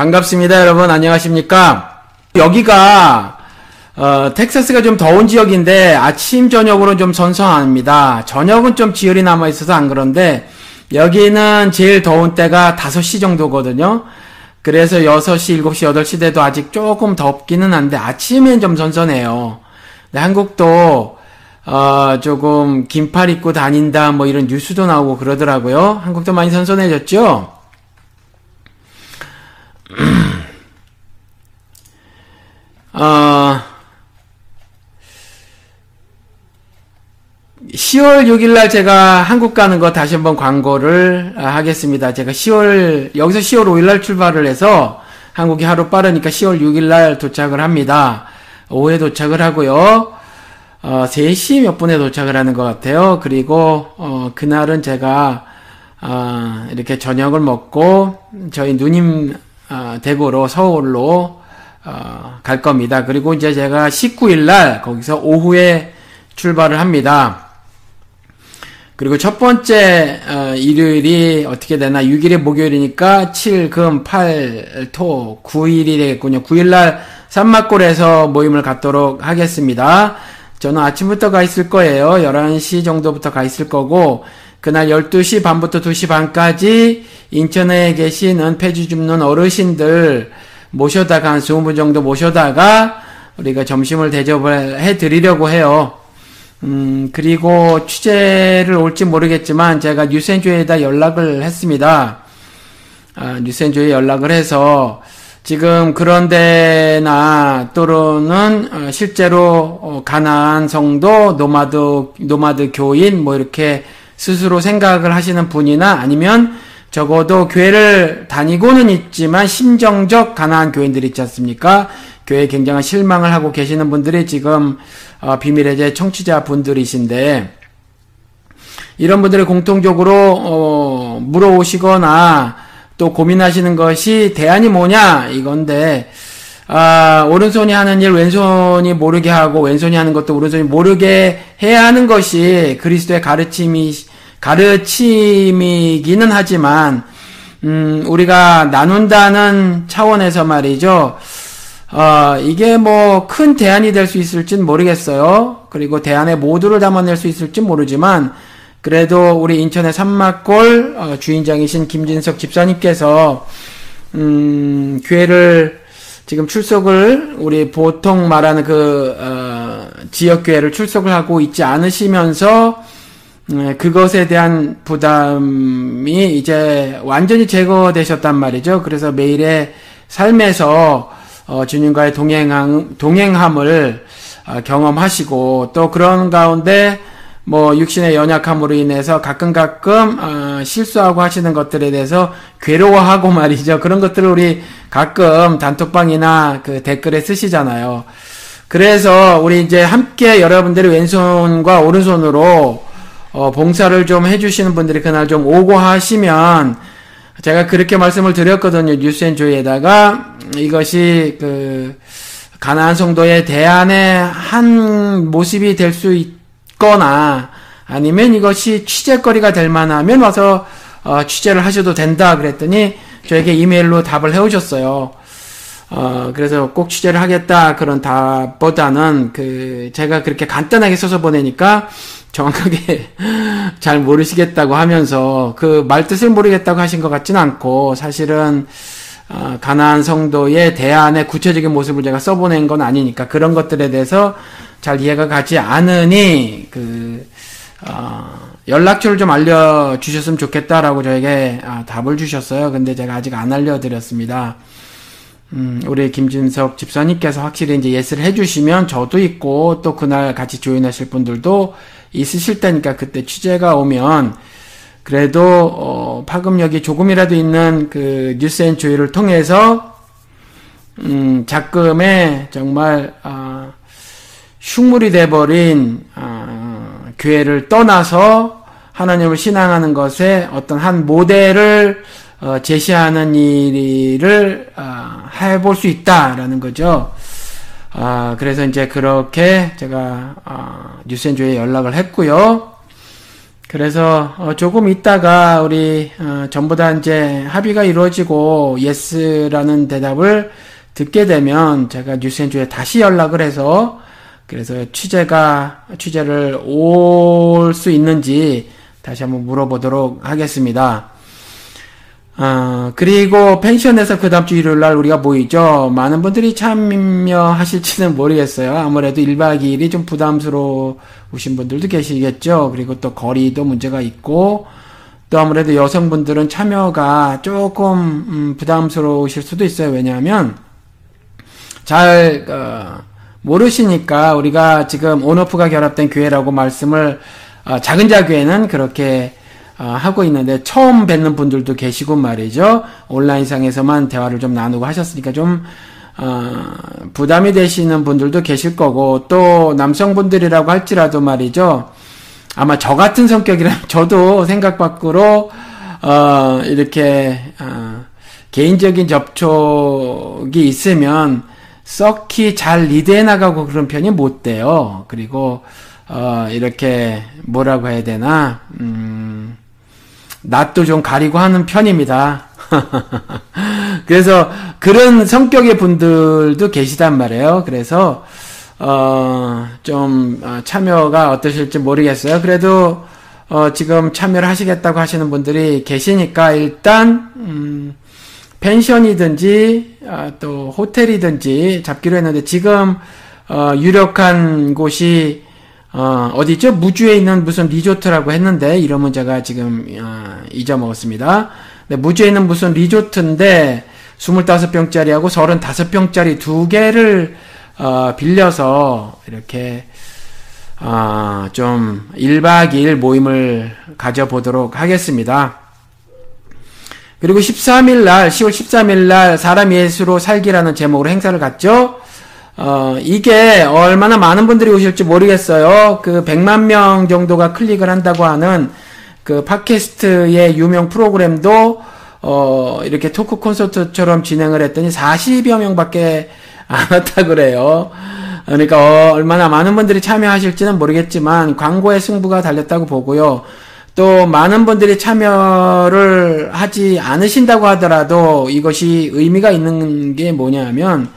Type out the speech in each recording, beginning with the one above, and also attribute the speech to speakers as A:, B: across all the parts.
A: 반갑습니다, 여러분. 안녕하십니까? 여기가 어, 텍사스가 좀 더운 지역인데 아침 저녁으로좀 선선합니다. 저녁은 좀 지열이 남아 있어서 안 그런데 여기는 제일 더운 때가 5시 정도거든요. 그래서 6시, 7시, 8시 돼도 아직 조금 덥기는 한데 아침엔 좀 선선해요. 근데 한국도 어, 조금 긴팔 입고 다닌다 뭐 이런 뉴스도 나오고 그러더라고요. 한국도 많이 선선해졌죠? 아, 10월 6일날 제가 한국 가는 거 다시 한번 광고를 아, 하겠습니다. 제가 10월, 여기서 10월 5일날 출발을 해서 한국이 하루 빠르니까 10월 6일날 도착을 합니다. 오후에 도착을 하고요. 어, 3시 몇 분에 도착을 하는 것 같아요. 그리고, 어, 그날은 제가, 어, 이렇게 저녁을 먹고, 저희 누님, 아, 대구로 서울로 어, 갈 겁니다. 그리고 이제 제가 19일 날 거기서 오후에 출발을 합니다. 그리고 첫 번째 어, 일요일이 어떻게 되나 6일이 목요일이니까 7, 금, 8, 토 9일이 되겠군요. 9일 날 산막골에서 모임을 갖도록 하겠습니다. 저는 아침부터 가 있을 거예요. 11시 정도부터 가 있을 거고 그날 12시 반부터 2시 반까지 인천에 계신 은폐지 줍는 어르신들 모셔다가 한 20분 정도 모셔다가 우리가 점심을 대접을 해 드리려고 해요. 음, 그리고 취재를 올지 모르겠지만 제가 뉴센조에다 연락을 했습니다. 아, 뉴센조에 연락을 해서 지금 그런 데나 또는 어, 실제로 어, 가난 성도, 노마드, 노마드 교인 뭐 이렇게 스스로 생각을 하시는 분이나 아니면 적어도 교회를 다니고는 있지만 심정적 가난한 교인들 이 있지 않습니까? 교회에 굉장한 실망을 하고 계시는 분들이 지금 어, 비밀의 제 청취자 분들이신데 이런 분들이 공통적으로 어, 물어오시거나 또 고민하시는 것이 대안이 뭐냐 이건데 아, 오른손이 하는 일 왼손이 모르게 하고 왼손이 하는 것도 오른손이 모르게 해야 하는 것이 그리스도의 가르침이 가르침이기는 하지만 음, 우리가 나눈다는 차원에서 말이죠. 어, 이게 뭐 큰 대안이 될 수 있을진 모르겠어요. 그리고 대안에 모두를 담아낼 수 있을진 모르지만 그래도 우리 인천의 산막골 어, 주인장이신 김진석 집사님께서 음, 교회를 지금 출석을 우리 보통 말하는 그 어, 지역 교회를 출석을 하고 있지 않으시면서 네, 그것에 대한 부담이 이제 완전히 제거되셨단 말이죠. 그래서 매일의 삶에서 어, 주님과의 동행함, 동행함을 어, 경험하시고 또 그런 가운데 뭐 육신의 연약함으로 인해서 가끔 가끔 어, 실수하고 하시는 것들에 대해서 괴로워하고 말이죠. 그런 것들을 우리 가끔 단톡방이나 그 댓글에 쓰시잖아요. 그래서 우리 이제 함께 여러분들의 왼손과 오른손으로 어, 봉사를 좀 해주시는 분들이 그날 좀 오고 하시면 제가 그렇게 말씀을 드렸거든요. 뉴스앤조이에다가 이것이 그 가나안 성도의 대안의 한 모습이 될 수 있거나 아니면 이것이 취재거리가 될 만하면 와서 어, 취재를 하셔도 된다 그랬더니 저에게 이메일로 답을 해오셨어요. 어, 그래서 꼭 취재를 하겠다 그런 답보다는 그 제가 그렇게 간단하게 써서 보내니까 정확하게 잘 모르시겠다고 하면서 그 말뜻을 모르겠다고 하신 것 같진 않고 사실은 어, 가난한 성도의 대안의 구체적인 모습을 제가 써보낸 건 아니니까 그런 것들에 대해서 잘 이해가 가지 않으니 그 어, 연락처를 좀 알려주셨으면 좋겠다라고 저에게 아, 답을 주셨어요. 근데 제가 아직 안 알려드렸습니다. 음, 우리 김진석 집사님께서 확실히 이제 예스를 해주시면 저도 있고 또 그날 같이 조인하실 분들도 있으실 테니까 그때 취재가 오면 그래도 어, 파급력이 조금이라도 있는 그 뉴스앤조이를 통해서 음, 작금에 정말 아, 흉물이 돼버린 아, 교회를 떠나서 하나님을 신앙하는 것에 어떤 한 모델을 어, 제시하는 일을 어, 해볼 수 있다라는 거죠. 아, 그래서 이제 그렇게 제가 아, 뉴스앤조에 연락을 했고요. 그래서 어, 조금 있다가 우리 어, 전부 다 이제 합의가 이루어지고 예스라는 대답을 듣게 되면 제가 뉴스앤조에 다시 연락을 해서 그래서 취재가 취재를 올 수 있는지 다시 한번 물어보도록 하겠습니다. 아, 그리고 펜션에서 그 다음 주 일요일 날 우리가 모이죠. 많은 분들이 참여하실지는 모르겠어요. 아무래도 1박 2일이 좀 부담스러우신 분들도 계시겠죠. 그리고 또 거리도 문제가 있고, 또 아무래도 여성분들은 참여가 조금, 음, 부담스러우실 수도 있어요. 왜냐하면, 잘, 어, 모르시니까 우리가 지금 온오프가 결합된 교회라고 말씀을, 어, 작은 자교회는 그렇게 아, 하고 있는데 처음 뵙는 분들도 계시고 말이죠. 온라인상에서만 대화를 좀 나누고 하셨으니까 좀 어, 부담이 되시는 분들도 계실 거고 또 남성분들이라고 할지라도 말이죠. 아마 저 같은 성격이라면 저도 생각 밖으로 어, 이렇게 어, 개인적인 접촉이 있으면 썩히 잘 리드해 나가고 그런 편이 못 돼요. 그리고 어, 이렇게 뭐라고 해야 되나 음, 낯도 좀 가리고 하는 편입니다. 그래서 그런 성격의 분들도 계시단 말이에요. 그래서 어, 좀 어, 참여가 어떠실지 모르겠어요. 그래도 어, 지금 참여를 하시겠다고 하시는 분들이 계시니까 일단 음, 펜션이든지 아, 또 호텔이든지 잡기로 했는데 지금 어, 유력한 곳이 어, 어디 죠 무주에 있는 무슨 리조트라고 했는데 이름은 제가 지금 어, 잊어먹었습니다. 네, 무주에 있는 무슨 리조트인데 25병짜리하고 35병짜리 두 개를 어, 빌려서 이렇게 어, 좀 1박 2일 모임을 가져보도록 하겠습니다. 그리고 13일 날, 10월 13일 날 사람 예수로 살기라는 제목으로 행사를 갔죠. 어, 이게 얼마나 많은 분들이 오실지 모르겠어요. 그 100만 명 정도가 클릭을 한다고 하는 그 팟캐스트의 유명 프로그램도 어, 이렇게 토크 콘서트처럼 진행을 했더니 40여 명밖에 안 왔다 그래요. 그러니까 어, 얼마나 많은 분들이 참여하실지는 모르겠지만 광고의 승부가 달렸다고 보고요. 또 많은 분들이 참여를 하지 않으신다고 하더라도 이것이 의미가 있는 게 뭐냐면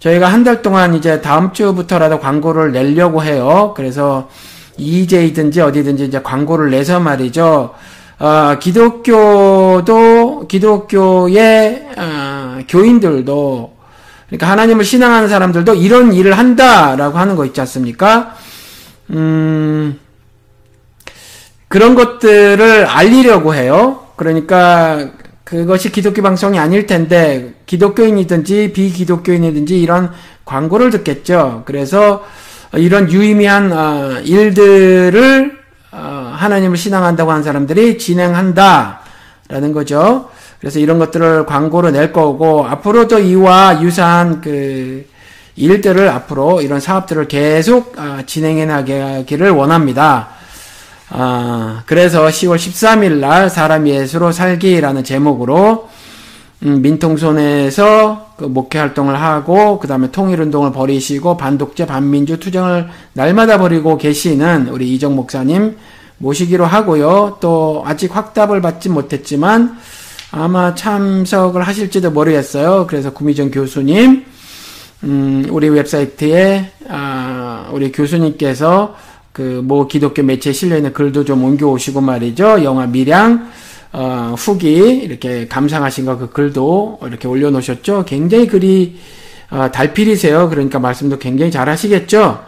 A: 저희가 한 달 동안 이제 다음 주부터라도 광고를 내려고 해요. 그래서 EJ든지 어디든지 이제 광고를 내서 말이죠. 어, 기독교도 기독교의 어, 교인들도 그러니까 하나님을 신앙하는 사람들도 이런 일을 한다라고 하는 거 있지 않습니까? 음, 그런 것들을 알리려고 해요. 그러니까 그것이 기독교 방송이 아닐 텐데 기독교인이든지 비기독교인이든지 이런 광고를 듣겠죠. 그래서 이런 유의미한 어, 일들을 어, 하나님을 신앙한다고 한 사람들이 진행한다라는 거죠. 그래서 이런 것들을 광고로 낼 거고 앞으로도 이와 유사한 그 일들을 앞으로 이런 사업들을 계속 어, 진행해 나가기를 원합니다. 아, 그래서 10월 13일 날사람 예수로 살기라는 제목으로 음, 민통선에서 그 목회 활동을 하고 그다음에 통일 운동을 벌이시고 반독재 반민주 투쟁을 날마다 벌이고 계시는 우리 이정 목사님 모시기로 하고요. 또 아직 확답을 받지 못했지만 아마 참석을 하실지도 모르겠어요. 그래서 구미정 교수님 음, 우리 웹사이트에 아, 우리 교수님께서 그뭐 기독교 매체에 실려있는 글도 좀 옮겨오시고 말이죠. 영화 미량 어, 후기 이렇게 감상하신 거그 글도 이렇게 올려놓으셨죠. 굉장히 글이 어, 달필이세요. 그러니까 말씀도 굉장히 잘하시겠죠.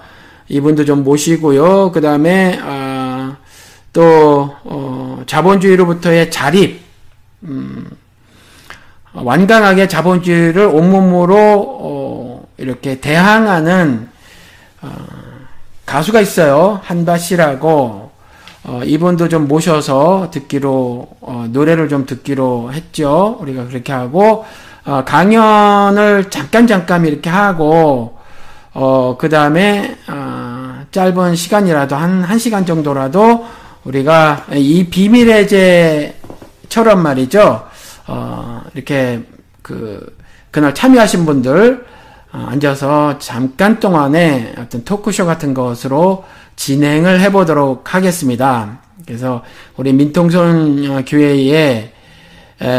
A: 이분도 좀 모시고요. 그 다음에 어, 또 어, 자본주의로부터의 자립 음, 완강하게 자본주의를 온몸으로 어, 이렇게 대항하는 어, 가수가 있어요. 한바 씨라고. 어, 이분도 좀 모셔서 듣기로, 어, 노래를 좀 듣기로 했죠. 우리가 그렇게 하고, 어, 강연을 잠깐 잠깐 이렇게 하고, 어, 그 다음에, 어, 짧은 시간이라도, 한, 한 시간 정도라도, 우리가 이 비밀의 제처럼 말이죠. 어, 이렇게, 그, 그날 참여하신 분들, 아, 앉아서 잠깐 동안에 어떤 토크쇼 같은 것으로 진행을 해보도록 하겠습니다. 그래서 우리 민통선 어, 교회에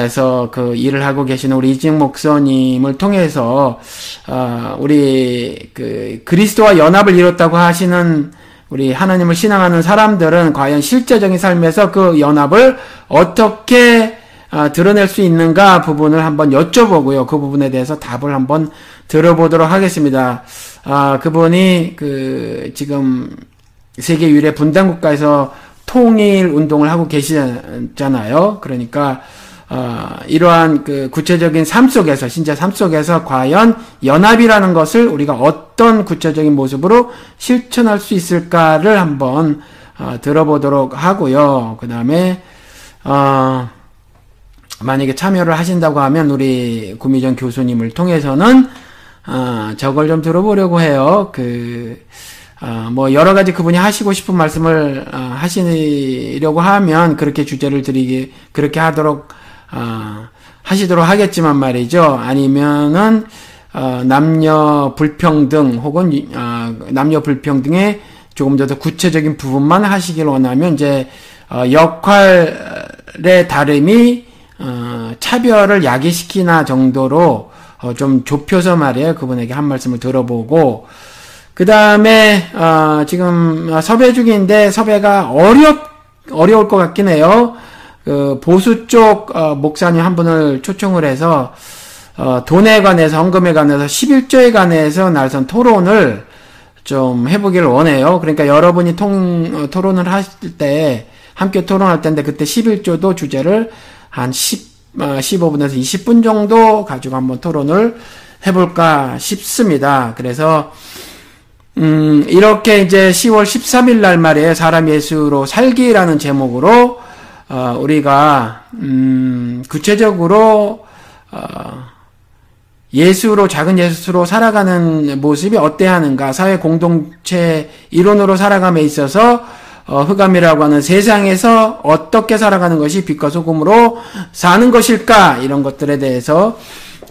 A: 서그 일을 하고 계시 우리 이지영 목사님을 통해서 어, 우리 그 그리스도와 연합을 이뤘다고 하시는 우리 하나님을 신앙하는 사람들은 과연 실제적인 삶에서 그 연합을 어떻게 아, 드러낼 수 있는가 부분을 한번 여쭤보고요. 그 부분에 대해서 답을 한번 들어보도록 하겠습니다. 아, 그분이 그 지금 세계 유일의 분단 국가에서 통일 운동을 하고 계시잖아요. 그러니까 어, 이러한 그 구체적인 삶 속에서 신자 삶 속에서 과연 연합이라는 것을 우리가 어떤 구체적인 모습으로 실천할 수 있을까를 한번 어, 들어보도록 하고요. 그 다음에 어, 만약에 참여를 하신다고 하면 우리 구미정 교수님을 통해서는 어, 저걸 좀 들어보려고 해요. 그, 어, 뭐 여러 가지 그분이 하시고 싶은 말씀을 어, 하시려고 하면 그렇게 주제를 드리기 그렇게 하도록 어, 하시도록 하겠지만 말이죠. 아니면은 어, 남녀 불평등 혹은 어, 남녀 불평등의 조금 더 구체적인 부분만 하시길 원하면 이제 어, 역할의 다름이 어, 차별을 야기시키나 정도로 어, 좀 좁혀서 말이에요. 그분에게 한 말씀을 들어보고 그 다음에 어, 지금 섭외 중인데 섭외가 어렵 어려울 것 같긴 해요. 그 보수 쪽 어, 목사님 한 분을 초청을 해서 어, 돈에 관해서 헌금에 관해서 11조에 관해서 날선 토론을 좀 해보기를 원해요. 그러니까 여러분이 통, 어, 토론을 하실 때 함께 토론할 텐데 그때 11조도 주제를 한 10, 15분에서 어, 20분 정도 가지고 한번 토론을 해볼까 싶습니다. 그래서 음, 이렇게 이제 10월 13일 날 말에 사람 예수로 살기라는 제목으로 어, 우리가 음, 구체적으로 어, 예수로 작은 예수로 살아가는 모습이 어때 하는가 사회 공동체 이론으로 살아감에 있어서 어, 흑암이라고 하는 세상에서 어떻게 살아가는 것이 빛과 소금으로 사는 것일까 이런 것들에 대해서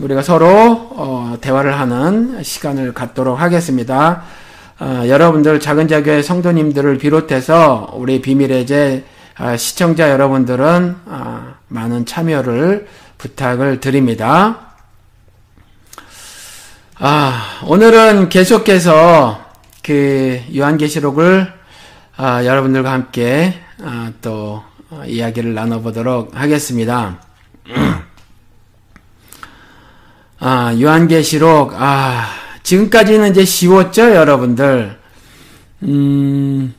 A: 우리가 서로 어, 대화를 하는 시간을 갖도록 하겠습니다. 어, 여러분들 작은 자교의 성도님들을 비롯해서 우리 비밀의 제 어, 시청자 여러분들은 어, 많은 참여를 부탁을 드립니다. 아, 오늘은 계속해서 그 요한계시록을 아, 여러분들과 함께 아, 또 어, 이야기를 나눠보도록 하겠습니다. 아, 요한계시록, 아, 지금까지는 이제 쉬웠죠, 여러분들? 음,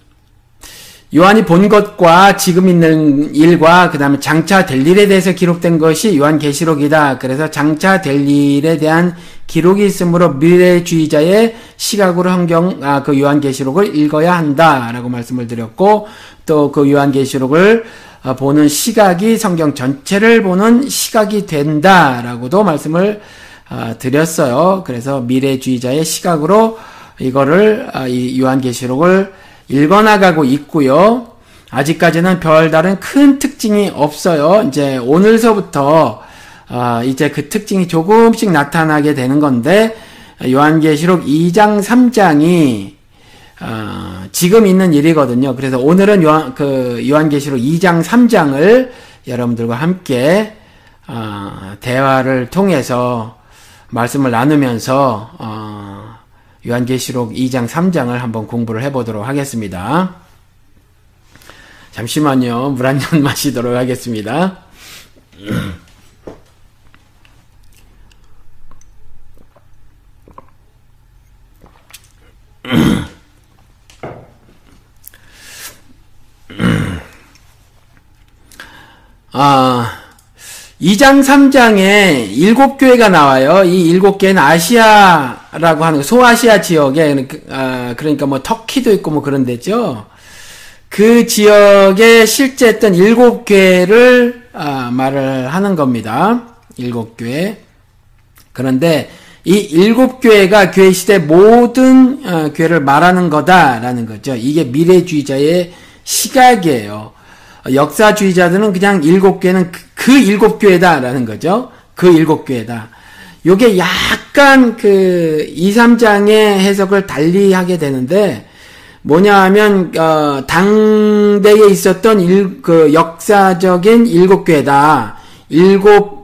A: 요한이 본 것과 지금 있는 일과 그 다음에 장차 될 일에 대해서 기록된 것이 요한계시록이다. 그래서 장차 될 일에 대한 기록이 있으므로 미래주의자의 시각으로 환경 아, 그 요한계시록을 읽어야 한다라고 말씀을 드렸고 또 그 요한계시록을 어, 보는 시각이 성경 전체를 보는 시각이 된다라고도 말씀을 어, 드렸어요. 그래서 미래주의자의 시각으로 이거를 어, 이 요한계시록을 읽어나가고 있고요. 아직까지는 별다른 큰 특징이 없어요. 이제 오늘서부터 어, 이제 그 특징이 조금씩 나타나게 되는 건데 요한계시록 2장 3장이 어, 아, 지금 있는 일이거든요. 그래서 오늘은 요한, 그 요한계시록 2장 3장을 여러분들과 함께 어, 대화를 통해서 말씀을 나누면서 어, 요한계시록 2장 3장을 한번 공부를 해보도록 하겠습니다. 잠시만요. 물 한 잔 마시도록 하겠습니다. 2장, 3장에 일곱 교회가 나와요. 이 일곱 교회는 아시아라고 하는, 소아시아 지역에, 그, 아, 그러니까 뭐 터키도 있고 뭐 그런 데죠. 그 지역에 실제 했던 일곱 교회를 아, 말을 하는 겁니다. 일곱 교회. 그런데 이 일곱 교회가 교회 시대 모든 어, 교회를 말하는 거다라는 거죠. 이게 미래주의자의 시각이에요. 역사주의자들은 그냥 일곱 교회는 그, 그 일곱 교회다라는 거죠. 그 일곱 교회다. 요게 약간 그 2, 3장의 해석을 달리 하게 되는데 뭐냐 하면 어, 당대에 있었던 일, 그 역사적인 일곱 교회다. 일곱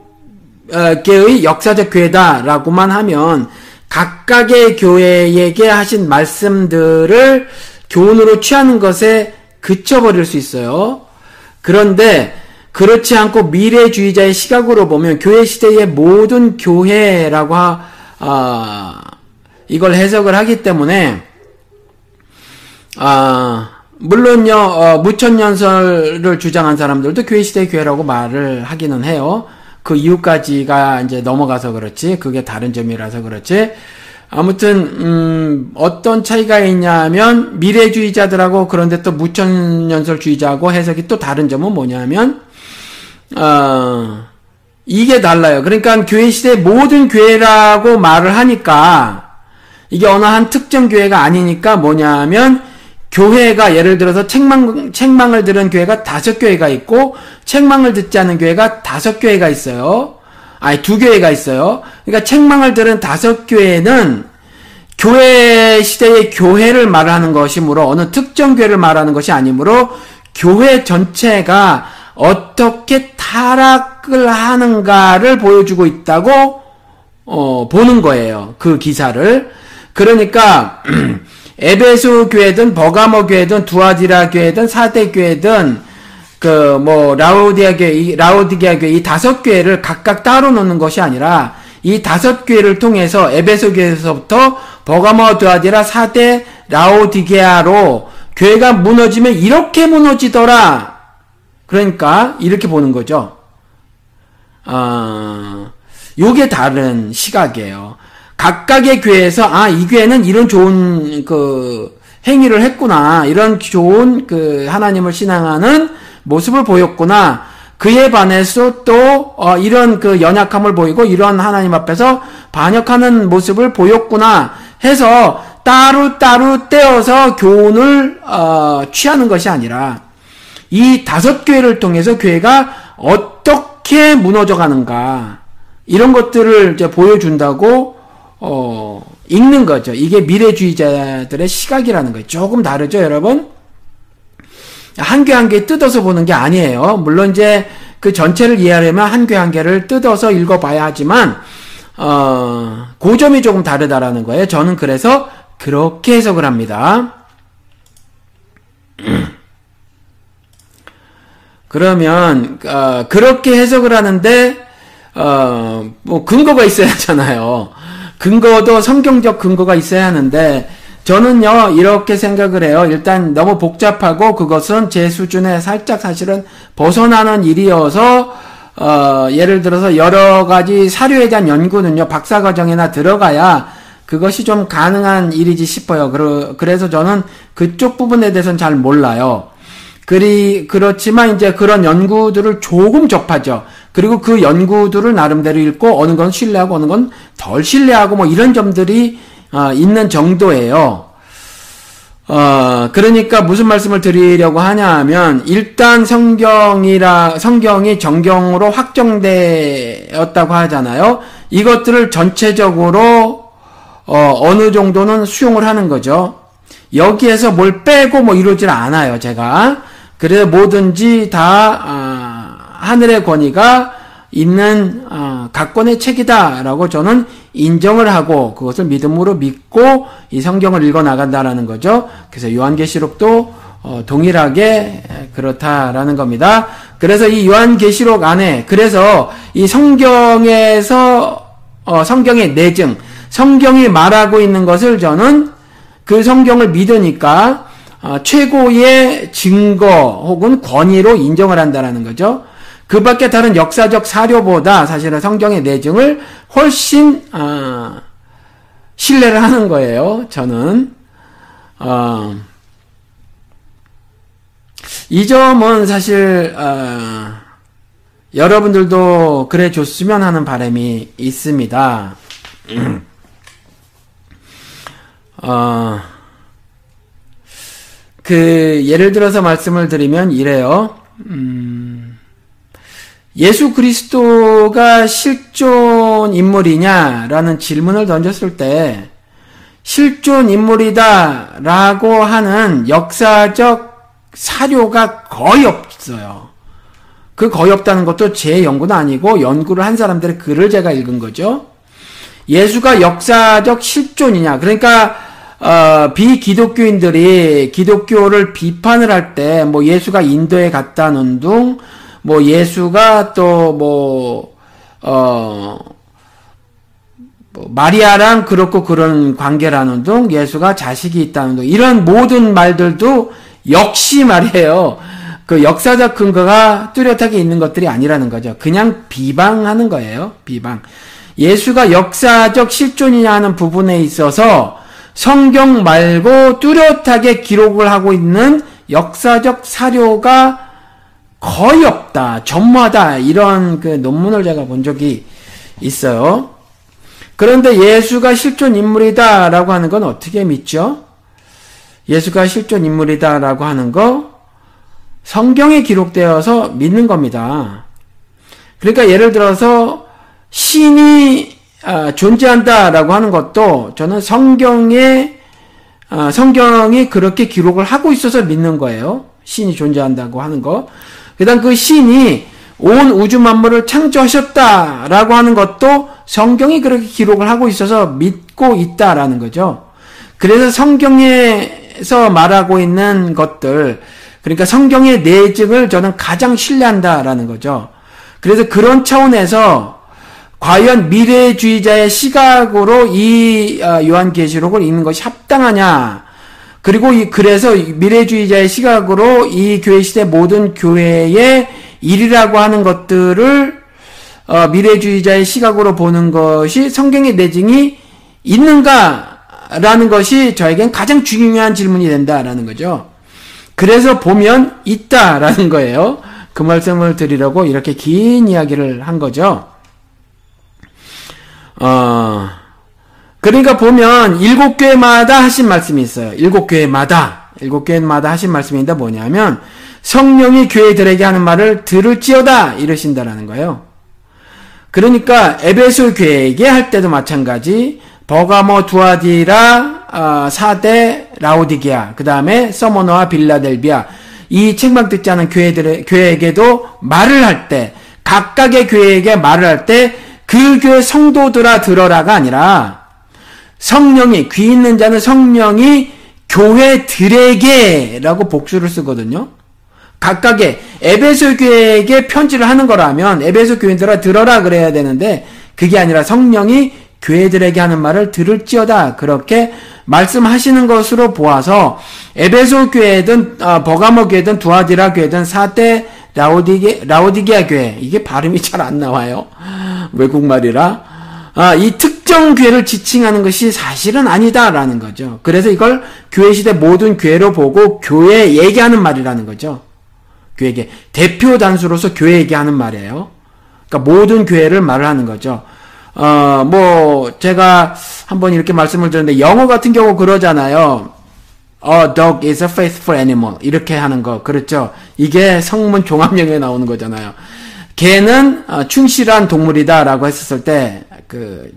A: 어, 개의 역사적 교회다라고만 하면 각각의 교회에게 하신 말씀들을 교훈으로 취하는 것에 그쳐버릴 수 있어요. 그런데 그렇지 않고 미래주의자의 시각으로 보면 교회 시대의 모든 교회라고 하, 아, 이걸 해석을 하기 때문에 아, 물론요 어, 무천년설을 주장한 사람들도 교회 시대의 교회라고 말을 하기는 해요. 그 이유까지가 이제 넘어가서 그렇지 그게 다른 점이라서 그렇지 아무튼 음, 어떤 차이가 있냐면 미래주의자들하고 그런데 또 무천연설주의자하고 해석이 또 다른 점은 뭐냐면 어, 이게 달라요. 그러니까 교회 시대 모든 교회라고 말을 하니까 이게 어느 한 특정 교회가 아니니까 뭐냐면 교회가 예를 들어서 책망 책망을 들은 교회가 다섯 교회가 있고 책망을 듣지 않은 교회가 다섯 교회가 있어요. 아니 두 교회가 있어요. 그러니까 책망을 들은 다섯 교회는 교회 시대의 교회를 말하는 것이므로 어느 특정 교회를 말하는 것이 아니므로 교회 전체가 어떻게 타락을 하는가를 보여주고 있다고 어, 보는 거예요. 그 기사를. 그러니까 에베소 교회든 버가모 교회든 두아디라 교회든 사대 교회든 그뭐 라오디아 교회, 이 라오디게아 교회 이 다섯 교회를 각각 따로 놓는 것이 아니라 이 다섯 교회를 통해서 에베소 교회에서부터 버가모 드아디라 사대 라오디게아로 교회가 무너지면 이렇게 무너지더라. 그러니까 이렇게 보는 거죠. 아, 어, 요게 다른 시각이에요. 각각의 교회에서 아, 이 교회는 이런 좋은 그 행위를 했구나. 이런 좋은 그 하나님을 신앙하는 모습을 보였구나. 그에 반해서 또 어, 이런 그 연약함을 보이고 이런 하나님 앞에서 반역하는 모습을 보였구나 해서 따로따로 떼어서 교훈을 어, 취하는 것이 아니라 이 다섯 교회를 통해서 교회가 어떻게 무너져 가는가 이런 것들을 이제 보여준다고 어, 읽는 거죠. 이게 미래주의자들의 시각이라는 거예요. 조금 다르죠, 여러분? 한개한개 뜯어서 보는 게 아니에요. 물론 이제 그 전체를 이해하려면 한 개 한 개를 뜯어서 읽어봐야 하지만 어, 고점이 조금 다르다라는 거예요. 저는 그래서 그렇게 해석을 합니다. 그러면 어, 그렇게 해석을 하는데 어, 뭐 근거가 있어야 하잖아요. 근거도 성경적 근거가 있어야 하는데 저는요, 이렇게 생각을 해요. 일단 너무 복잡하고 그것은 제 수준에 살짝 사실은 벗어나는 일이어서 어, 예를 들어서 여러 가지 사료에 대한 연구는요, 박사과정이나 들어가야 그것이 좀 가능한 일이지 싶어요. 그러, 그래서 저는 그쪽 부분에 대해서는 잘 몰라요. 그리, 그렇지만 이제 그런 연구들을 조금 접하죠. 그리고 그 연구들을 나름대로 읽고 어느 건 신뢰하고 어느 건 덜 신뢰하고 뭐 이런 점들이 어, 있는 정도예요. 어, 그러니까 무슨 말씀을 드리려고 하냐 하면, 일단 성경이라, 성경이 정경으로 확정되었다고 하잖아요. 이것들을 전체적으로, 어, 어느 정도는 수용을 하는 거죠. 여기에서 뭘 빼고 뭐 이러질 않아요, 제가. 그래서 뭐든지 다, 아, 하늘의 권위가 있는, 아, 각권의 책이다라고 저는 인정을 하고 그것을 믿음으로 믿고 이 성경을 읽어 나간다라는 거죠. 그래서 요한계시록도 어, 동일하게 그렇다라는 겁니다. 그래서 이 요한계시록 안에 그래서 이 성경에서 어, 성경의 내증, 성경이 말하고 있는 것을 저는 그 성경을 믿으니까 어, 최고의 증거 혹은 권위로 인정을 한다라는 거죠. 그 밖에 다른 역사적 사료보다 사실은 성경의 내증을 훨씬 어, 신뢰를 하는 거예요. 저는 어, 이 점은 사실 어, 여러분들도 그래 줬으면 하는 바람이 있습니다. 어, 그 예를 들어서 말씀을 드리면 이래요. 음, 예수 그리스도가 실존 인물이냐라는 질문을 던졌을 때 실존 인물이다라고 하는 역사적 사료가 거의 없어요. 그 거의 없다는 것도 제 연구는 아니고 연구를 한 사람들의 글을 제가 읽은 거죠. 예수가 역사적 실존이냐. 그러니까 어, 비기독교인들이 기독교를 비판을 할 때 뭐 예수가 인도에 갔다는 둥뭐 예수가 또 뭐 어, 뭐 마리아랑 그렇고 그런 관계라는 둥, 예수가 자식이 있다는 둥, 이런 모든 말들도 역시 말이에요. 그 역사적 근거가 뚜렷하게 있는 것들이 아니라는 거죠. 그냥 비방하는 거예요. 비방. 예수가 역사적 실존이냐 하는 부분에 있어서 성경 말고 뚜렷하게 기록을 하고 있는 역사적 사료가 거의 없다, 전무하다 이러한 그 논문을 제가 본 적이 있어요. 그런데 예수가 실존 인물이다라고 하는 건 어떻게 믿죠? 예수가 실존 인물이다라고 하는 거 성경에 기록되어서 믿는 겁니다. 그러니까 예를 들어서 신이 아, 존재한다라고 하는 것도 저는 성경에 아, 성경이 그렇게 기록을 하고 있어서 믿는 거예요. 신이 존재한다고 하는 거. 그다음 그 신이 온 우주 만물을 창조하셨다라고 하는 것도 성경이 그렇게 기록을 하고 있어서 믿고 있다라는 거죠. 그래서 성경에서 말하고 있는 것들, 그러니까 성경의 내증을 저는 가장 신뢰한다라는 거죠. 그래서 그런 차원에서 과연 미래주의자의 시각으로 이 어, 요한계시록을 읽는 것이 합당하냐 그리고 이 그래서 미래주의자의 시각으로 이 교회 시대 모든 교회의 일이라고 하는 것들을 어, 미래주의자의 시각으로 보는 것이 성경의 내증이 있는가라는 것이 저에겐 가장 중요한 질문이 된다라는 거죠. 그래서 보면 있다라는 거예요. 그 말씀을 드리려고 이렇게 긴 이야기를 한 거죠. 어... 그러니까 보면 일곱 교회마다 하신 말씀이 있어요. 일곱 교회마다 일곱 교회마다 하신 말씀인데 뭐냐면 성령이 교회들에게 하는 말을 들을지어다 이러신다라는 거예요. 그러니까 에베소 교회에게 할 때도 마찬가지 버가모 두아디라 어, 아, 사대 라오디게아 그 다음에 서머너와 빌라델비아 이 책망 듣지 않은 교회들 교회에게도 말을 할 때 각각의 교회에게 말을 할 때 그 교회 성도들아 들어라가 아니라 성령이 귀 있는 자는 성령이 교회들에게라고 복수를 쓰거든요. 각각의 에베소 교회에게 편지를 하는 거라면 에베소 교인들아 들어라 그래야 되는데 그게 아니라 성령이 교회들에게 하는 말을 들을지어다 그렇게 말씀하시는 것으로 보아서 에베소 교회든 아, 버가모 교회든 두아디라 교회든 사대 라오디게 라오디게아 교회 이게 발음이 잘 안 나와요 외국 말이라 아, 이 특정 괴를 지칭하는 것이 사실은 아니다라는 거죠. 그래서 이걸 교회 시대 모든 괴로 보고 교회 얘기하는 말이라는 거죠. 교회계 대표 단수로서 교회 얘기하는 말이에요. 그러니까 모든 교회를 말 하는 거죠. 어, 뭐 제가 한번 이렇게 말씀을 드렸는데 영어 같은 경우 그러잖아요. A dog is a faithful animal 이렇게 하는 거 그렇죠. 이게 성문 종합영에 나오는 거잖아요. 개는 어, 충실한 동물이다라고 했었을 때 그,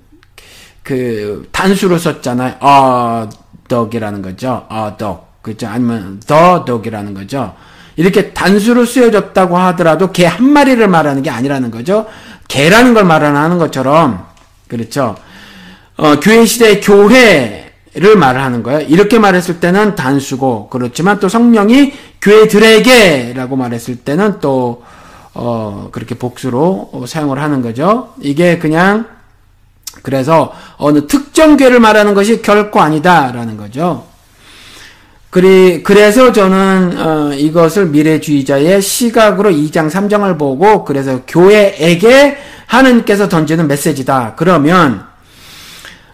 A: 그, 단수로 썼잖아요. 어, 덕이라는 거죠. 어, 덕. 그죠? 아니면, 더 덕이라는 거죠. 이렇게 단수로 쓰여졌다고 하더라도 개 한 마리를 말하는 게 아니라는 거죠. 개라는 걸 말하는 것처럼, 그렇죠. 어, 교회 시대의 교회를 말하는 거예요. 이렇게 말했을 때는 단수고, 그렇지만 또 성령이 교회들에게라고 말했을 때는 또, 어, 그렇게 복수로 사용을 하는 거죠. 이게 그냥, 그래서 어느 특정 괴를 말하는 것이 결코 아니다라는 거죠. 그리, 그래서 저는 어, 이것을 미래주의자의 시각으로 2장 3장을 보고 그래서 교회에게 하느님께서 던지는 메시지다. 그러면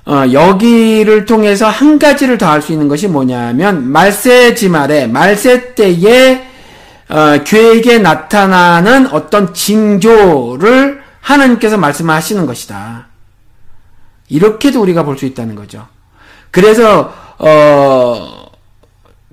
A: 어, 여기를 통해서 한 가지를 더 할 수 있는 것이 뭐냐면 말세 지말에 말세 때에 어, 교회에게 나타나는 어떤 징조를 하느님께서 말씀하시는 것이다. 이렇게도 우리가 볼 수 있다는 거죠. 그래서 어,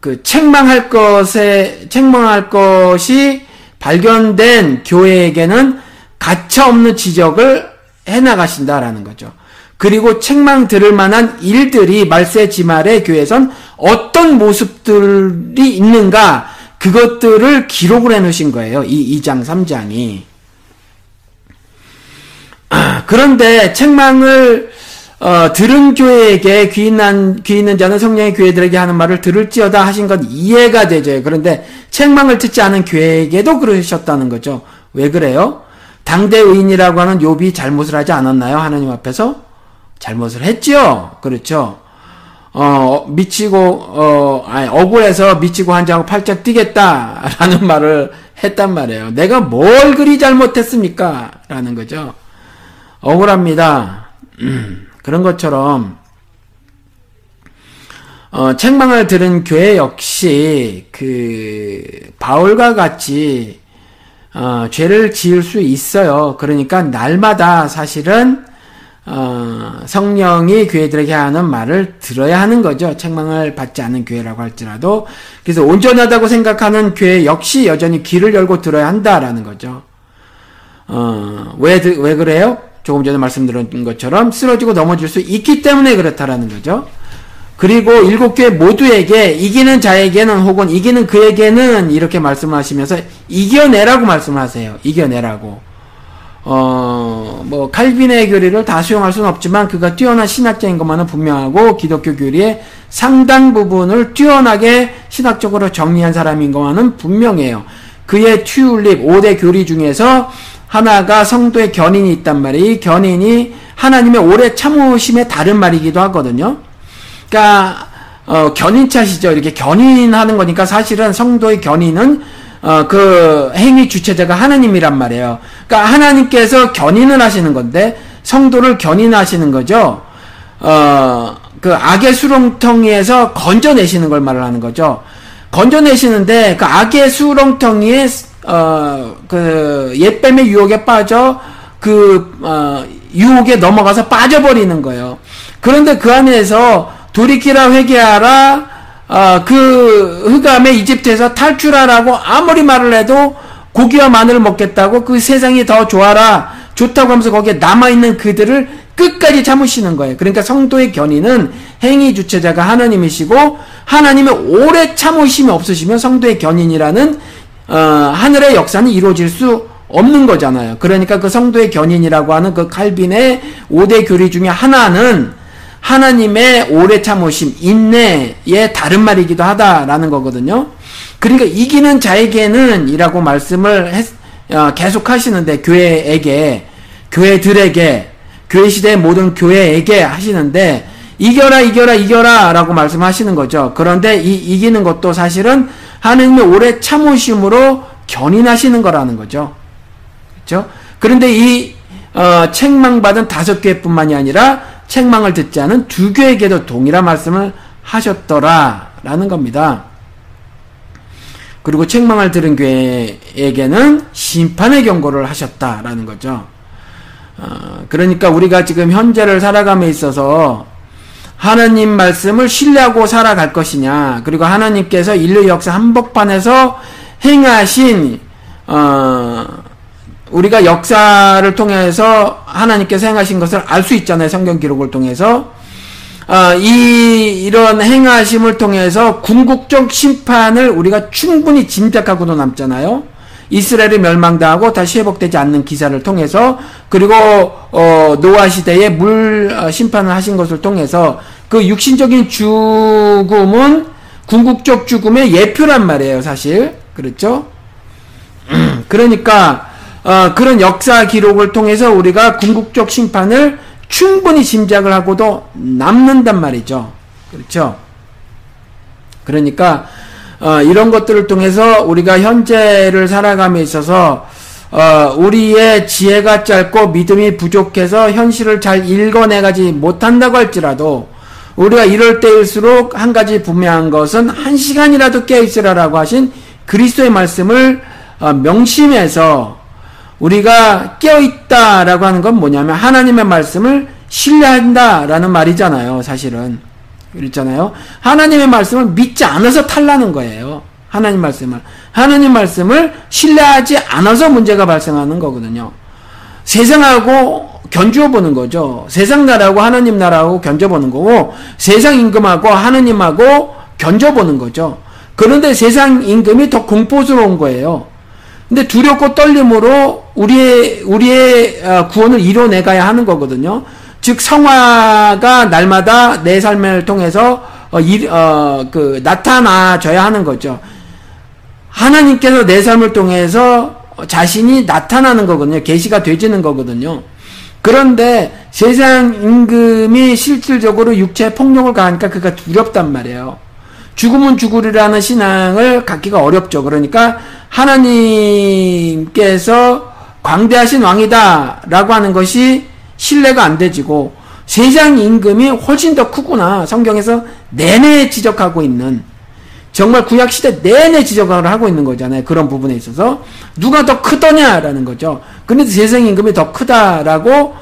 A: 그 책망할 것에 책망할 것이 발견된 교회에게는 가차 없는 지적을 해 나가신다라는 거죠. 그리고 책망 들을 만한 일들이 말세 지말의 교회선 어떤 모습들이 있는가 그것들을 기록을 해 놓으신 거예요. 이 2장 3장이. 그런데 책망을 어, 들은 교회에게 귀 있는, 귀인은 자는 성령의 교회들에게 하는 말을 들을지어다 하신 건 이해가 되죠. 그런데 책망을 듣지 않은 교회에게도 그러셨다는 거죠. 왜 그래요? 당대 의인이라고 하는 욥이 잘못을 하지 않았나요? 하나님 앞에서 잘못을 했지요. 그렇죠. 어, 미치고 어, 아니, 억울해서 미치고 한 장 팔짝 뛰겠다라는 말을 했단 말이에요. 내가 뭘 그리 잘못했습니까? 라는 거죠. 억울합니다. 음. 그런 것처럼 어, 책망을 들은 교회 역시 그 바울과 같이 어, 죄를 지을 수 있어요. 그러니까 날마다 사실은 어, 성령이 교회들에게 하는 말을 들어야 하는 거죠. 책망을 받지 않은 교회라고 할지라도 그래서 온전하다고 생각하는 교회 역시 여전히 귀를 열고 들어야 한다라는 거죠. 어, 왜, 왜 그래요? 조금 전에 말씀드린 것처럼 쓰러지고 넘어질 수 있기 때문에 그렇다라는 거죠. 그리고 일곱 교회 모두에게 이기는 자에게는 혹은 이기는 그에게는 이렇게 말씀하시면서 이겨내라고 말씀하세요. 이겨내라고. 어, 뭐 칼빈의 교리를 다 수용할 수는 없지만 그가 뛰어난 신학자인 것만은 분명하고 기독교 교리의 상당 부분을 뛰어나게 신학적으로 정리한 사람인 것만은 분명해요. 그의 튜울립 5대 교리 중에서 하나가 성도의 견인이 있단 말이에요. 이 견인이 하나님의 오래 참으심의 다른 말이기도 하거든요. 그러니까 어, 견인차시죠. 이렇게 견인하는 거니까 사실은 성도의 견인은 어, 그 행위 주체자가 하나님이란 말이에요. 그러니까 하나님께서 견인을 하시는 건데 성도를 견인하시는 거죠. 어, 그 악의 수렁텅이에서 건져내시는 걸말 하는 거죠. 건져내시는데 그 악의 수렁텅이에 어, 그, 옛뱀의 유혹에 빠져, 그, 어, 유혹에 넘어가서 빠져버리는 거예요. 그런데 그 안에서 돌이키라 회개하라, 어, 그 흑암에 이집트에서 탈출하라고 아무리 말을 해도 고기와 마늘을 먹겠다고 그 세상이 더 좋아라, 좋다고 하면서 거기에 남아있는 그들을 끝까지 참으시는 거예요. 그러니까 성도의 견인은 행위 주체자가 하나님이시고 하나님의 오래 참으심이 없으시면 성도의 견인이라는 어, 하늘의 역사는 이루어질 수 없는 거잖아요. 그러니까 그 성도의 견인이라고 하는 그 칼빈의 5대 교리 중에 하나는 하나님의 오래 참으심, 인내의 다른 말이기도 하다라는 거거든요. 그러니까 이기는 자에게는 이라고 말씀을 했, 어, 계속 하시는데 교회에게, 교회들에게, 교회 시대의 모든 교회에게 하시는데 이겨라 이겨라 이겨라 라고 말씀하시는 거죠. 그런데 이 이기는 것도 사실은 하느님의 오래 참으심으로 견인하시는 거라는 거죠. 그렇죠? 그런데 이 어, 책망받은 다섯 교뿐만이 아니라 책망을 듣지 않은 두교에게도 동일한 말씀을 하셨더라라는 겁니다. 그리고 책망을 들은 교회에게는 심판의 경고를 하셨다라는 거죠. 어, 그러니까 우리가 지금 현재를 살아감에 있어서 하나님 말씀을 신뢰하고 살아갈 것이냐 그리고 하나님께서 인류 역사 한복판에서 행하신 어, 우리가 역사를 통해서 하나님께서 행하신 것을 알 수 있잖아요 성경 기록을 통해서 어, 이 이런 행하심을 통해서 궁극적 심판을 우리가 충분히 짐작하고도 남잖아요. 이스라엘이 멸망당하고 다시 회복되지 않는 기사를 통해서 그리고 어, 노아 시대에 물 어, 심판을 하신 것을 통해서 그 육신적인 죽음은 궁극적 죽음의 예표란 말이에요, 사실. 그렇죠? 그러니까 어, 그런 역사 기록을 통해서 우리가 궁극적 심판을 충분히 짐작을 하고도 남는단 말이죠. 그렇죠? 그러니까 어, 이런 것들을 통해서 우리가 현재를 살아감에 있어서 어, 우리의 지혜가 짧고 믿음이 부족해서 현실을 잘 읽어내가지 못한다고 할지라도 우리가 이럴 때일수록 한 가지 분명한 것은 한 시간이라도 깨있으라라고 하신 그리스도의 말씀을 어, 명심해서 우리가 깨어있다라고 하는 건 뭐냐면 하나님의 말씀을 신뢰한다라는 말이잖아요, 사실은. 그렇잖아요. 하나님의 말씀을 믿지 않아서 탈라는 거예요. 하나님 말씀을. 하나님 말씀을 신뢰하지 않아서 문제가 발생하는 거거든요. 세상하고 견주어 보는 거죠. 세상 나라고 하나님 나라하고 견져 보는 거고 세상 임금하고 하나님하고 견져 보는 거죠. 그런데 세상 임금이 더 공포스러운 거예요. 근데 두렵고 떨림으로 우리의 우리의 어, 구원을 이뤄내 가야 하는 거거든요. 즉 성화가 날마다 내 삶을 통해서 어, 일, 어, 그 나타나져야 하는 거죠. 하나님께서 내 삶을 통해서 어, 자신이 나타나는 거거든요. 계시가 되지는 거거든요. 그런데 세상 임금이 실질적으로 육체 폭력을 가하니까 그가 두렵단 말이에요. 죽음은 죽으리라는 신앙을 갖기가 어렵죠. 그러니까 하나님께서 광대하신 왕이다라고 하는 것이 신뢰가 안 되지고 세상 임금이 훨씬 더 크구나 성경에서 내내 지적하고 있는 정말 구약 시대 내내 지적을 하고 있는 거잖아요. 그런 부분에 있어서 누가 더 크더냐라는 거죠. 그 근데 재생 임금이 더 크다라고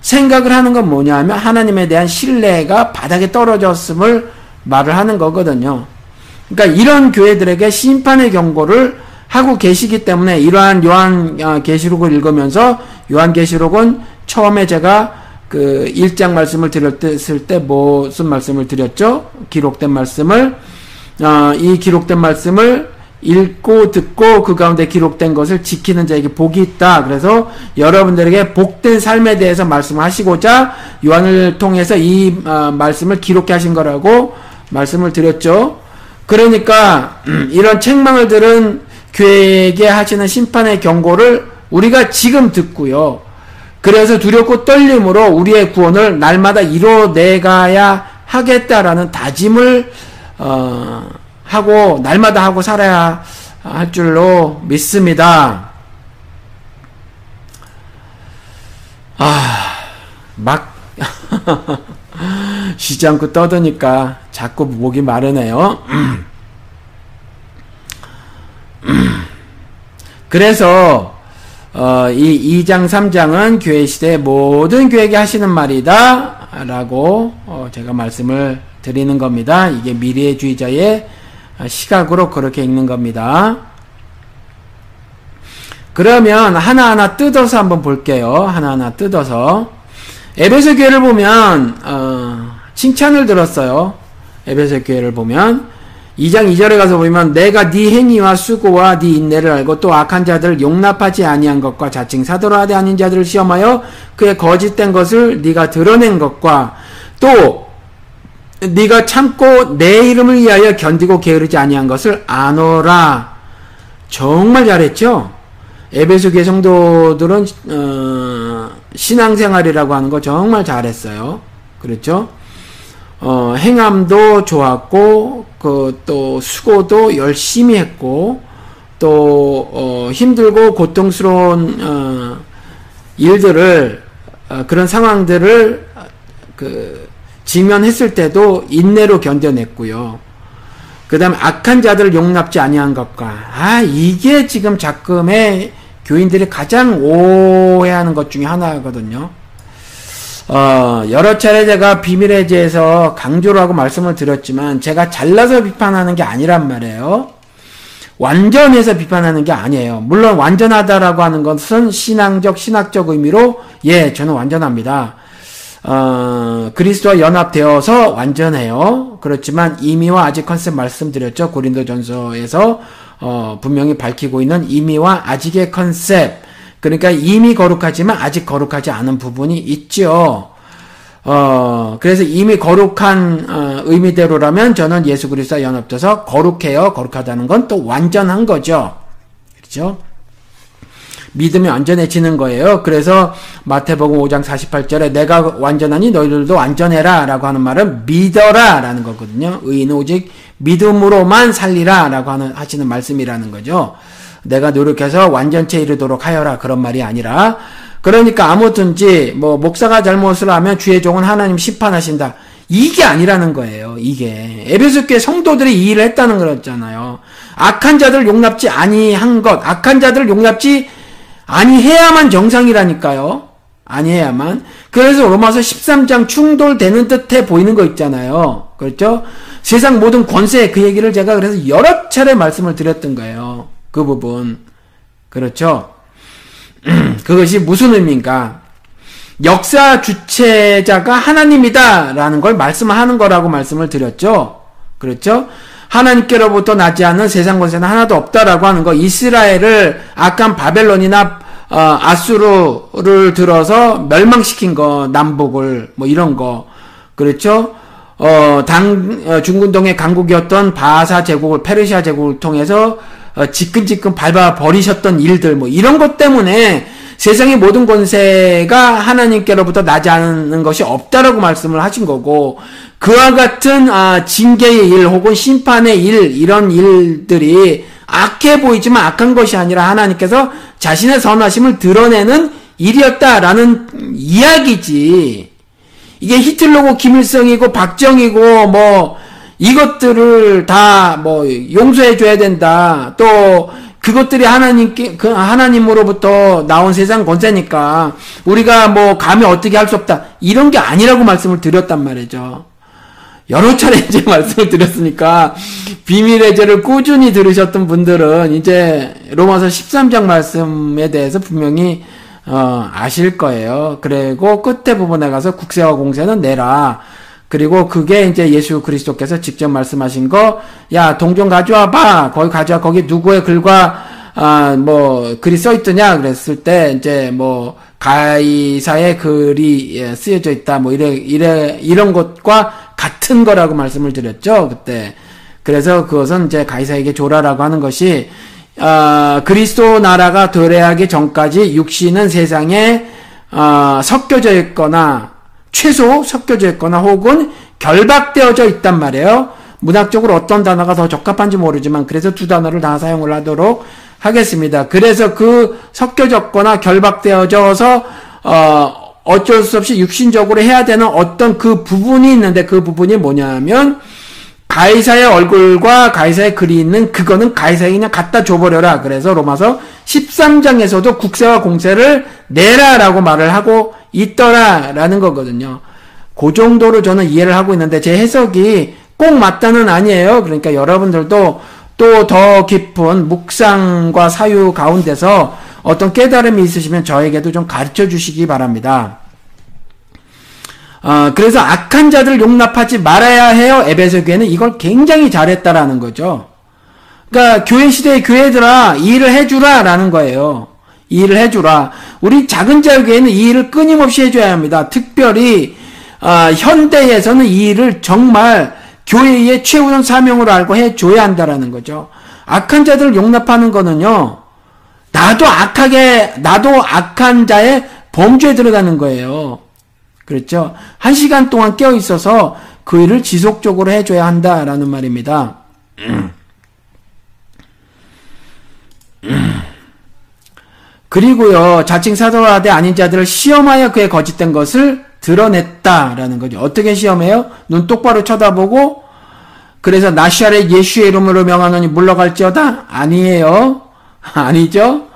A: 생각을 하는 건 뭐냐면 하 하나님에 대한 신뢰가 바닥에 떨어졌음을 말을 하는 거거든요. 그러니까 이런 교회들에게 심판의 경고를 하고 계시기 때문에 이러한 요한 어, 계시록을 읽으면서 요한 계시록은 처음에 제가 그일장 말씀을 드렸을 때 무슨 말씀을 드렸죠? 기록된 말씀을 어, 이 기록된 말씀을 읽고 듣고 그 가운데 기록된 것을 지키는 자에게 복이 있다. 그래서 여러분들에게 복된 삶에 대해서 말씀하시고자 요한을 통해서 이 어, 말씀을 기록해 하신 거라고 말씀을 드렸죠. 그러니까 음, 이런 책망을 들은 교회에게 하시는 심판의 경고를 우리가 지금 듣고요. 그래서 두렵고 떨림으로 우리의 구원을 날마다 이뤄내가야 하겠다라는 다짐을 어, 하고 날마다 하고 살아야 할 줄로 믿습니다. 아, 막 쉬지 않고 떠드니까 자꾸 목이 마르네요. 그래서 어, 이 2장 3장은 교회 시대 모든 교회에게 하시는 말이다 라고 어, 제가 말씀을 드리는 겁니다. 이게 미래주의자의 시각으로 그렇게 읽는 겁니다. 그러면 하나하나 뜯어서 한번 볼게요. 하나하나 뜯어서 에베소 교회를 보면 어, 칭찬을 들었어요. 에베소 교회를 보면 2장 2절에 가서 보면 내가 네 행위와 수고와 네 인내를 알고 또 악한 자들을 용납하지 아니한 것과 자칭 사도로 하되 아닌 자들을 시험하여 그의 거짓된 것을 네가 드러낸 것과 또 네가 참고 내 이름을 위하여 견디고 게으르지 아니한 것을 아노라. 정말 잘했죠? 에베소 교 성도들은 어, 신앙생활이라고 하는 거 정말 잘했어요. 그렇죠? 어, 행함도 좋았고 그또 수고도 열심히 했고 또 어, 힘들고 고통스러운 어, 일들을 어, 그런 상황들을 그 직면했을 때도 인내로 견뎌냈고요. 그 다음 악한 자들을 용납지 아니한 것과 아 이게 지금 작금의 교인들이 가장 오해하는 것 중에 하나거든요. 어, 여러 차례 제가 비밀의 제에서 강조를 고 말씀을 드렸지만 제가 잘라서 비판하는 게 아니란 말이에요. 완전해서 비판하는 게 아니에요. 물론 완전하다라고 하는 것은 신앙적 신학적 의미로 예 저는 완전합니다. 어, 그리스도와 연합되어서 완전해요. 그렇지만 임의와 아직 컨셉 말씀드렸죠. 고린도전서에서 어, 분명히 밝히고 있는 임의와 아직의 컨셉. 그러니까 이미 거룩하지만 아직 거룩하지 않은 부분이 있죠. 어, 그래서 이미 거룩한 어, 의미대로라면 저는 예수 그리스도와 연합돼서 거룩해요. 거룩하다는 건 또 완전한 거죠. 그렇죠? 믿음이 완전해지는 거예요. 그래서 마태복음 5장 48절에 내가 완전하니 너희들도 완전해라 라고 하는 말은 믿어라 라는 거거든요. 의인은 오직 믿음으로만 살리라 라고 하는, 하시는 말씀이라는 거죠. 내가 노력해서 완전체 이르도록 하여라 그런 말이 아니라 그러니까 아무튼지뭐 목사가 잘못을 하면 주의 종은 하나님 심판하신다. 이게 아니라는 거예요. 이게 에베소 교회 성도들이 이 일을 했다는 거였잖아요. 악한 자들 용납지 아니한 것, 악한 자들 용납지 아니해야만 정상이라니까요. 아니해야만. 그래서 로마서 13장 충돌되는 듯해 보이는 거 있잖아요. 그렇죠? 세상 모든 권세 그 얘기를 제가 그래서 여러 차례 말씀을 드렸던 거예요. 그 부분. 그렇죠? 그것이 무슨 의미인가? 역사 주체자가 하나님이다라는 걸 말씀하는 거라고 말씀을 드렸죠. 그렇죠? 하나님께로부터 나지 않은 세상 권세는 하나도 없다라고 하는 거. 이스라엘을 악한 바벨론이나 어, 아수르를 들어서 멸망시킨 거 남북을 뭐 이런 거 그렇죠? 어, 당, 어, 중군동의 강국이었던 바사 제국을, 페르시아 제국을 통해서, 어, 지끈지끈 밟아 버리셨던 일들, 뭐, 이런 것 때문에 세상의 모든 권세가 하나님께로부터 나지 않은 것이 없다라고 말씀을 하신 거고 그와 같은 아, 징계의 일 혹은 심판의 일 이런 일들이 악해 보이지만 악한 것이 아니라 하나님께서 자신의 선하심을 드러내는 일이었다라는 이야기지. 이게 히틀러고 김일성이고 박정희고 뭐 이것들을 다 뭐 용서해 줘야 된다. 또 그것들이 하나님께 그 하나님으로부터 나온 세상 권세니까 우리가 뭐 감히 어떻게 할 수 없다 이런 게 아니라고 말씀을 드렸단 말이죠. 여러 차례 이제 말씀을 드렸으니까 비밀의 죄를 꾸준히 들으셨던 분들은 이제 로마서 13장 말씀에 대해서 분명히 어, 아실 거예요. 그리고 끝에 부분에 가서 국세와 공세는 내라. 그리고 그게 이제 예수 그리스도께서 직접 말씀하신 거, 야, 동전 가져와 봐! 거기 가져와, 거기 누구의 글과, 아, 뭐, 글이 써있더냐? 그랬을 때, 이제 뭐, 가이사의 글이 예, 쓰여져 있다. 뭐, 이래, 이래, 이런 것과 같은 거라고 말씀을 드렸죠. 그때. 그래서 그것은 이제 가이사에게 조라라고 하는 것이, 어, 그리스도 나라가 도래하기 전까지 육신은 세상에, 어, 섞여져 있거나, 최소 섞여져 있거나 혹은 결박되어져 있단 말이에요. 문학적으로 어떤 단어가 더 적합한지 모르지만 그래서 두 단어를 다 사용을 하도록 하겠습니다. 그래서 그 섞여졌거나 결박되어져서 어 어쩔 수 없이 육신적으로 해야 되는 어떤 그 부분이 있는데 그 부분이 뭐냐면 가이사의 얼굴과 가이사의 글이 있는 그거는 가이사에 그냥 갖다 줘버려라. 그래서 로마서 13장에서도 국세와 공세를 내라라고 말을 하고 있더라라는 거거든요. 그 정도로 저는 이해를 하고 있는데 제 해석이 꼭 맞다는 아니에요. 그러니까 여러분들도 또 더 깊은 묵상과 사유 가운데서 어떤 깨달음이 있으시면 저에게도 좀 가르쳐 주시기 바랍니다. 어, 그래서 악한 자들을 용납하지 말아야 해요. 에베소 교회는 이걸 굉장히 잘했다라는 거죠. 그러니까 교회 시대에 교회들아 일을 해주라라는 거예요. 일을 해주라. 우리 작은 자에게는 이 일을 끊임없이 해줘야 합니다. 특별히 어, 현대에서는 이 일을 정말 교회의 최우선 사명으로 알고 해줘야 한다라는 거죠. 악한 자들을 용납하는 거는요. 나도 악하게 나도 악한 자의 범죄에 들어가는 거예요. 그렇죠? 한 시간 동안 깨어 있어서 그 일을 지속적으로 해줘야 한다라는 말입니다. 그리고요, 자칭 사도라대 아닌 자들을 시험하여 그의 거짓된 것을 드러냈다라는 거죠. 어떻게 시험해요? 눈 똑바로 쳐다보고, 그래서 나시아 예수의 이름으로 명하노니 물러갈지어다? 아니에요. 아니죠?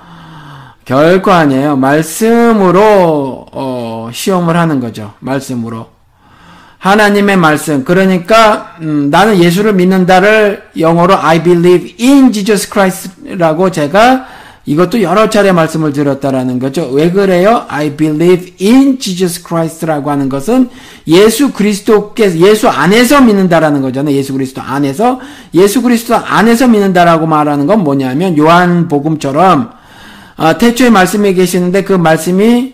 A: 결코 아니에요. 말씀으로, 어, 시험을 하는 거죠. 말씀으로. 하나님의 말씀. 그러니까 음, 나는 예수를 믿는다를 영어로 I believe in Jesus Christ라고 제가 이것도 여러 차례 말씀을 드렸다라는 거죠. 왜 그래요? I believe in Jesus Christ라고 하는 것은 예수 그리스도께서 예수 안에서 믿는다라는 거잖아요. 예수 그리스도 안에서 예수 그리스도 안에서 믿는다라고 말하는 건 뭐냐면 요한 복음처럼 아, 태초에 말씀이 계시는데 그 말씀이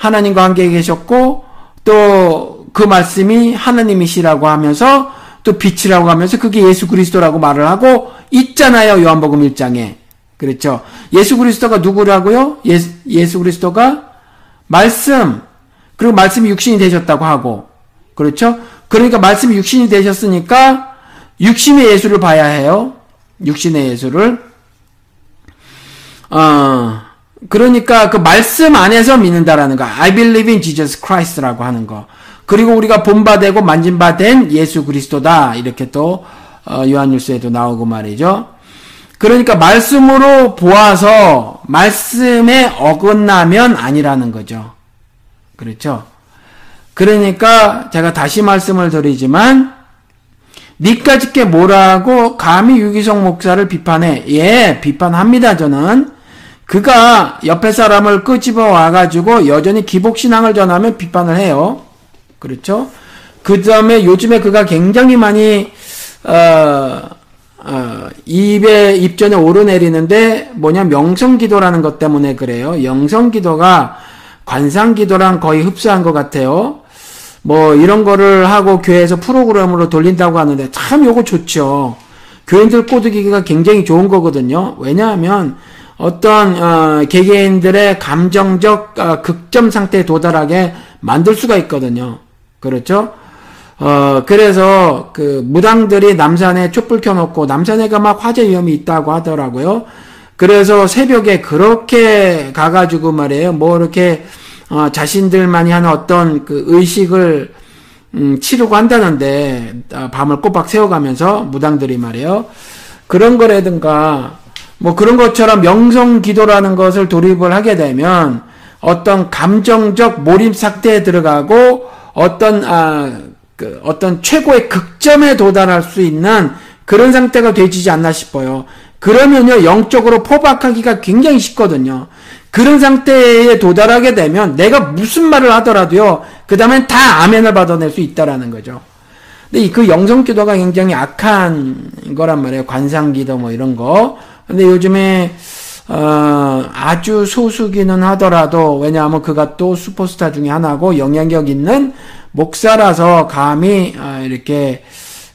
A: 하나님과 함께 계셨고 또 그 말씀이 하나님이시라고 하면서 또 빛이라고 하면서 그게 예수 그리스도라고 말을 하고 있잖아요. 요한복음 1장에. 그렇죠. 예수 그리스도가 누구라고요? 예수, 예수 그리스도가 말씀 그리고 말씀이 육신이 되셨다고 하고 그렇죠? 그러니까 말씀이 육신이 되셨으니까 육신의 예수를 봐야 해요. 육신의 예수를 어 그러니까 그 말씀 안에서 믿는다라는 거. I believe in Jesus Christ라고 하는 거. 그리고 우리가 본바되고 만진바된 예수 그리스도다. 이렇게 또 어, 요한일서에도 나오고 말이죠. 그러니까 말씀으로 보아서 말씀에 어긋나면 아니라는 거죠. 그렇죠? 그러니까 제가 다시 말씀을 드리지만 니까짓게 뭐라고 감히 유기성 목사를 비판해. 예, 비판합니다. 저는 그가 옆에 사람을 끄집어 와가지고 여전히 기복신앙을 전하면 비판을 해요. 그렇죠? 그 다음에 요즘에 그가 굉장히 많이, 어, 어, 입에, 입전에 오르내리는데 뭐냐, 명성기도라는 것 때문에 그래요. 명성기도가 관상기도랑 거의 흡수한 것 같아요. 뭐 이런 거를 하고 교회에서 프로그램으로 돌린다고 하는데 참 요거 좋죠. 교인들 꼬드기가 굉장히 좋은 거거든요. 왜냐하면 어떤 어, 개개인들의 감정적 어, 극점 상태에 도달하게 만들 수가 있거든요. 그렇죠? 어, 그래서 그 무당들이 남산에 촛불 켜놓고 남산에가 막 화재 위험이 있다고 하더라고요. 그래서 새벽에 그렇게 가가지고 말이에요. 뭐 이렇게 어, 자신들만이 하는 어떤 그 의식을 음, 치르고 한다는데 아, 밤을 꼬박 새워가면서 무당들이 말이에요. 그런 거라든가 뭐 그런 것처럼 명성 기도라는 것을 돌입을 하게 되면 어떤 감정적 몰입 상태에 들어가고 어떤 아, 그 어떤 최고의 극점에 도달할 수 있는 그런 상태가 되지 않나 싶어요. 그러면요 영적으로 포박하기가 굉장히 쉽거든요. 그런 상태에 도달하게 되면 내가 무슨 말을 하더라도요 그 다음엔 다 아멘을 받아낼 수 있다라는 거죠. 근데 그 영성 기도가 굉장히 악한 거란 말이에요. 관상 기도 뭐 이런 거. 근데 요즘에 어, 아주 소수기는 하더라도 왜냐하면 그가 또 슈퍼스타 중에 하나고 영향력 있는 목사라서 감히 어, 이렇게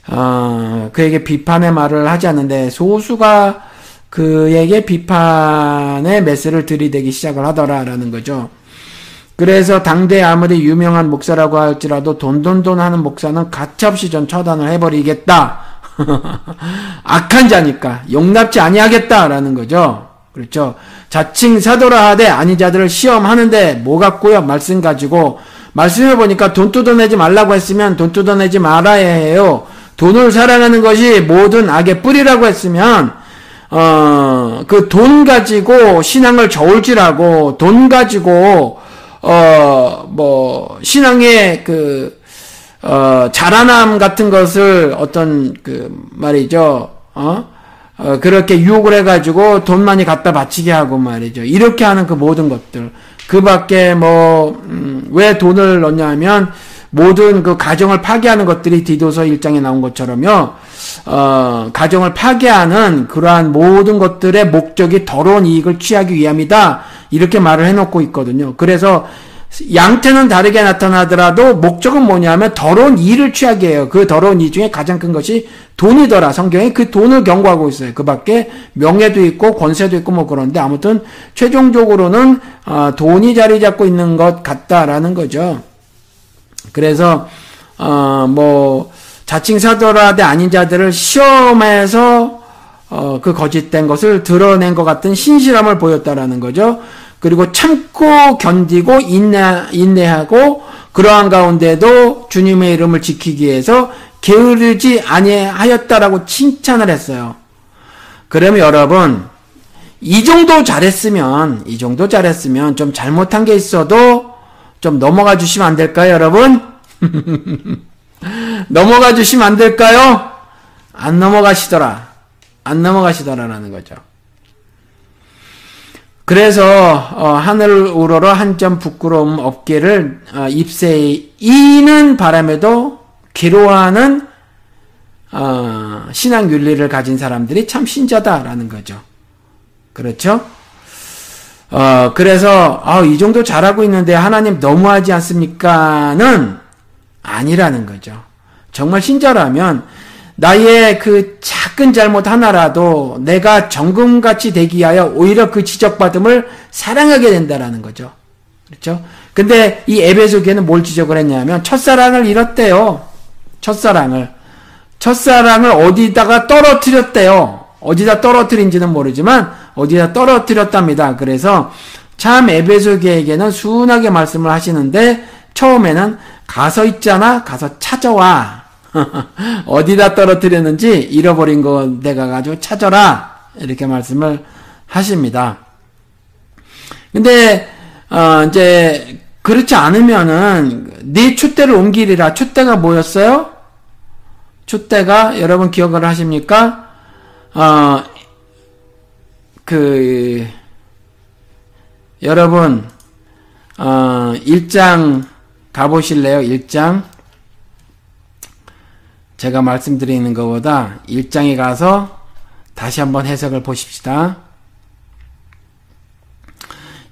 A: 어, 그에게 비판의 말을 하지 않는데 소수가 그에게 비판의 메스를 들이대기 시작을 하더라라는 거죠. 그래서 당대 아무리 유명한 목사라고 할지라도 돈돈돈 하는 목사는 가차없이 전 처단을 해버리겠다. 악한 자니까 용납지 아니하겠다라는 거죠. 그렇죠. 자칭 사도라 하되 아닌 자들을 시험하는데 뭐 같고요? 말씀 가지고 말씀해 보니까 돈 뜯어내지 말라고 했으면 돈 뜯어내지 말아야 해요. 돈을 사랑하는 것이 모든 악의 뿌리라고 했으면 어, 그 돈 가지고 신앙을 저울질하고 돈 가지고 어, 뭐 신앙의 그 어, 자라남 같은 것을 어떤 그 말이죠. 어? 어, 그렇게 유혹을 해가지고 돈 많이 갖다 바치게 하고 말이죠. 이렇게 하는 그 모든 것들. 그 밖에 뭐, 음, 왜 돈을 넣냐 하면, 모든 그 가정을 파괴하는 것들이 디도서 1장에 나온 것처럼요, 어, 가정을 파괴하는 그러한 모든 것들의 목적이 더러운 이익을 취하기 위함이다. 이렇게 말을 해놓고 있거든요. 그래서 양태는 다르게 나타나더라도 목적은 뭐냐면 더러운 일을 취하게 해요. 그 더러운 일 중에 가장 큰 것이 돈이더라. 성경이 그 돈을 경고하고 있어요. 그 밖에 명예도 있고 권세도 있고 뭐 그런데 아무튼 최종적으로는 어, 돈이 자리 잡고 있는 것 같다라는 거죠. 그래서 어뭐 자칭 사도라대 아닌 자들을 시험해서 어그 거짓된 것을 드러낸 것 같은 신실함을 보였다라는 거죠. 그리고 참고 견디고 인내, 인내하고 그러한 가운데도 주님의 이름을 지키기 위해서 게으르지 아니하였다라고 칭찬을 했어요. 그러면 여러분 이 정도 잘했으면 이 정도 잘했으면 좀 잘못한 게 있어도 좀 넘어가 주시면 안 될까요, 여러분? 넘어가 주시면 안 될까요? 안 넘어가시더라. 안 넘어가시더라라는 거죠. 그래서 어, 하늘 우러러 한 점 부끄러움 없기를 어, 입새에 이는 바람에도 괴로워하는 어, 신앙 윤리를 가진 사람들이 참 신자다라는 거죠. 그렇죠? 어, 그래서 아, 이 정도 잘하고 있는데 하나님 너무하지 않습니까는 아니라는 거죠. 정말 신자라면 나의 그 작은 잘못 하나라도 내가 정금같이 되기 하여 오히려 그 지적받음을 사랑하게 된다라는 거죠. 그렇죠? 근데 이 에베소 교회는 뭘 지적을 했냐면 첫사랑을 잃었대요. 첫사랑을. 첫사랑을 어디다가 떨어뜨렸대요. 어디다 떨어뜨린지는 모르지만 어디다 떨어뜨렸답니다. 그래서 참 에베소계에게는 순하게 말씀을 하시는데 처음에는 가서 있잖아 가서 찾아와 어디다 떨어뜨렸는지 잃어버린 거 내가 가지고 찾아라. 이렇게 말씀을 하십니다. 근데, 어, 이제, 그렇지 않으면은, 네 촛대를 옮기리라. 촛대가 뭐였어요? 촛대가, 여러분 기억을 하십니까? 어, 그, 여러분, 어, 1장 가보실래요? 1장. 제가 말씀드리는 것보다 1장에 가서 다시 한번 해석을 보십시다.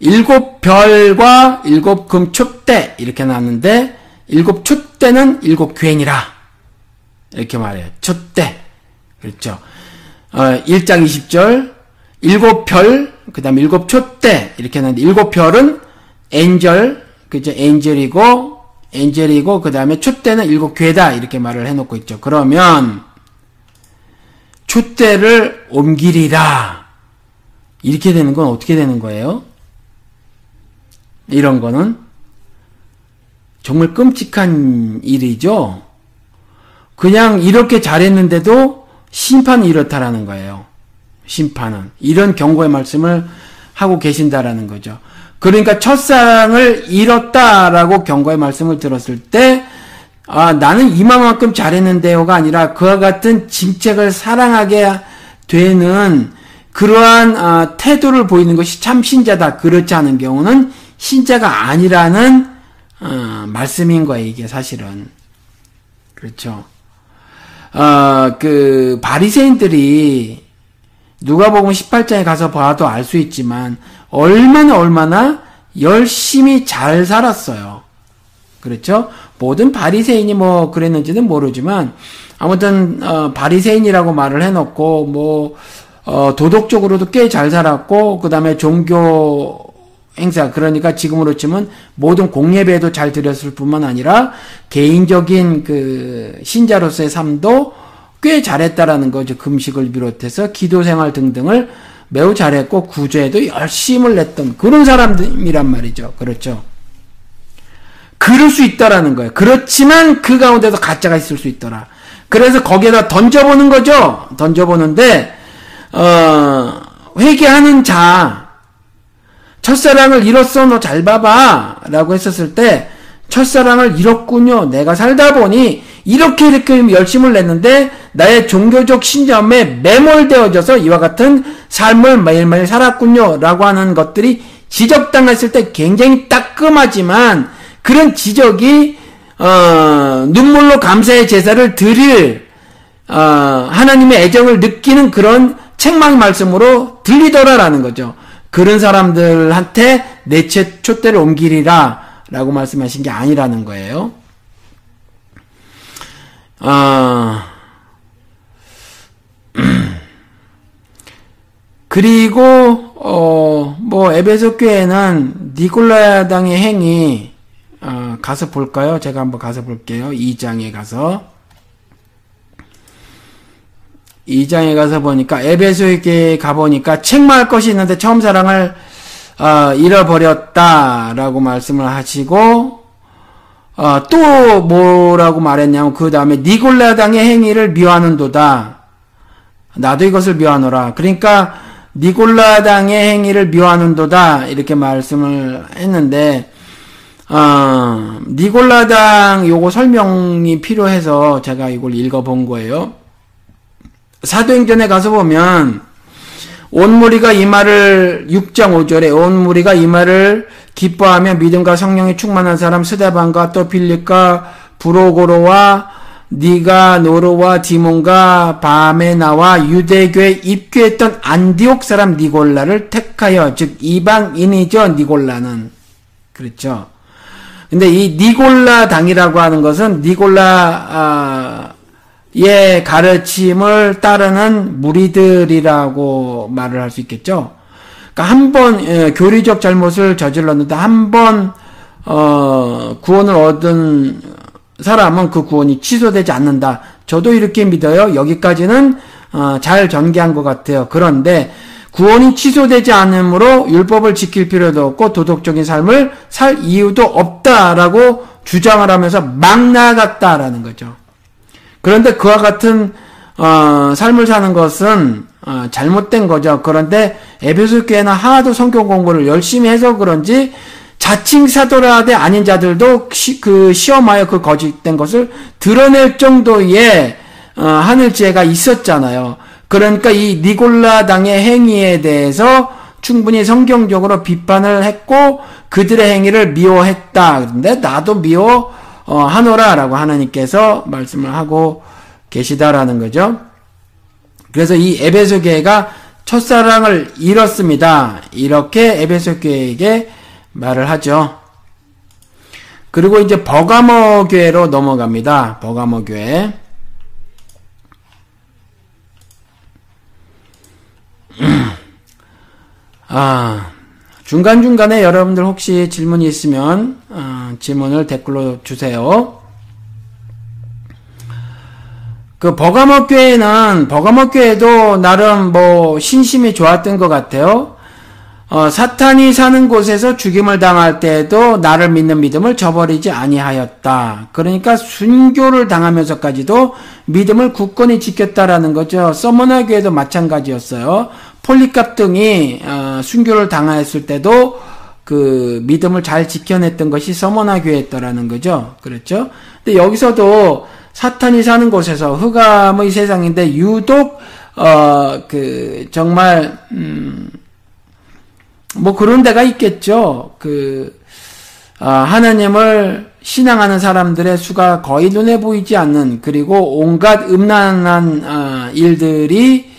A: 일곱 별과 일곱 금축대 이렇게 나왔는데 일곱 축대는 일곱 괜이라 이렇게 말해요. 축대 그렇죠. 어, 1장 20절 일곱 별, 그다음 일곱 촛대 이렇게 하는데 일곱 별은 엔젤, 그죠? 엔젤이고 엔젤이고 그 다음에 촛대는 일곱 괴다 이렇게 말을 해놓고 있죠. 그러면 촛대를 옮기리라 이렇게 되는 건 어떻게 되는 거예요? 이런 거는 정말 끔찍한 일이죠. 그냥 이렇게 잘했는데도 심판이 이렇다라는 거예요. 심판은 이런 경고의 말씀을 하고 계신다라는 거죠. 그러니까 첫사랑을 잃었다라고 경고의 말씀을 들었을 때, 아, 나는 이만큼 잘했는데요가 아니라 그와 같은 짐책을 사랑하게 되는 그러한 아, 태도를 보이는 것이 참 신자다. 그렇지 않은 경우는 신자가 아니라는 어, 말씀인 거예요. 이게 사실은 그렇죠. 어, 그 바리새인들이 누가보음 18장에 가서 봐도 알 수 있지만 얼마나 얼마나 열심히 잘 살았어요. 그렇죠? 모든 바리새인이 뭐 그랬는지는 모르지만 아무튼 어, 바리새인이라고 말을 해놓고 뭐 어, 도덕적으로도 꽤 잘 살았고 그 다음에 종교 행사 그러니까 지금으로 치면 모든 공예배도 잘 드렸을 뿐만 아니라 개인적인 그 신자로서의 삶도 꽤 잘했다라는 거죠 금식을 비롯해서 기도 생활 등등을 매우 잘했고 구제에도 열심을 냈던 그런 사람이란 말이죠. 그렇죠. 그럴 수 있다라는 거예요. 그렇지만 그 가운데서 가짜가 있을 수 있더라. 그래서 거기에다 던져보는 거죠. 던져보는데 어, 회개하는 자 첫사랑을 잃었어 너 잘 봐봐라고 했었을 때 첫사랑을 잃었군요. 내가 살다 보니 이렇게 이렇게 열심을 냈는데 나의 종교적 신념에 매몰되어져서 이와 같은 삶을 매일매일 살았군요. 라고 하는 것들이 지적당했을 때 굉장히 따끔하지만 그런 지적이 어, 눈물로 감사의 제사를 드릴 어, 하나님의 애정을 느끼는 그런 책망 말씀으로 들리더라라는 거죠. 그런 사람들한테 내채 대를 옮기리라 라고 말씀하신 게 아니라는 거예요. 아, 그리고 어, 뭐 에베소 교회는 니골라당의 행위 어, 가서 볼까요? 제가 한번 가서 볼게요. 2장에 가서 2장에 가서 보니까 에베소에게 가보니까 책망할 것이 있는데 처음 사랑을 어, 잃어버렸다라고 말씀을 하시고 어, 또 뭐라고 말했냐면 그 다음에 니골라당의 행위를 미워하는도다. 나도 이것을 미워하노라. 그러니까 니골라당의 행위를 미워하는도다 이렇게 말씀을 했는데 어, 니골라당 요거 설명이 필요해서 제가 이걸 읽어본 거예요. 사도행전에 가서 보면 온 무리가 이 말을 6장 5절에 온 무리가 이 말을 기뻐하며 믿음과 성령이 충만한 사람 스데반과 또 빌립과 브로고로와 니가 노로와 디몬과 바메나와 유대교에 입교했던 안디옥 사람 니골라를 택하여 즉 이방인이죠 니골라는 그렇죠. 근데 이 니골라 당이라고 하는 것은 니골라 아, 예 가르침을 따르는 무리들이라고 말을 할 수 있겠죠. 그러니까 한번 예, 교리적 잘못을 저질렀는데 한번 어, 구원을 얻은 사람은 그 구원이 취소되지 않는다. 저도 이렇게 믿어요. 여기까지는 어, 잘 전개한 것 같아요. 그런데 구원이 취소되지 않으므로 율법을 지킬 필요도 없고 도덕적인 삶을 살 이유도 없다라고 주장을 하면서 막 나갔다라는 거죠. 그런데 그와 같은 어, 삶을 사는 것은 어, 잘못된 거죠. 그런데 에베소 교회는 하나도 성경 공부를 열심히 해서 그런지 자칭 사도라대 아닌 자들도 시, 그 시험하여 그 거짓된 것을 드러낼 정도의 어, 하늘 지혜가 있었잖아요. 그러니까 이 니골라당의 행위에 대해서 충분히 성경적으로 비판을 했고 그들의 행위를 미워했다. 근데 나도 미워 어, 하노라라고 하나님께서 말씀을 하고 계시다라는 거죠. 그래서 이 에베소 교회가 첫사랑을 잃었습니다. 이렇게 에베소 교회에게 말을 하죠. 그리고 이제 버가모 교회로 넘어갑니다. 버가모 교회. 아 중간중간에 여러분들 혹시 질문이 있으면 어, 질문을 댓글로 주세요. 그 버가모 교회는 버가모 교회도 나름 뭐 신심이 좋았던 것 같아요. 어, 사탄이 사는 곳에서 죽임을 당할 때에도 나를 믿는 믿음을 저버리지 아니하였다. 그러니까 순교를 당하면서까지도 믿음을 굳건히 지켰다라는 거죠. 서머나 교회도 마찬가지였어요. 폴리캅 등이 어, 순교를 당하였을 때도 그 믿음을 잘 지켜냈던 것이 서머나 교회였더라는 거죠. 그렇죠? 근데 여기서도 사탄이 사는 곳에서 흑암의 세상인데 유독 어 그 정말 음뭐 그런 데가 있겠죠. 그 어, 하나님을 신앙하는 사람들의 수가 거의 눈에 보이지 않는 그리고 온갖 음란한 어, 일들이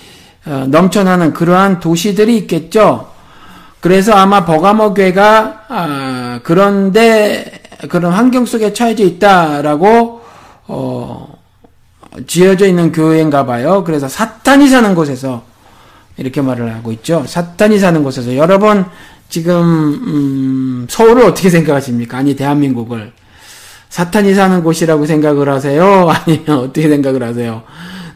A: 어, 넘쳐나는 그러한 도시들이 있겠죠. 그래서 아마 버가모 교회가 아, 그런데 그런 환경 속에 처해져 있다라고 어, 지어져 있는 교회인가 봐요. 그래서 사탄이 사는 곳에서 이렇게 말을 하고 있죠. 사탄이 사는 곳에서 여러분 지금 음, 서울을 어떻게 생각하십니까? 아니 대한민국을 사탄이 사는 곳이라고 생각을 하세요? 아니면 어떻게 생각을 하세요?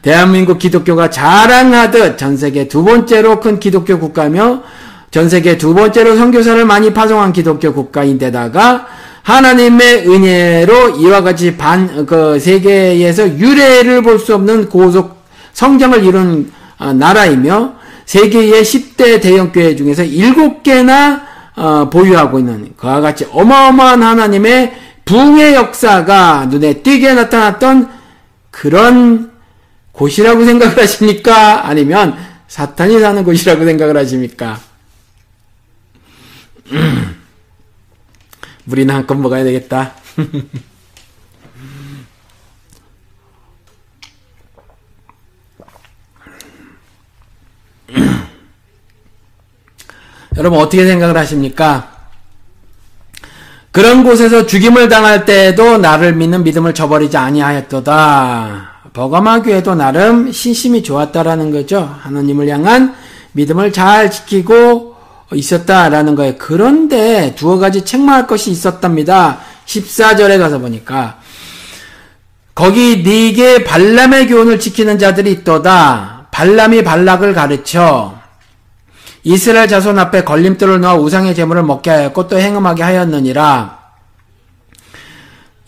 A: 대한민국 기독교가 자랑하듯 전 세계 두 번째로 큰 기독교 국가며 전 세계 두 번째로 선교사를 많이 파송한 기독교 국가인데다가 하나님의 은혜로 이와 같이 반 그 세계에서 유례를 볼 수 없는 고속 성장을 이룬 아, 나라이며 세계의 10대 대형교회 중에서 7개나 어, 보유하고 있는 그와 같이 어마어마한 하나님의 부흥의 역사가 눈에 띄게 나타났던 그런 곳이라고 생각을 하십니까? 아니면 사탄이 사는 곳이라고 생각을 하십니까? 우리는 음. 한껏 먹어야 되겠다. 여러분 어떻게 생각을 하십니까? 그런 곳에서 죽임을 당할 때에도 나를 믿는 믿음을 저버리지 아니하였도다. 버가마 교회도 나름 신심이 좋았다라는 거죠. 하나님을 향한 믿음을 잘 지키고 있었다라는 거예요. 그런데 두어 가지 책망할 것이 있었답니다. 14절에 가서 보니까 거기 네게 발람의 교훈을 지키는 자들이 있도다. 발람이 발락을 가르쳐 이스라엘 자손 앞에 걸림돌을 넣어 우상의 제물을 먹게 하였고 또 행음하게 하였느니라.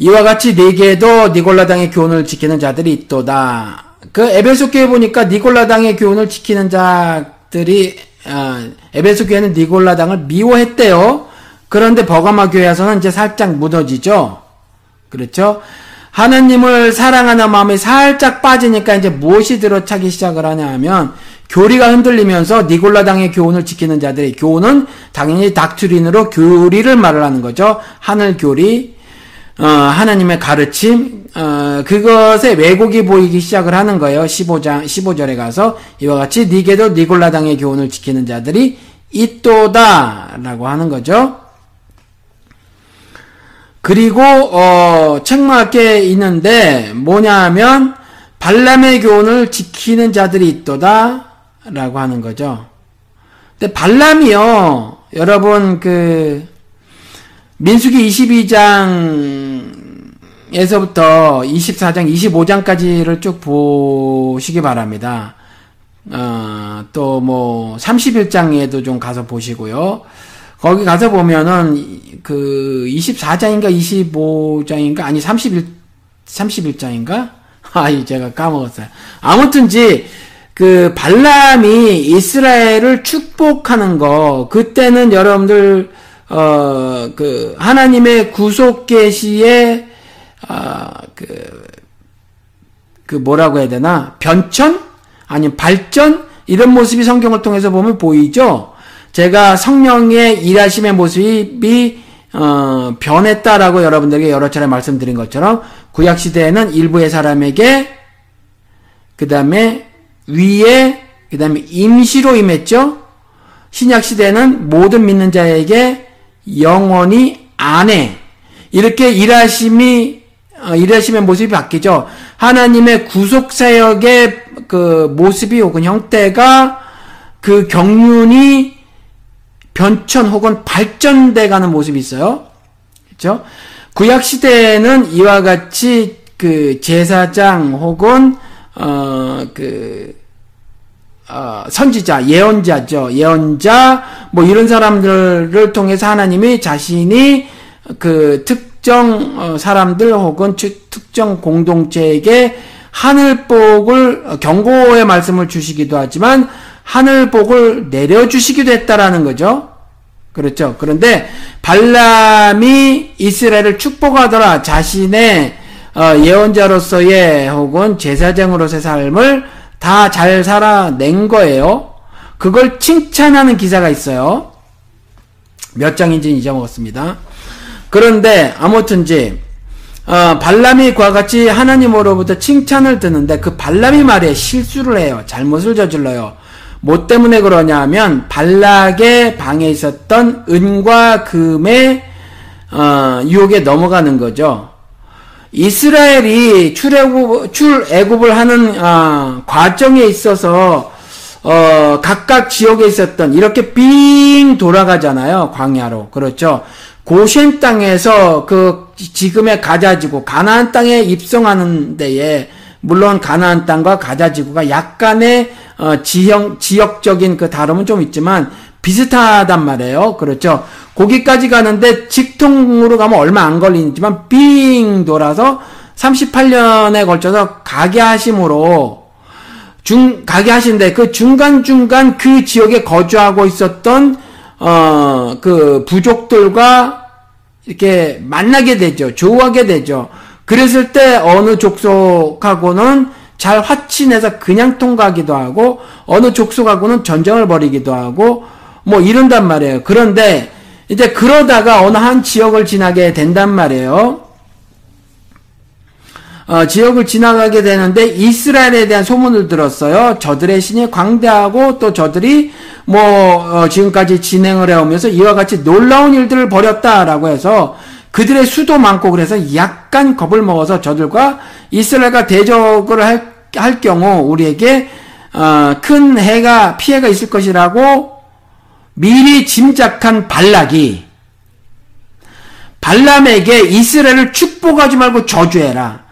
A: 이와 같이 네개도 니골라당의 교훈을 지키는 자들이 있도다. 그 에베소 교회 보니까 니골라당의 교훈을 지키는 자들이 어, 아, 에베소 교회는 니골라당을 미워했대요. 그런데 버가마 교회에서는 이제 살짝 무너지죠. 그렇죠? 하나님을 사랑하는 마음이 살짝 빠지니까 이제 무엇이 들어차기 시작을 하냐 하면 교리가 흔들리면서 니골라당의 교훈을 지키는 자들의 교훈은 당연히 닥트린으로 교리를 말을 하는 거죠. 하늘 교리, 어, 하나님의 가르침 어, 그것의 왜곡이 보이기 시작을 하는 거예요. 15장 15절에 가서 이와 같이 니게도 니골라당의 교훈을 지키는 자들이 있도다라고 하는 거죠. 그리고 어, 책마에 있는데 뭐냐하면 발람의 교훈을 지키는 자들이 있도다라고 하는 거죠. 근데 발람이요, 여러분 그 민수기 22장에서부터 24장, 25장까지를 쭉 보시기 바랍니다. 어, 또 뭐, 31장에도 좀 가서 보시고요. 거기 가서 보면은, 그, 24장인가 25장인가? 아니, 31, 31장인가? 아이, 제가 까먹었어요. 아무튼지, 그, 발람이 이스라엘을 축복하는 거, 그때는 여러분들, 어, 그 하나님의 구속 계시의 아그그 그 뭐라고 해야 되나 변천 아니면 발전 이런 모습이 성경을 통해서 보면 보이죠. 제가 성령의 일하심의 모습이 어, 변했다라고 여러분들에게 여러 차례 말씀드린 것처럼 구약 시대에는 일부의 사람에게 그 다음에 위에 그 다음에 임시로 임했죠. 신약 시대는 에 모든 믿는 자에게 영원히 안에 이렇게 일하심이 어, 일하심의 모습이 바뀌죠. 하나님의 구속 사역의 그 모습이 혹은 형태가 그 경륜이 변천 혹은 발전돼가는 모습이 있어요. 그렇죠? 구약 시대에는 이와 같이 그 제사장 혹은 어그 어, 선지자, 예언자죠. 예언자, 뭐 이런 사람들을 통해서 하나님이 자신이 그 특정 어, 사람들 혹은 특정 공동체에게 하늘복을 어, 경고의 말씀을 주시기도 하지만 하늘복을 내려주시기도 했다라는 거죠. 그렇죠. 그런데 발람이 이스라엘을 축복하더라 자신의 어, 예언자로서의 혹은 제사장으로서의 삶을 다잘 살아낸 거예요. 그걸 칭찬하는 기사가 있어요. 몇 장인지는 잊어먹었습니다. 그런데 아무튼지 어, 발람이과 같이 하나님으로부터 칭찬을 듣는데 그 발람이 말에 실수를 해요. 잘못을 저질러요. 뭐 때문에 그러냐 하면 발락의 방에 있었던 은과 금의 어, 유혹에 넘어가는 거죠. 이스라엘이 출애굽 출애굽을 하는 어, 과정에 있어서 어, 각각 지역에 있었던 이렇게 빙 돌아가잖아요 광야로 그렇죠 고센 땅에서 그 지금의 가자지구 가나안 땅에 입성하는 데에 물론 가나안 땅과 가자지구가 약간의 어, 지형 지역적인 그 다름은 좀 있지만 비슷하단 말이에요. 그렇죠. 거기까지 가는데 직통으로 가면 얼마 안 걸리지만 빙 돌아서 38년에 걸쳐서 가게하심으로 중 가게하신데 그 중간 중간 그 지역에 거주하고 있었던 어 그 부족들과 이렇게 만나게 되죠. 조우하게 되죠. 그랬을 때 어느 족속하고는 잘 화친해서 그냥 통과하기도 하고 어느 족속하고는 전쟁을 벌이기도 하고 뭐 이런단 말이에요. 그런데 이제 그러다가 어느 한 지역을 지나게 된단 말이에요. 어, 지역을 지나가게 되는데 이스라엘에 대한 소문을 들었어요. 저들의 신이 광대하고 또 저들이 뭐 어, 지금까지 진행을 해오면서 이와 같이 놀라운 일들을 벌였다라고 해서 그들의 수도 많고 그래서 약간 겁을 먹어서 저들과 이스라엘과 대적을 할, 할 경우 우리에게 어, 큰 해가 피해가 있을 것이라고 미리 짐작한 발락이 발람에게 이스라엘을 축복하지 말고 저주해라.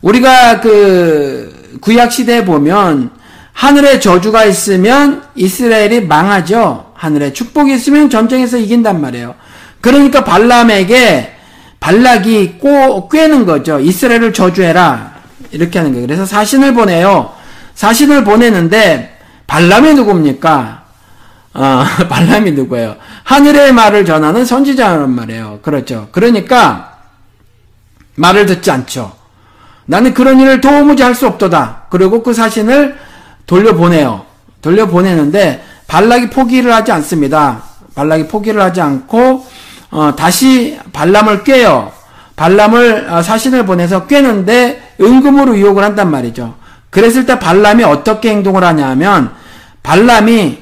A: 우리가 그 구약 시대에 보면 하늘에 저주가 있으면 이스라엘이 망하죠. 하늘에 축복이 있으면 전쟁에서 이긴단 말이에요. 그러니까 발람에게 발락이 꼬, 꿰는 거죠. 이스라엘을 저주해라. 이렇게 하는 거예요. 그래서 사신을 보내요. 사신을 보내는데 발람이 누굽니까? 아, 발람이 누구예요? 하늘의 말을 전하는 선지자란 말이에요. 그렇죠. 그러니까 말을 듣지 않죠. 나는 그런 일을 도무지 할 수 없도다. 그리고 그 사신을 돌려보내요. 돌려보내는데 발락이 포기를 하지 않습니다. 발락이 포기를 하지 않고 어, 다시 발람을 깨요 발람을 어, 사신을 보내서 깨는데 은금으로 유혹을 한단 말이죠. 그랬을 때 발람이 어떻게 행동을 하냐면 발람이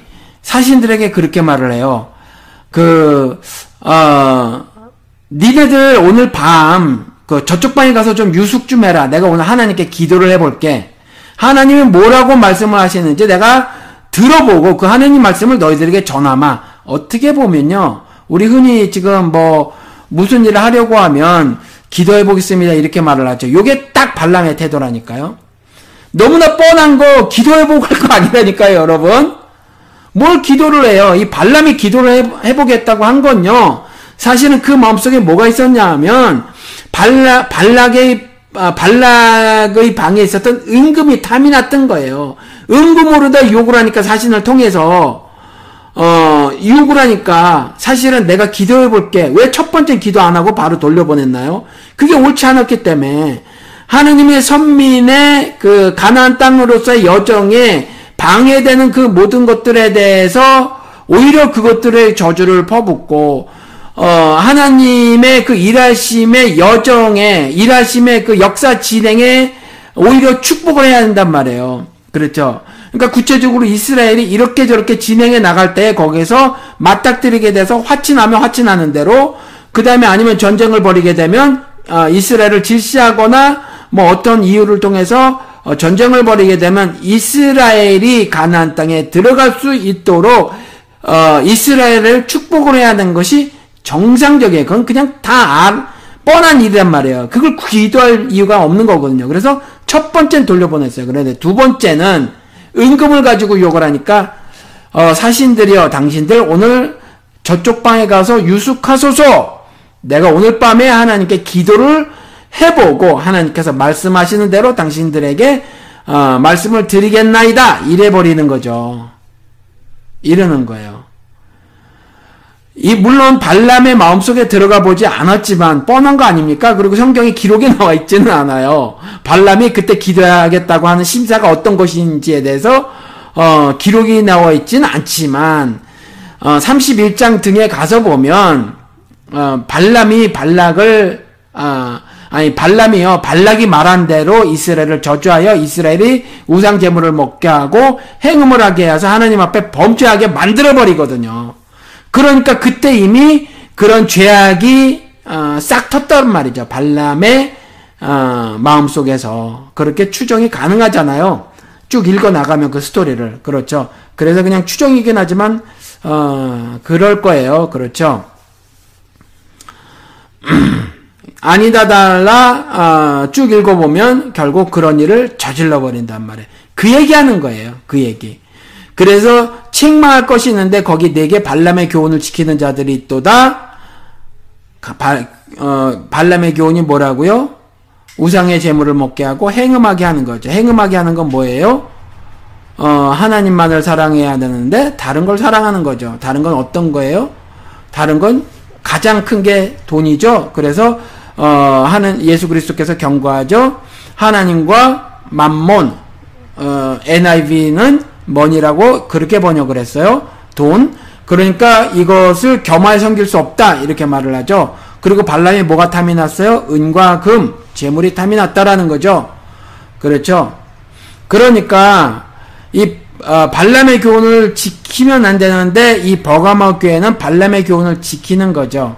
A: 사신들에게 그렇게 말을 해요. 그, 어, 니네들 오늘 밤, 그 저쪽 방에 가서 좀 유숙 좀 해라. 내가 오늘 하나님께 기도를 해볼게. 하나님이 뭐라고 말씀을 하시는지 내가 들어보고 그 하나님 말씀을 너희들에게 전하마. 어떻게 보면요. 우리 흔히 지금 뭐, 무슨 일을 하려고 하면 기도해 보겠습니다. 이렇게 말을 하죠. 요게 딱 반란의 태도라니까요. 너무나 뻔한 거 기도해 보고 할 거 아니라니까요, 여러분. 뭘 기도를 해요? 이 발람이 기도를 해보겠다고 한 건요. 사실은 그 마음속에 뭐가 있었냐 하면 발라, 발락의 아, 발락의 방에 있었던 은금이 탐이 났던 거예요. 은금으로다 욕을 하니까 사신을 통해서 어 욕을 하니까 사실은 내가 기도해 볼게. 왜 첫 번째 기도 안 하고 바로 돌려보냈나요? 그게 옳지 않았기 때문에 하느님의 선민의 그가나 땅으로서의 여정에 방해되는 그 모든 것들에 대해서 오히려 그것들의 저주를 퍼붓고 어, 하나님의 그 일하심의 여정에 일하심의 그 역사 진행에 오히려 축복을 해야 한단 말이에요. 그렇죠. 그러니까 구체적으로 이스라엘이 이렇게 저렇게 진행해 나갈 때 거기서 맞닥뜨리게 돼서 화친하면 화친하는 대로 그 다음에 아니면 전쟁을 벌이게 되면 어, 이스라엘을 질시하거나 뭐 어떤 이유를 통해서 어, 전쟁을 벌이게 되면 이스라엘이 가나안 땅에 들어갈 수 있도록 어, 이스라엘을 축복을 해야 하는 것이 정상적이에요. 그건 그냥 다 알, 뻔한 일이란 말이에요. 그걸 기도할 이유가 없는 거거든요. 그래서 첫 번째는 돌려보냈어요. 그런데 두 번째는 은금을 가지고 욕을 하니까 어, 사신들이여 당신들 오늘 저쪽 방에 가서 유숙하소서 내가 오늘 밤에 하나님께 기도를 해보고 하나님께서 말씀하시는 대로 당신들에게 어, 말씀을 드리겠나이다 이래버리는 거죠. 이러는 거예요. 이 물론 발람의 마음속에 들어가 보지 않았지만 뻔한 거 아닙니까? 그리고 성경에 기록이 나와 있지는 않아요. 발람이 그때 기도하겠다고 하는 심사가 어떤 것인지에 대해서 어, 기록이 나와 있지는 않지만 어, 31장 등에 가서 보면 어, 발람이 발락을 어, 아니 발람이요 발락이 말한 대로 이스라엘을 저주하여 이스라엘이 우상 제물을 먹게 하고 행음을 하게 해서 하나님 앞에 범죄하게 만들어 버리거든요. 그러니까 그때 이미 그런 죄악이 어, 싹 텄단 말이죠. 발람의 어, 마음 속에서 그렇게 추정이 가능하잖아요. 쭉 읽어 나가면 그 스토리를 그렇죠. 그래서 그냥 추정이긴 하지만 어, 그럴 거예요. 그렇죠. 아니다 달라 아, 쭉 읽어보면 결국 그런 일을 저질러 버린단 말이에요. 그 얘기하는 거예요. 그 얘기. 그래서 책망할 것이 있는데 거기 내게 발람의 교훈을 지키는 자들이 있도다. 발, 어, 발람의 교훈이 뭐라고요? 우상의 재물을 먹게 하고 행음하게 하는 거죠. 행음하게 하는 건 뭐예요? 어, 하나님만을 사랑해야 되는데 다른 걸 사랑하는 거죠. 다른 건 어떤 거예요? 다른 건 가장 큰 게 돈이죠. 그래서 어, 하는 예수 그리스도께서 경고하죠. 하나님과 만몬 어, NIV는 m 이라고 그렇게 번역을 했어요. 돈. 그러니까 이것을 겸하여 섬길 수 없다 이렇게 말을 하죠. 그리고 발람이 뭐가 탐이 났어요? 은과 금, 재물이 탐이 났다라는 거죠. 그렇죠. 그러니까 이 어, 발람의 교훈을 지키면 안 되는데 이 버가마 교회는 발람의 교훈을 지키는 거죠.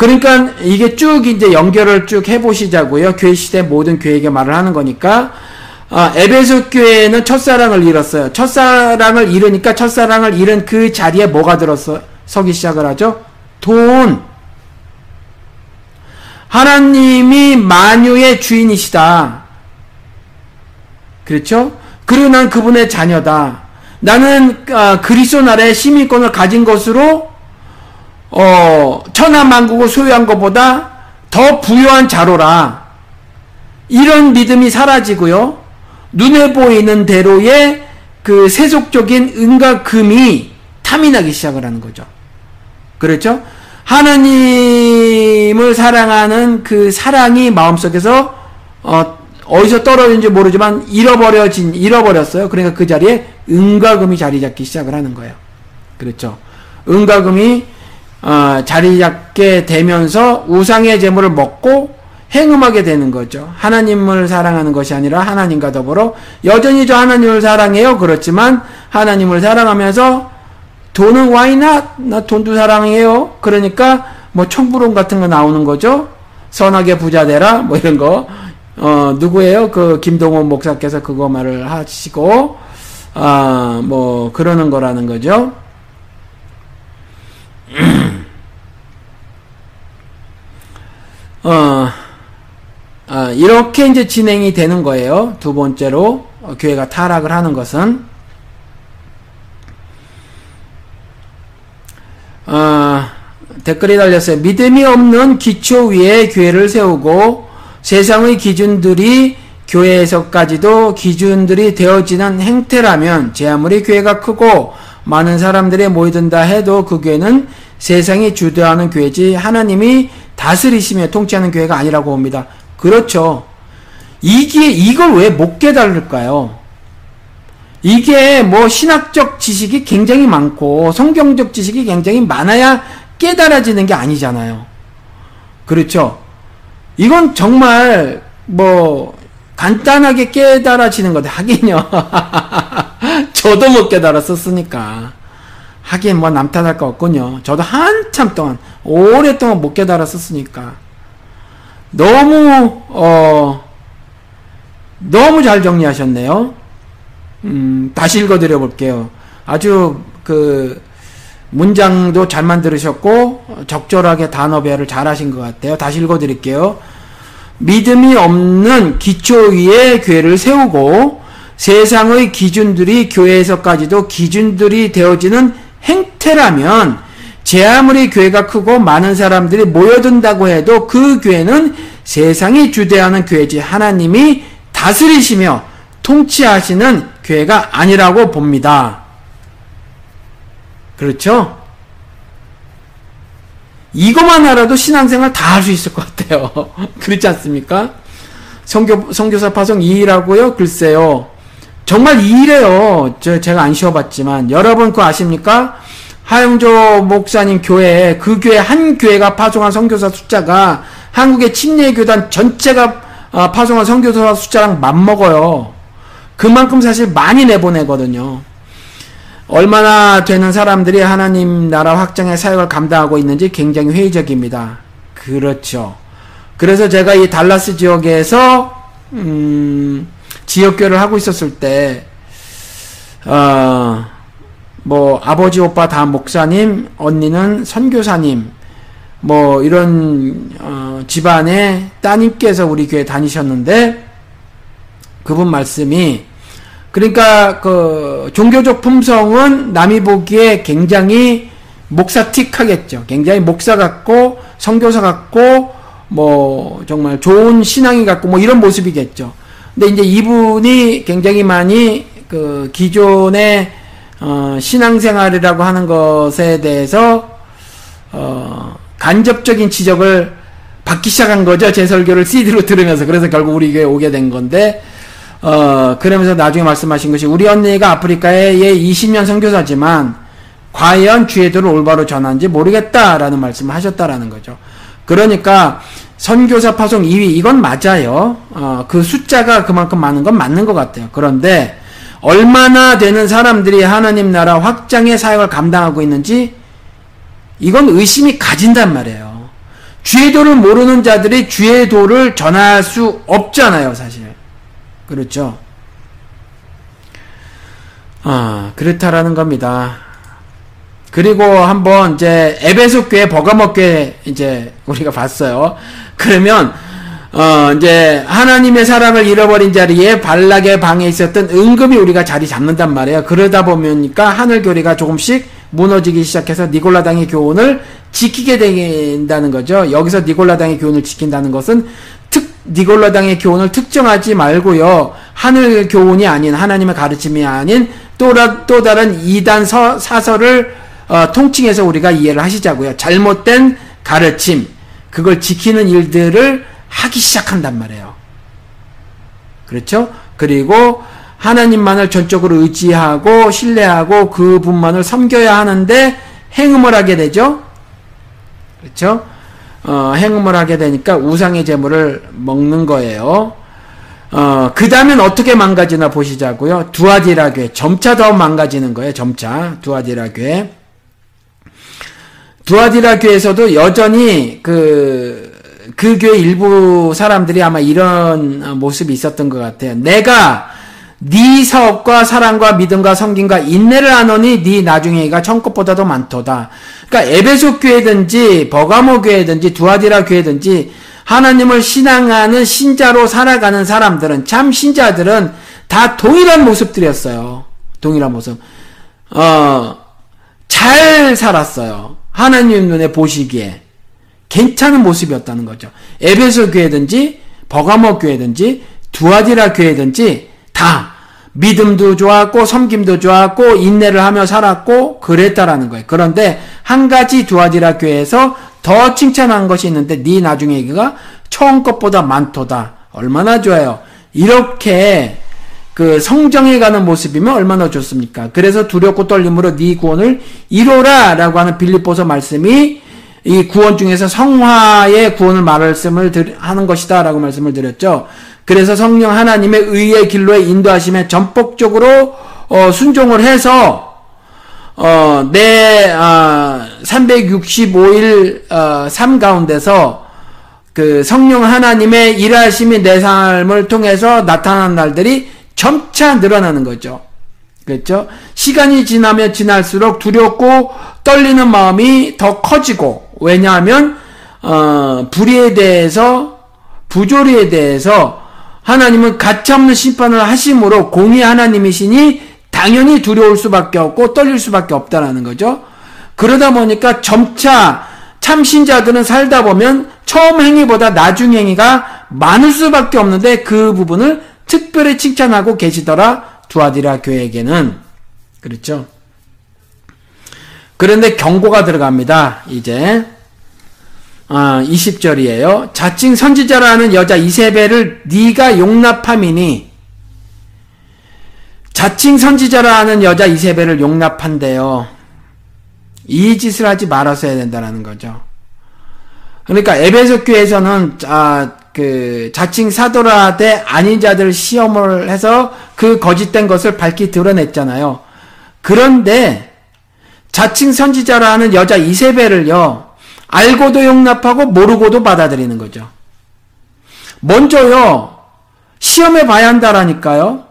A: 그러니까 이게 쭉 이제 연결을 쭉 해보시자고요. 교회 시대 모든 교회에게 말을 하는 거니까. 아, 에베소 교회는 첫사랑을 잃었어요. 첫사랑을 잃으니까 첫사랑을 잃은 그 자리에 뭐가 들었어? 서기 시작을 하죠. 돈. 하나님이 만유의 주인이시다. 그렇죠? 그리고 난 그분의 자녀다. 나는 아, 그리스도 나라의 시민권을 가진 것으로 어, 천하만국을 소유한 것보다 더 부유한 자로라. 이런 믿음이 사라지고요. 눈에 보이는 대로의 그 세속적인 은과 금이 탐이 나기 시작을 하는 거죠. 그렇죠? 하나님을 사랑하는 그 사랑이 마음속에서 어, 어디서 떨어진지 모르지만 잃어버려진 잃어버렸어요. 그러니까 그 자리에 은과 금이 자리 잡기 시작을 하는 거예요. 그렇죠? 은과 금이 어, 자리 잡게 되면서 우상의 재물을 먹고 행음하게 되는 거죠. 하나님을 사랑하는 것이 아니라 하나님과 더불어 여전히 저 하나님을 사랑해요. 그렇지만 하나님을 사랑하면서 돈은 와이나 나 돈도 사랑해요. 그러니까 뭐 청부론 같은 거 나오는 거죠. 선하게 부자 되라 뭐 이런 거. 어 누구예요? 그 김동원 목사께서 그거 말을 하시고 아뭐 그러는 거라는 거죠. 어, 어, 이렇게 이제 진행이 되는 거예요. 두 번째로 어, 교회가 타락을 하는 것은 어, 댓글이 달렸어요. 믿음이 없는 기초 위에 교회를 세우고 세상의 기준들이 교회에서까지도 기준들이 되어지는 행태라면 제 아무리 교회가 크고 많은 사람들이 모이든다 해도 그 교회는 세상이 주도하는 교회지 하나님이 다스리시며 통치하는 교회가 아니라고 봅니다. 그렇죠. 이게 이걸 왜 못 깨달을까요? 이게 뭐 신학적 지식이 굉장히 많고 성경적 지식이 굉장히 많아야 깨달아지는 게 아니잖아요. 그렇죠. 이건 정말 뭐 간단하게 깨달아지는 건데 하긴요. 저도 못 깨달았었으니까. 하긴 뭐 남탓할 거 없군요. 저도 한참 동안 오랫동안 못 깨달았었으니까 너무 어 너무 잘 정리하셨네요. 음, 다시 읽어드려 볼게요. 아주 그 문장도 잘 만들으셨고 적절하게 단어 배열을 잘 하신 것 같아요. 다시 읽어드릴게요. 믿음이 없는 기초 위에 교회를 세우고 세상의 기준들이 교회에서까지도 기준들이 되어지는 행태라면 제 아무리 교회가 크고 많은 사람들이 모여든다고 해도 그 교회는 세상이 주대하는 교회지 하나님이 다스리시며 통치하시는 교회가 아니라고 봅니다. 그렇죠? 이것만 알아도 신앙생활 다 할 수 있을 것 같아요. 그렇지 않습니까? 성교, 성교사 파송 2일하고요. 글쎄요. 정말 이래요. 저, 제가 안 쉬어봤지만. 여러분 그거 아십니까? 하영조 목사님 교회, 그 교회 한 교회가 파송한 선교사 숫자가 한국의 침례교단 전체가 아, 파송한 선교사 숫자랑 맞먹어요. 그만큼 사실 많이 내보내거든요. 얼마나 되는 사람들이 하나님 나라 확장의 사역을 감당하고 있는지 굉장히 회의적입니다. 그렇죠. 그래서 제가 이 달라스 지역에서 음, 지역교를 하고 있었을 때, 어, 뭐, 아버지, 오빠 다 목사님, 언니는 선교사님, 뭐, 이런, 어, 집안에 따님께서 우리 교회 다니셨는데, 그분 말씀이, 그러니까, 그, 종교적 품성은 남이 보기에 굉장히 목사틱하겠죠. 굉장히 목사 같고, 선교사 같고, 뭐, 정말 좋은 신앙이 같고, 뭐, 이런 모습이겠죠. 근데 이제 이분이 굉장히 많이 그 기존의 어, 신앙생활이라고 하는 것에 대해서 어, 간접적인 지적을 받기 시작한 거죠. 제 설교를 CD로 들으면서 그래서 결국 우리 교회에 오게 된 건데 어, 그러면서 나중에 말씀하신 것이 우리 언니가 아프리카에 예 20년 선교사지만 과연 주의도를 올바로 전한지 모르겠다라는 말씀을 하셨다라는 거죠. 그러니까 선교사 파송 2위 이건 맞아요. 어, 그 숫자가 그만큼 많은 건 맞는 것 같아요. 그런데 얼마나 되는 사람들이 하나님 나라 확장의 사역을 감당하고 있는지 이건 의심이 가진단 말이에요. 주의 도를 모르는 자들이 주의 도를 전할 수 없잖아요, 사실. 그렇죠. 아, 그렇다라는 겁니다. 그리고 한번 이제 에베소 교회 버가모 교회 이제 우리가 봤어요. 그러면 어 이제 하나님의 사랑을 잃어버린 자리에 발락의 방에 있었던 은금이 우리가 자리 잡는단 말이에요. 그러다 보니까 하늘 교리가 조금씩 무너지기 시작해서 니골라당의 교훈을 지키게 된다는 거죠. 여기서 니골라당의 교훈을 지킨다는 것은 특 니골라당의 교훈을 특정하지 말고요. 하늘 교훈이 아닌 하나님의 가르침이 아닌 또, 또 다른 이단 서, 사설을 어, 통칭해서 우리가 이해를 하시자고요. 잘못된 가르침, 그걸 지키는 일들을 하기 시작한단 말이에요. 그렇죠? 그리고 하나님만을 전적으로 의지하고 신뢰하고 그분만을 섬겨야 하는데 행음을 하게 되죠. 그렇죠? 어, 행음을 하게 되니까 우상의 재물을 먹는 거예요. 어, 그 다음엔 어떻게 망가지나 보시자고요. 두아디라 교회. 점차 더 망가지는 거예요. 점차. 두아디라 교회. 두아디라 교에서도 여전히 그, 그 교회 일부 사람들이 아마 이런 모습이 있었던 것 같아요. 내가 네 사업과 사랑과 믿음과 성김과 인내를 하노니 네 나중에가 천것보다도 많도다. 그러니까 에베소 교회든지 버가모 교회든지 두아디라 교회든지 하나님을 신앙하는 신자로 살아가는 사람들은 참 신자들은 다 동일한 모습들이었어요. 동일한 모습. 어, 잘 살았어요. 하나님 눈에 보시기에 괜찮은 모습이었다는 거죠. 에베소 교회든지 버가모 교회든지 두아디라 교회든지 다 믿음도 좋았고 섬김도 좋았고 인내를 하며 살았고 그랬다라는 거예요. 그런데 한 가지 두아디라 교회에서 더 칭찬한 것이 있는데 네 나중에 얘기가 처음 것보다 많도다. 얼마나 좋아요. 이렇게 그 성정에 가는 모습이면 얼마나 좋습니까? 그래서 두렵고 떨림으로 네 구원을 이로라라고 하는 빌립보서 말씀이 이 구원 중에서 성화의 구원을 말씀을 하는 것이다라고 말씀을 드렸죠. 그래서 성령 하나님의 의의 길로의 인도하심에 전폭적으로 어, 순종을 해서 어, 내 어, 아, 365일 어, 삶 가운데서 그 성령 하나님의 일하심이 내 삶을 통해서 나타난 날들이 점차 늘어나는 거죠. 그렇죠? 시간이 지나면 지날수록 두렵고 떨리는 마음이 더 커지고 왜냐하면 어, 불의에 대해서 부조리에 대해서 하나님은 가차없는 심판을 하심으로 공의 하나님이시니 당연히 두려울 수밖에 없고 떨릴 수밖에 없다라는 거죠. 그러다 보니까 점차 참신자들은 살다 보면 처음 행위보다 나중 행위가 많을 수밖에 없는데 그 부분을 특별히 칭찬하고 계시더라 두아디라 교회에게는 그렇죠. 그런데 경고가 들어갑니다. 이제 아, 20절이에요. 자칭 선지자라는 여자 이세벨을 네가 용납함이니 자칭 선지자라 는 여자 이세벨을 용납한대요. 이 짓을 하지 말았어야 된다는 거죠. 그러니까 에베소 교회에서는 아, 그 자칭 사도라대 아닌 자들 시험을 해서 그 거짓된 것을 밝히 드러냈잖아요. 그런데 자칭 선지자라 하는 여자 이세벨을요. 알고도 용납하고 모르고도 받아들이는 거죠. 먼저요. 시험해 봐야 한다라니까요.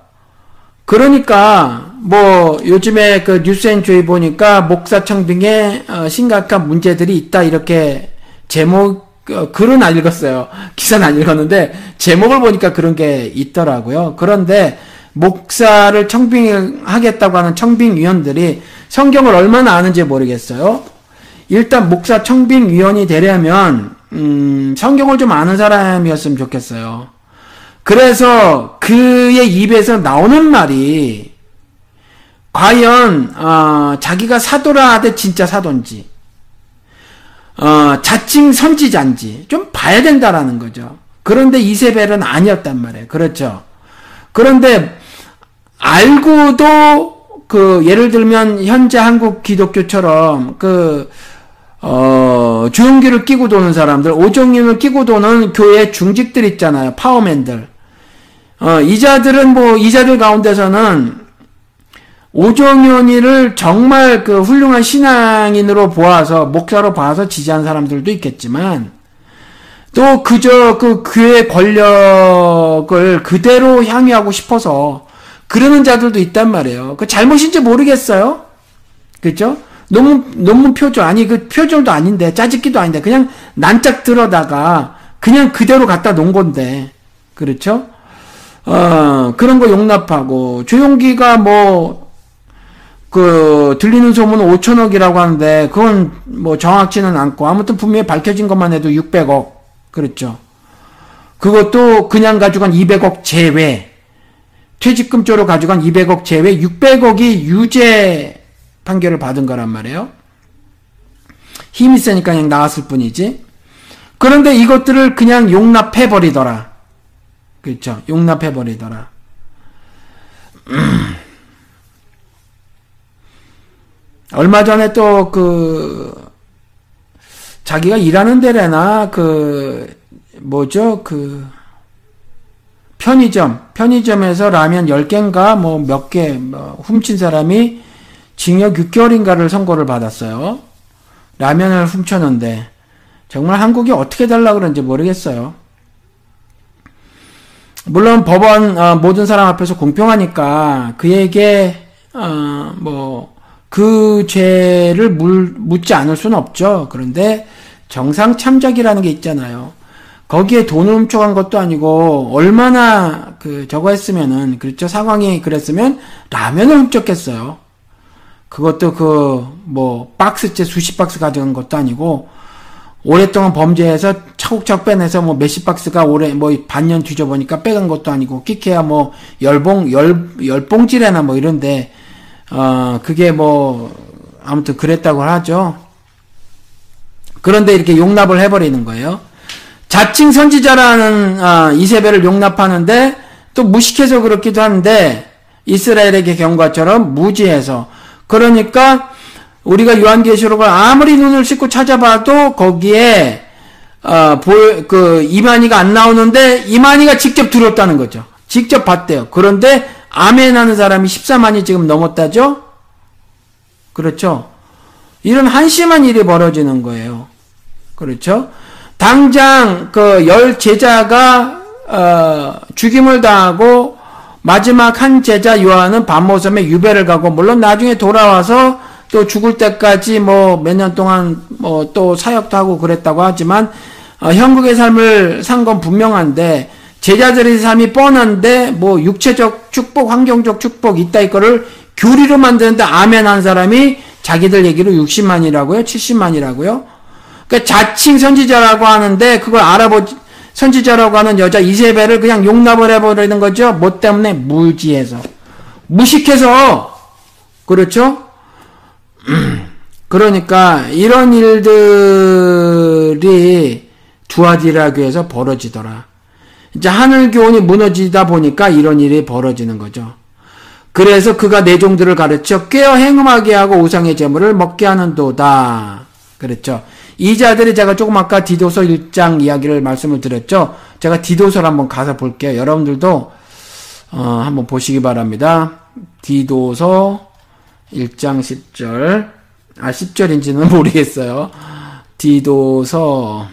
A: 그러니까 뭐 요즘에 그 뉴스앤조이 보니까 목사 청 등의 심각한 문제들이 있다 이렇게 제목 그, 글은 안 읽었어요. 기사는 안 읽었는데 제목을 보니까 그런 게 있더라고요. 그런데 목사를 청빙하겠다고 하는 청빙위원들이 성경을 얼마나 아는지 모르겠어요. 일단 목사 청빙위원이 되려면 음, 성경을 좀 아는 사람이었으면 좋겠어요. 그래서 그의 입에서 나오는 말이 과연 어, 자기가 사도라 하되 진짜 사도인지 어, 자칭 선지자인지 좀 봐야 된다라는 거죠. 그런데 이세벨은 아니었단 말이에요. 그렇죠. 그런데 알고도 그 예를 들면 현재 한국 기독교처럼 그 어, 주용기를 끼고 도는 사람들, 오종윤을 끼고 도는 교회 중직들 있잖아요. 파워맨들. 어, 이자들은 뭐, 이자들 가운데서는 오종현이를 정말 그 훌륭한 신앙인으로 보아서 목사로 봐서 지지한 사람들도 있겠지만 또 그저 그 교회 권력을 그대로 향유하고 싶어서 그러는 자들도 있단 말이에요. 그 잘못인지 모르겠어요. 그죠? 너무 너무 표정 아니, 그표정도 아닌데, 짜집기도 아닌데, 그냥 난짝 들어다가, 그냥 그대로 갖다 놓은 건데. 그렇죠? 어, 그런 거 용납하고, 조용기가 뭐, 그 들리는 소문은 5천억이라고 하는데 그건 뭐 정확치는 않고 아무튼 분명히 밝혀진 것만 해도 600억 그렇죠. 그것도 그냥 가져간 200억 제외 퇴직금 조으로 가져간 200억 제외 600억이 유죄 판결을 받은 거란 말이에요. 힘이 세니까 그냥 나왔을 뿐이지. 그런데 이것들을 그냥 용납해 버리더라. 그렇죠. 용납해 버리더라. 음. 얼마 전에 또 그 자기가 일하는 데래나 그 뭐죠 그 편의점 편의점에서 라면 10개인가 뭐 몇개뭐 훔친 사람이 징역 6개월인가를 선고를 받았어요. 라면을 훔쳤는데 정말 한국이 어떻게 달라 그런지 모르겠어요. 물론 법원 어, 모든 사람 앞에서 공평하니까 그에게 어, 뭐그 죄를 물, 묻지 않을 수는 없죠. 그런데 정상 참작이라는 게 있잖아요. 거기에 돈을 훔쳐간 것도 아니고 얼마나 그 저거 했으면은 그렇죠 상황이 그랬으면 라면을 훔쳤겠어요. 그것도 그 뭐 박스째 수십 박스 가져간 것도 아니고 오랫동안 범죄해서 차곡차곡 빼내서 뭐 몇십 박스가 오래 뭐 반년 뒤져보니까 빼간 것도 아니고 끼케야 뭐 열봉 열 열봉지레나 뭐 이런데 어, 그게 뭐, 아무튼 그랬다고 하죠. 그런데 이렇게 용납을 해버리는 거예요. 자칭 선지자라는 어, 이세벨을 용납하는데 또 무식해서 그렇기도 한데 이스라엘에게 경과처럼 무지해서 그러니까 우리가 요한계시록을 아무리 눈을 씻고 찾아봐도 거기에 어, 아, 보, 그 이만희가 안 나오는데 이만희가 직접 들었다는 거죠. 직접 봤대요. 그런데 아멘 하는 사람이 14만이 지금 넘었다죠? 그렇죠? 이런 한심한 일이 벌어지는 거예요. 그렇죠? 당장 그 열 제자가 어, 죽임을 당하고 마지막 한 제자 요한은 밤모섬에 유배를 가고 물론 나중에 돌아와서 또 죽을 때까지 뭐 몇 년 동안 뭐 또 사역도 하고 그랬다고 하지만 어, 형국의 삶을 산 건 분명한데 제자들의 삶이 뻔한데 뭐 육체적 축복, 환경적 축복 있다 이거를 교리로 만드는데 아멘 한 사람이 자기들 얘기로 60만이라고요? 70만이라고요? 그러니까 자칭 선지자라고 하는데 그걸 알아보지 선지자라고 하는 여자 이세벨을 그냥 용납을 해버리는 거죠. 뭐 때문에 무지해서 무식해서 그렇죠? 그러니까 이런 일들이 두아디라교에서 벌어지더라. 이제 하늘 교훈이 무너지다 보니까 이런 일이 벌어지는 거죠. 그래서 그가 내 종들을 가르쳐 꿰어 행음하게 하고 우상의 재물을 먹게 하는도다. 그렇죠. 이 자들이 제가 조금 아까 디도서 1장 이야기를 말씀을 드렸죠. 제가 디도서를 한번 가서 볼게요. 여러분들도 어, 한번 보시기 바랍니다. 디도서 1장 10절. 아, 10절인지는 모르겠어요. 디도서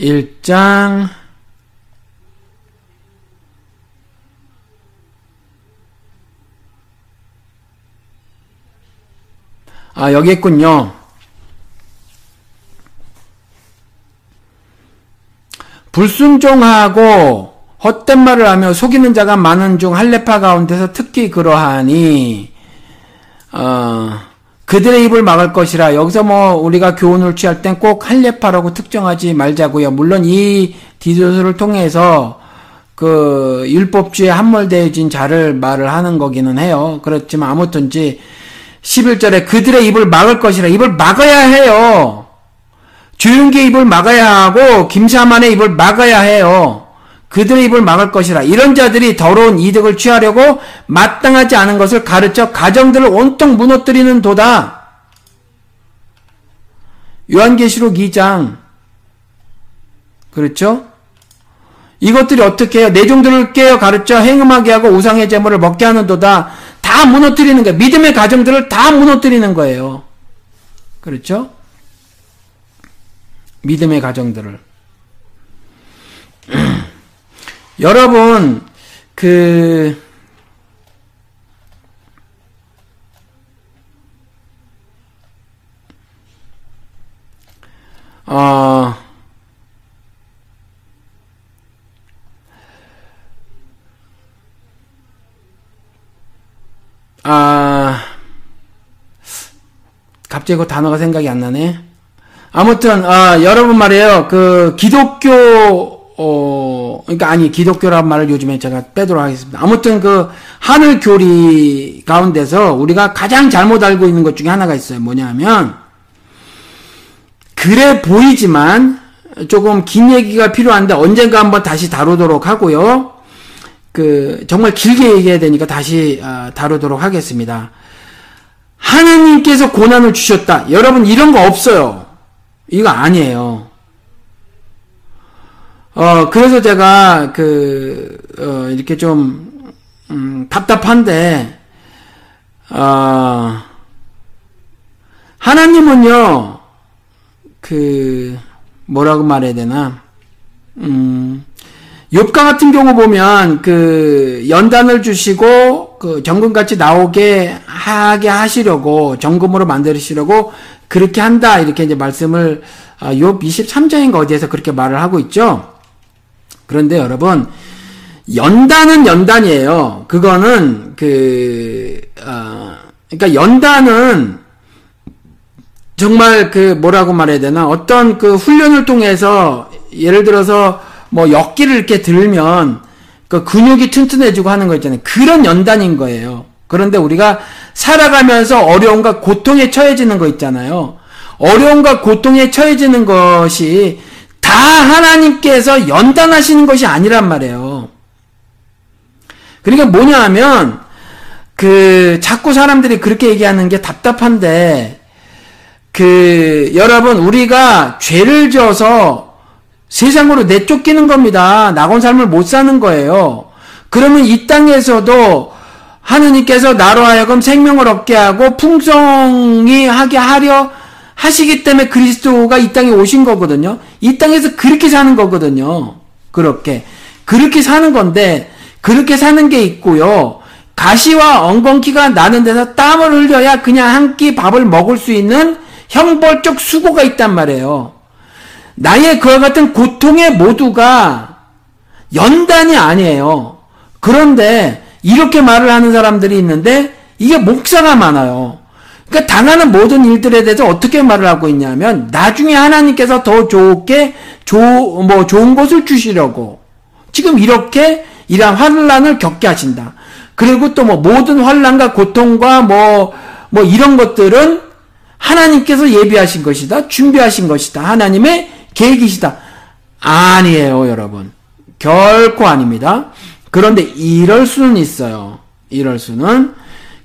A: 1장 아 여기 있군요. 불순종하고 헛된 말을 하며 속이는 자가 많은 중 할례파 가운데서 특히 그러하니 어 그들의 입을 막을 것이라 여기서 뭐 우리가 교훈을 취할 땐 꼭 할례파라고 특정하지 말자고요. 물론 이 디도서를 통해서 그 율법주의에 함몰되어진 자를 말을 하는 거기는 해요. 그렇지만 아무튼지 11절에 그들의 입을 막을 것이라 입을 막아야 해요. 조윤기 입을 막아야 하고 김사만의 입을 막아야 해요. 그들의 입을 막을 것이라. 이런 자들이 더러운 이득을 취하려고 마땅하지 않은 것을 가르쳐 가정들을 온통 무너뜨리는 도다. 요한계시록 2장. 그렇죠? 이것들이 어떻게 해요? 내 종들을 깨어 가르쳐 행음하게 하고 우상의 재물을 먹게 하는 도다. 다 무너뜨리는 거예요. 믿음의 가정들을 다 무너뜨리는 거예요. 그렇죠? 믿음의 가정들을. 여러분, 그, 어, 아, 갑자기 그 단어가 생각이 안 나네. 아무튼, 아, 여러분 말이에요. 그, 기독교, 어, 그러니까 아니 기독교란 말을 요즘에 제가 빼도록 하겠습니다. 아무튼 그 하늘 교리 가운데서 우리가 가장 잘못 알고 있는 것 중에 하나가 있어요. 뭐냐면 그래 보이지만 조금 긴 얘기가 필요한데 언젠가 한번 다시 다루도록 하고요. 그 정말 길게 얘기해야 되니까 다시 아, 다루도록 하겠습니다. 하나님께서 고난을 주셨다. 여러분 이런 거 없어요. 이거 아니에요. 어, 그래서 제가, 그, 어, 이렇게 좀, 음, 답답한데, 어, 하나님은요, 그, 뭐라고 말해야 되나, 음, 욥과 같은 경우 보면 그 연단을 주시고 그 정금같이 나오게 하게 하시려고 정금으로 만드시려고 그렇게 한다 이렇게 이제 말씀을 아, 욥 23장인가 어디에서 그렇게 말을 하고 있죠. 그런데 여러분, 연단은 연단이에요. 그거는 그, 어, 그러니까 연단은 정말 그 뭐라고 말해야 되나 어떤 그 훈련을 통해서 예를 들어서 뭐 역기를 이렇게 들면 그 근육이 튼튼해지고 하는 거 있잖아요. 그런 연단인 거예요. 그런데 우리가 살아가면서 어려움과 고통에 처해지는 거 있잖아요. 어려움과 고통에 처해지는 것이 다 하나님께서 연단하시는 것이 아니란 말이에요. 그러니까 뭐냐 하면, 그, 자꾸 사람들이 그렇게 얘기하는 게 답답한데, 그, 여러분, 우리가 죄를 지어서 세상으로 내쫓기는 겁니다. 낙원 삶을 못 사는 거예요. 그러면 이 땅에서도 하느님께서 나로 하여금 생명을 얻게 하고 풍성히 하게 하려 하시기 때문에 그리스도가 이 땅에 오신 거거든요. 이 땅에서 그렇게 사는 거거든요. 그렇게. 그렇게 사는 건데, 그렇게 사는 게 있고요. 가시와 엉겅퀴가 나는 데서 땀을 흘려야 그냥 한 끼 밥을 먹을 수 있는 형벌적 수고가 있단 말이에요. 나의 그와 같은 고통의 모두가 연단이 아니에요. 그런데 이렇게 말을 하는 사람들이 있는데 이게 목사가 많아요. 그러니까 당하는 모든 일들에 대해서 어떻게 말을 하고 있냐면 나중에 하나님께서 더 좋게 조, 뭐 좋은 것을 주시려고 지금 이렇게 이러한 환란을 겪게 하신다. 그리고 또 뭐 모든 환란과 고통과 뭐뭐 뭐 이런 것들은 하나님께서 예비하신 것이다. 준비하신 것이다. 하나님의 계획이시다. 아니에요, 여러분. 결코 아닙니다. 그런데 이럴 수는 있어요. 이럴 수는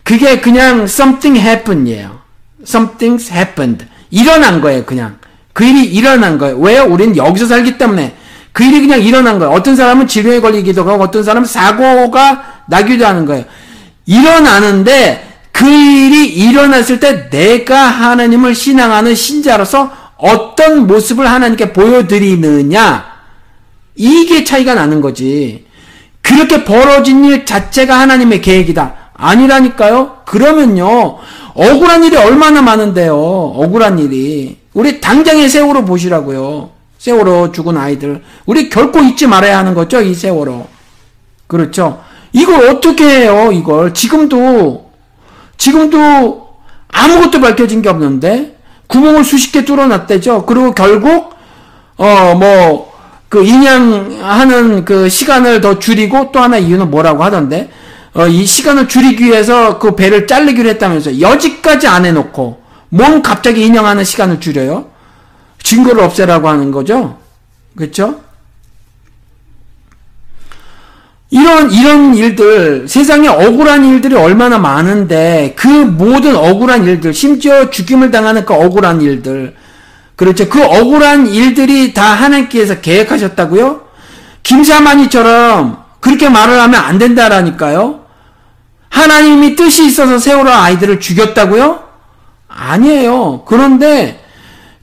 A: 그게 그냥 something happened이에요. Something's happened. 일어난 거예요, 그냥. 그 일이 일어난 거예요. 왜요? 우린 여기서 살기 때문에. 그 일이 그냥 일어난 거예요. 어떤 사람은 질병에 걸리기도 하고, 어떤 사람은 사고가 나기도 하는 거예요. 일어나는데, 그 일이 일어났을 때 내가 하나님을 신앙하는 신자로서 어떤 모습을 하나님께 보여드리느냐. 이게 차이가 나는 거지. 그렇게 벌어진 일 자체가 하나님의 계획이다. 아니라니까요. 그러면요. 억울한 일이 얼마나 많은데요. 억울한 일이. 우리 당장의 세월호 보시라고요. 세월호 죽은 아이들. 우리 결코 잊지 말아야 하는 거죠. 이 세월호. 그렇죠. 이걸 어떻게 해요. 이걸. 지금도, 지금도 아무것도 밝혀진 게 없는데 구멍을 수십 개 뚫어놨대죠. 그리고 결국 어 뭐 그 인양하는 그 시간을 더 줄이고 또 하나 이유는 뭐라고 하던데 어, 이 시간을 줄이기 위해서 그 배를 자르기로 했다면서 여지까지 안 해놓고 몸 갑자기 인형하는 시간을 줄여요. 증거를 없애라고 하는 거죠. 그렇죠? 이런 이런 일들 세상에 억울한 일들이 얼마나 많은데 그 모든 억울한 일들 심지어 죽임을 당하는 그 억울한 일들 그렇죠. 그 억울한 일들이 다 하나님께서 계획하셨다고요? 김사만이처럼 그렇게 말을 하면 안 된다라니까요. 하나님이 뜻이 있어서 세월호 아이들을 죽였다고요? 아니에요. 그런데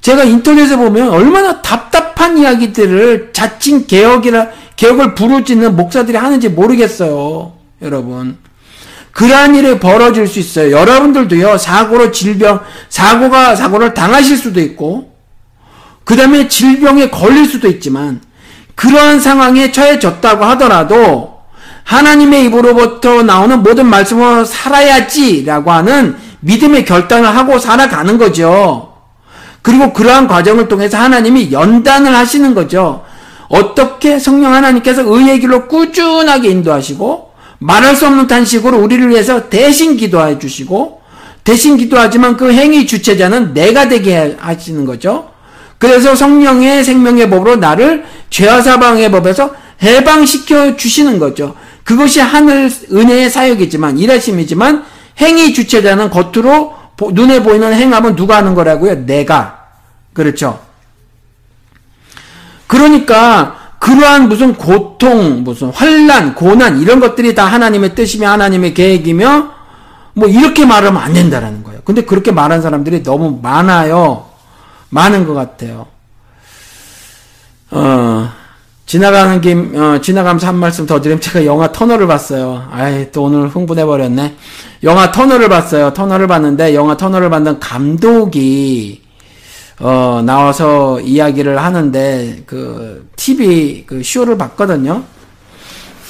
A: 제가 인터넷에 보면 얼마나 답답한 이야기들을 자칭 개혁이라 개혁을 부르짖는 목사들이 하는지 모르겠어요. 여러분. 그러한 일이 벌어질 수 있어요. 여러분들도요. 사고로 질병, 사고가 사고를 당하실 수도 있고 그다음에 질병에 걸릴 수도 있지만 그러한 상황에 처해졌다고 하더라도 하나님의 입으로부터 나오는 모든 말씀으로 살아야지라고 하는 믿음의 결단을 하고 살아가는 거죠. 그리고 그러한 과정을 통해서 하나님이 연단을 하시는 거죠. 어떻게 성령 하나님께서 의의 길로 꾸준하게 인도하시고 말할 수 없는 탄식으로 우리를 위해서 대신 기도해 주시고 대신 기도하지만 그 행위 주체자는 내가 되게 하시는 거죠. 그래서 성령의 생명의 법으로 나를 죄와 사방의 법에서 해방시켜 주시는 거죠. 그것이 하늘 은혜의 사역이지만 일하심이지만 행위 주체자는 겉으로 눈에 보이는 행함은 누가 하는 거라고요? 내가. 그렇죠. 그러니까 그러한 무슨 고통, 무슨 환란, 고난 이런 것들이 다 하나님의 뜻이며 하나님의 계획이며 뭐 이렇게 말하면 안 된다라는 거예요. 근데 그렇게 말한 사람들이 너무 많아요. 많은 것 같아요. 어, 지나가는 김, 어, 지나가면서 한 말씀 더 드리면 제가 영화 터널을 봤어요. 아이, 또 오늘 흥분해버렸네. 영화 터널을 봤어요. 터널을 봤는데, 영화 터널을 봤던 감독이, 어, 나와서 이야기를 하는데, 그, TV, 그, 쇼를 봤거든요.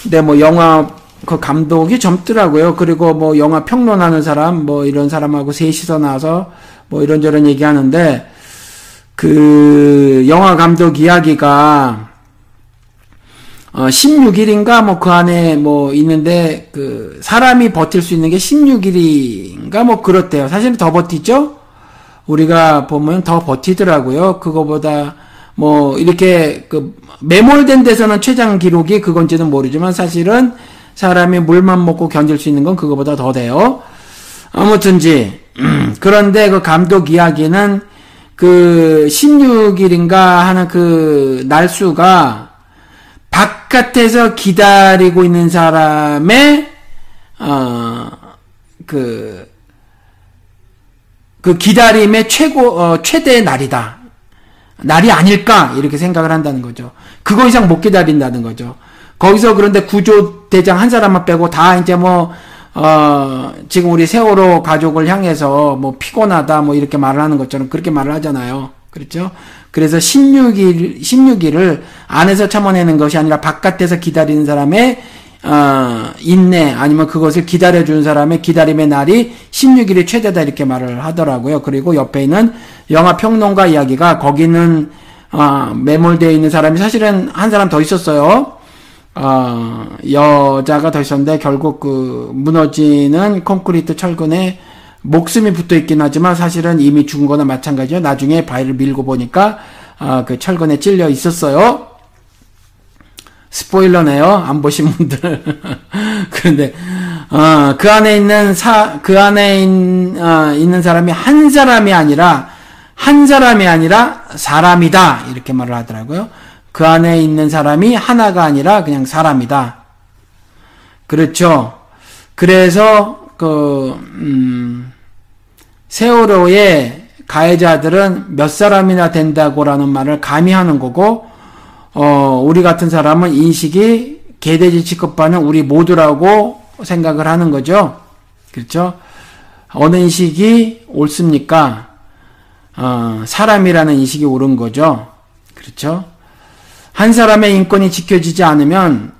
A: 근데 뭐, 영화, 그 감독이 젊더라고요. 그리고 뭐, 영화 평론하는 사람, 뭐, 이런 사람하고 셋이서 나와서, 뭐, 이런저런 얘기하는데, 그, 영화 감독 이야기가, 어, 16일인가 뭐 그 안에 뭐 있는데 그 사람이 버틸 수 있는 게 16일인가 뭐 그렇대요. 사실 더 버티죠. 우리가 보면 더 버티더라고요. 그거보다 뭐 이렇게 그 매몰된 데서는 최장 기록이 그건지는 모르지만 사실은 사람이 물만 먹고 견딜 수 있는 건 그거보다 더 돼요. 아무튼지 그런데 그 감독 이야기는 그 16일인가 하는 그 날수가 바깥에서 기다리고 있는 사람의 어, 그, 그 기다림의 최고 어, 최대의 날이다. 날이 아닐까 이렇게 생각을 한다는 거죠. 그거 이상 못 기다린다는 거죠. 거기서 그런데 구조 대장 한 사람만 빼고 다 이제 뭐 어, 지금 우리 세월호 가족을 향해서 뭐 피곤하다 뭐 이렇게 말을 하는 것처럼 그렇게 말을 하잖아요. 그렇죠? 그래서 16일, 16일을 안에서 참아내는 것이 아니라 바깥에서 기다리는 사람의 어, 인내 아니면 그것을 기다려주는 사람의 기다림의 날이 16일이 최대다 이렇게 말을 하더라고요. 그리고 옆에 있는 영화 평론가 이야기가 거기는 어, 매몰되어 있는 사람이 사실은 한 사람 더 있었어요. 어, 여자가 더 있었는데 결국 그 무너지는 콘크리트 철근에 목숨이 붙어 있긴 하지만 사실은 이미 죽은 거나 마찬가지예요. 나중에 바위를 밀고 보니까 아, 그 철근에 찔려 있었어요. 스포일러네요. 안 보신 분들. 그런데 어, 그 안에 있는 사, 그 안에 인, 어, 아, 있는 사람이 한 사람이 아니라 한 사람이 아니라 사람이다 이렇게 말을 하더라고요. 그 안에 있는 사람이 하나가 아니라 그냥 사람이다. 그렇죠. 그래서 그, 음, 세월호의 가해자들은 몇 사람이나 된다고라는 말을 감히 하는 거고, 어, 우리 같은 사람은 인식이 개돼지 취급하는 우리 모두라고 생각을 하는 거죠. 그렇죠? 어느 인식이 옳습니까? 어, 사람이라는 인식이 옳은 거죠. 그렇죠? 한 사람의 인권이 지켜지지 않으면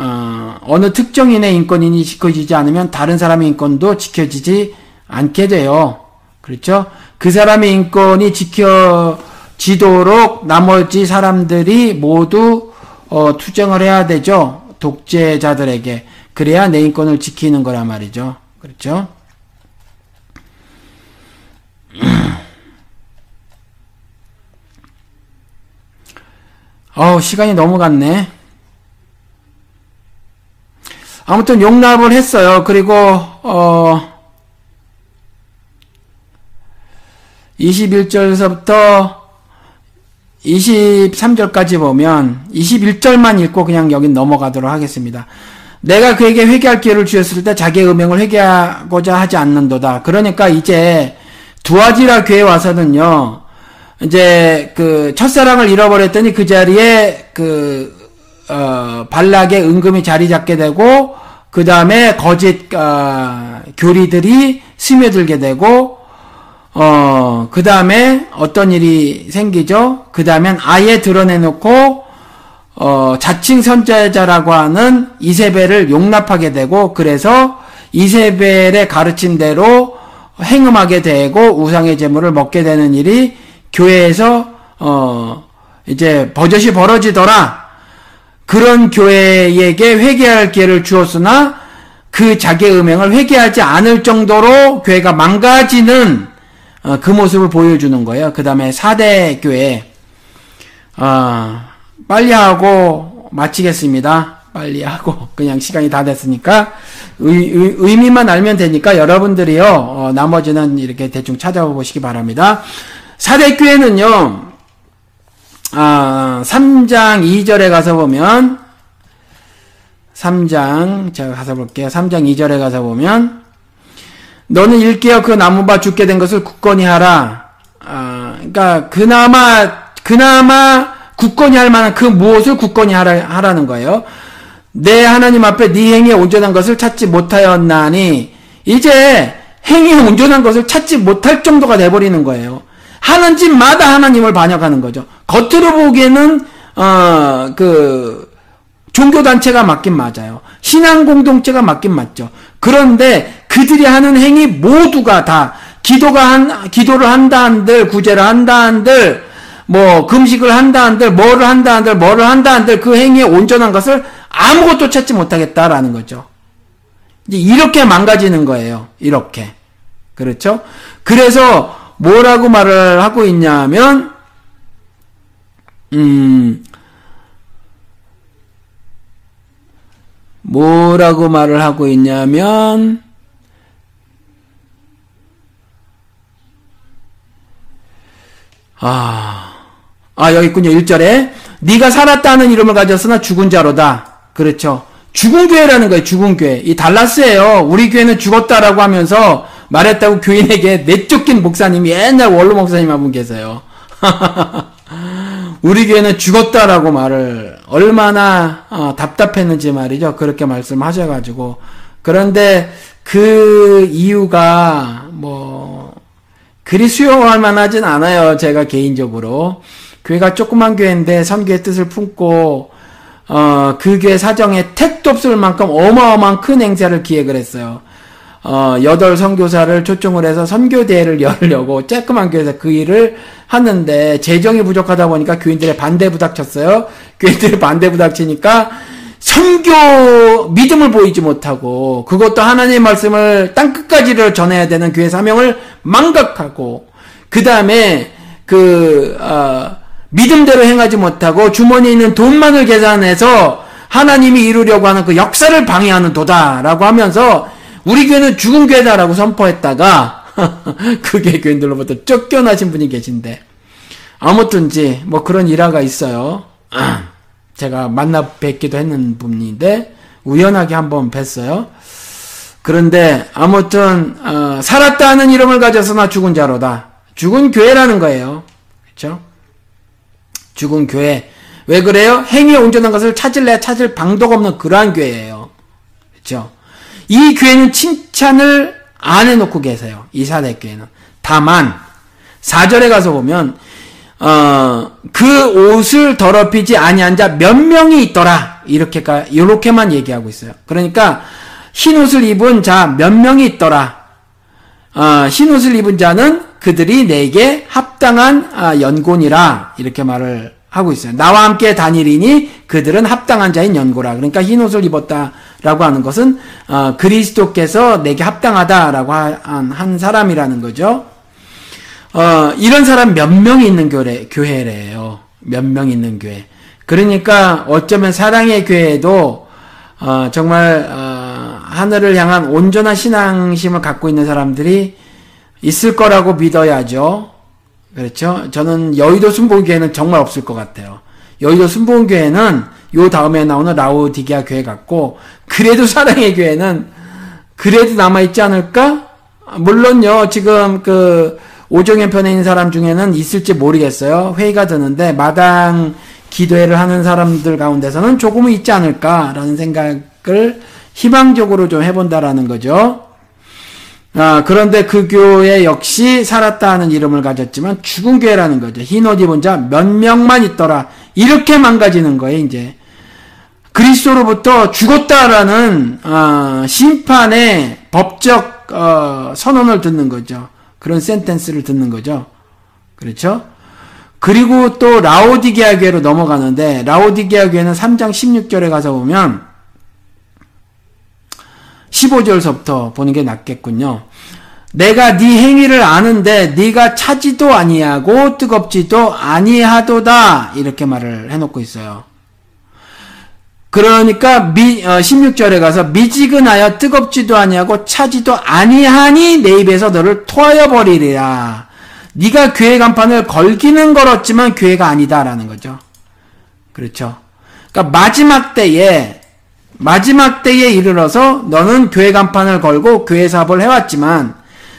A: 어, 어느 특정인의 인권이 지켜지지 않으면 다른 사람의 인권도 지켜지지 않게 돼요. 그렇죠? 그 사람의 인권이 지켜지도록 나머지 사람들이 모두 어, 투쟁을 해야 되죠. 독재자들에게. 그래야 내 인권을 지키는 거란 말이죠. 그렇죠? 어우, 시간이 너무 갔네. 아무튼 용납을 했어요. 그리고 어 21절에서부터 23절까지 보면 21절만 읽고 그냥 여긴 넘어가도록 하겠습니다. 내가 그에게 회개할 기회를 주었을 때 자기의 음행을 회개하고자 하지 않는도다. 그러니까 이제 두아지라 교회 에 와서는요. 이제 그 첫사랑을 잃어버렸더니 그 자리에 그 어, 발락의 은금이 자리 잡게 되고 그 다음에 거짓 어, 교리들이 스며들게 되고 어, 그 다음에 어떤 일이 생기죠? 그 다음엔 아예 드러내놓고, 어, 자칭 선자자라고 하는 이세벨을 용납하게 되고, 그래서 이세벨의 가르침대로 행음하게 되고, 우상의 제물을 먹게 되는 일이 교회에서, 어, 이제 버젓이 벌어지더라. 그런 교회에게 회개할 기회를 주었으나 그 자기의 음행을 회개하지 않을 정도로 교회가 망가지는 어, 그 모습을 보여주는 거예요. 그 다음에 4대 교회 어, 빨리 하고 마치겠습니다. 빨리 하고 그냥 시간이 다 됐으니까 의, 미만 알면 되니까 여러분들이요 어, 나머지는 이렇게 대충 찾아보시기 바랍니다. 4대 교회는요 아, 3장 2절에 가서 보면 3장 제가 가서 볼게요. 3장 2절에 가서 보면 너는 일깨어 그나무바 죽게 된 것을 굳건히 하라. 아, 그니까 그나마 그나마 굳건히 할 만한 그 무엇을 굳건히 하라, 하라는 거예요. 내 하나님 앞에 네 행위에 온전한 것을 찾지 못하였나니 이제 행위에 온전한 것을 찾지 못할 정도가 돼버리는 거예요. 하는 집마다 하나님을 반역하는 거죠. 겉으로 보기에는 어, 그 종교 단체가 맞긴 맞아요. 신앙 공동체가 맞긴 맞죠. 그런데 그들이 하는 행위 모두가 다 기도가 한 기도를 한다 한들 구제를 한다 한들 뭐 금식을 한다 한들 뭐를 한다 한들 뭐를 한다 한들 그 행위에 온전한 것을 아무것도 찾지 못하겠다라는 거죠. 이제 이렇게 망가지는 거예요. 이렇게. 그렇죠? 그래서 뭐라고 말을 하고 있냐면 음 뭐라고 말을 하고 있냐면 아, 아 여기 있군요. 1절에 네가 살았다는 이름을 가졌으나 죽은 자로다. 그렇죠. 죽은 교회라는 거예요. 죽은 교회. 이 달라스예요. 우리 교회는 죽었다라고 하면서 말했다고 교인에게 내쫓긴 목사님이 옛날 원로 목사님 한 분 계세요. 우리 교회는 죽었다라고 말을 얼마나 어, 답답했는지 말이죠. 그렇게 말씀하셔가지고 그런데 그 이유가 뭐 그리 수용할 만하진 않아요. 제가 개인적으로 교회가 조그만 교회인데 선교의 뜻을 품고 어, 그 교회 사정에 택도 없을 만큼 어마어마한 큰 행사를 기획을 했어요. 어, 여덟 선교사를 초청을 해서 선교대회를 열려고 쬐끄만 교회에서 그 일을 하는데 재정이 부족하다 보니까 교인들의 반대 부닥쳤어요. 교인들의 반대 부닥치니까 선교 믿음을 보이지 못하고 그것도 하나님의 말씀을 땅 끝까지를 전해야 되는 교회 사명을 망각하고 그 다음에 그 어, 믿음대로 행하지 못하고 주머니에 있는 돈만을 계산해서 하나님이 이루려고 하는 그 역사를 방해하는 도다라고 하면서 우리 교회는 죽은 교회다라고 선포했다가 그게 교인들로부터 쫓겨나신 분이 계신데 아무튼지 뭐 그런 일화가 있어요. 제가 만나 뵙기도 했는 분인데 우연하게 한번 뵀어요. 그런데 아무튼 어, 살았다는 이름을 가져서나 죽은 자로다. 죽은 교회라는 거예요. 그렇죠? 죽은 교회. 왜 그래요? 행위에 온전한 것을 찾을래 찾을 방도가 없는 그러한 교회예요. 그렇죠? 이 교회는 칭찬을 안 해놓고 계세요. 이사대 교회는. 다만 4절에 가서 보면 어, 그 옷을 더럽히지 아니한 자 몇 명이 있더라. 이렇게까 렇게만 얘기하고 있어요. 그러니까 흰 옷을 입은 자 몇 명이 있더라. 어, 흰 옷을 입은 자는 그들이 내게 합당한 아, 연곤이라 이렇게 말을 하고 있어요. 나와 함께 다니리니 그들은 합당한 자인 연고라. 그러니까 흰 옷을 입었다 라고 하는 것은 어, 그리스도께서 내게 합당하다라고 한, 한 사람이라는 거죠. 어, 이런 사람 몇 명이 있는 교회, 교회래요. 몇 명 있는 교회. 그러니까 어쩌면 사랑의 교회에도 어, 정말 어, 하늘을 향한 온전한 신앙심을 갖고 있는 사람들이 있을 거라고 믿어야죠. 그렇죠? 저는 여의도 순복교회는 정말 없을 것 같아요. 여의도 순복교회는 요 다음에 나오는 라오디기아 교회 같고 그래도 사랑의 교회는 그래도 남아 있지 않을까? 물론요. 지금 그 오정현 편에 있는 사람 중에는 있을지 모르겠어요. 회의가 드는데 마당 기도회를 하는 사람들 가운데서는 조금은 있지 않을까라는 생각을 희망적으로 좀 해본다라는 거죠. 아, 그런데 그 교회 역시 살았다 는 이름을 가졌지만 죽은 교회라는 거죠. 흰옷 입은 자몇 명만 있더라. 이렇게 망가지는 거예요, 이제. 그리스도로부터 죽었다라는 어, 심판의 법적 어, 선언을 듣는 거죠. 그런 센텐스를 듣는 거죠. 그렇죠? 그리고 또 라오디게아 교회로 넘어가는데 라오디게아 교회는 3장 16절에 가서 보면 15절서부터 보는 게 낫겠군요. 내가 네 행위를 아는데 네가 차지도 아니하고 뜨겁지도 아니하도다 이렇게 말을 해놓고 있어요. 그러니까 미, 어, 16절에 가서 미지근하여 뜨겁지도 아니하고 차지도 아니하니 내 입에서 너를 토하여 버리리라. 네가 교회 간판을 걸기는 걸었지만 교회가 아니다라는 거죠. 그렇죠. 그러니까 마지막 때에 마지막 때에 이르러서 너는 교회 간판을 걸고 교회 사업을 해왔지만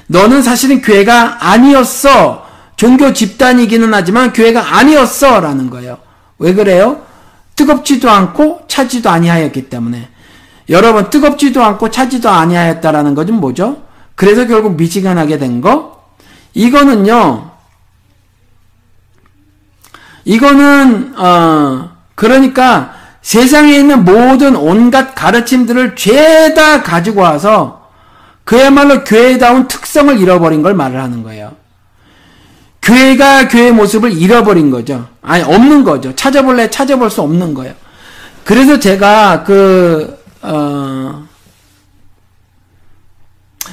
A: 너는 사실은 교회가 아니었어. 종교 집단이기는 하지만 교회가 아니었어라는 거예요. 왜 그래요? 뜨겁지도 않고 차지도 아니하였기 때문에 여러분 뜨겁지도 않고 차지도 아니하였다라는 것은 뭐죠? 그래서 결국 미지근하게 된 거? 이거는요. 이거는 어 그러니까 세상에 있는 모든 온갖 가르침들을 죄다 가지고 와서 그야말로 교회다운 특성을 잃어버린 걸 말을 하는 거예요. 교회가 교회의 모습을 잃어버린 거죠. 아니, 없는 거죠. 찾아볼래 찾아볼 수 없는 거예요. 그래서 제가 그, 어,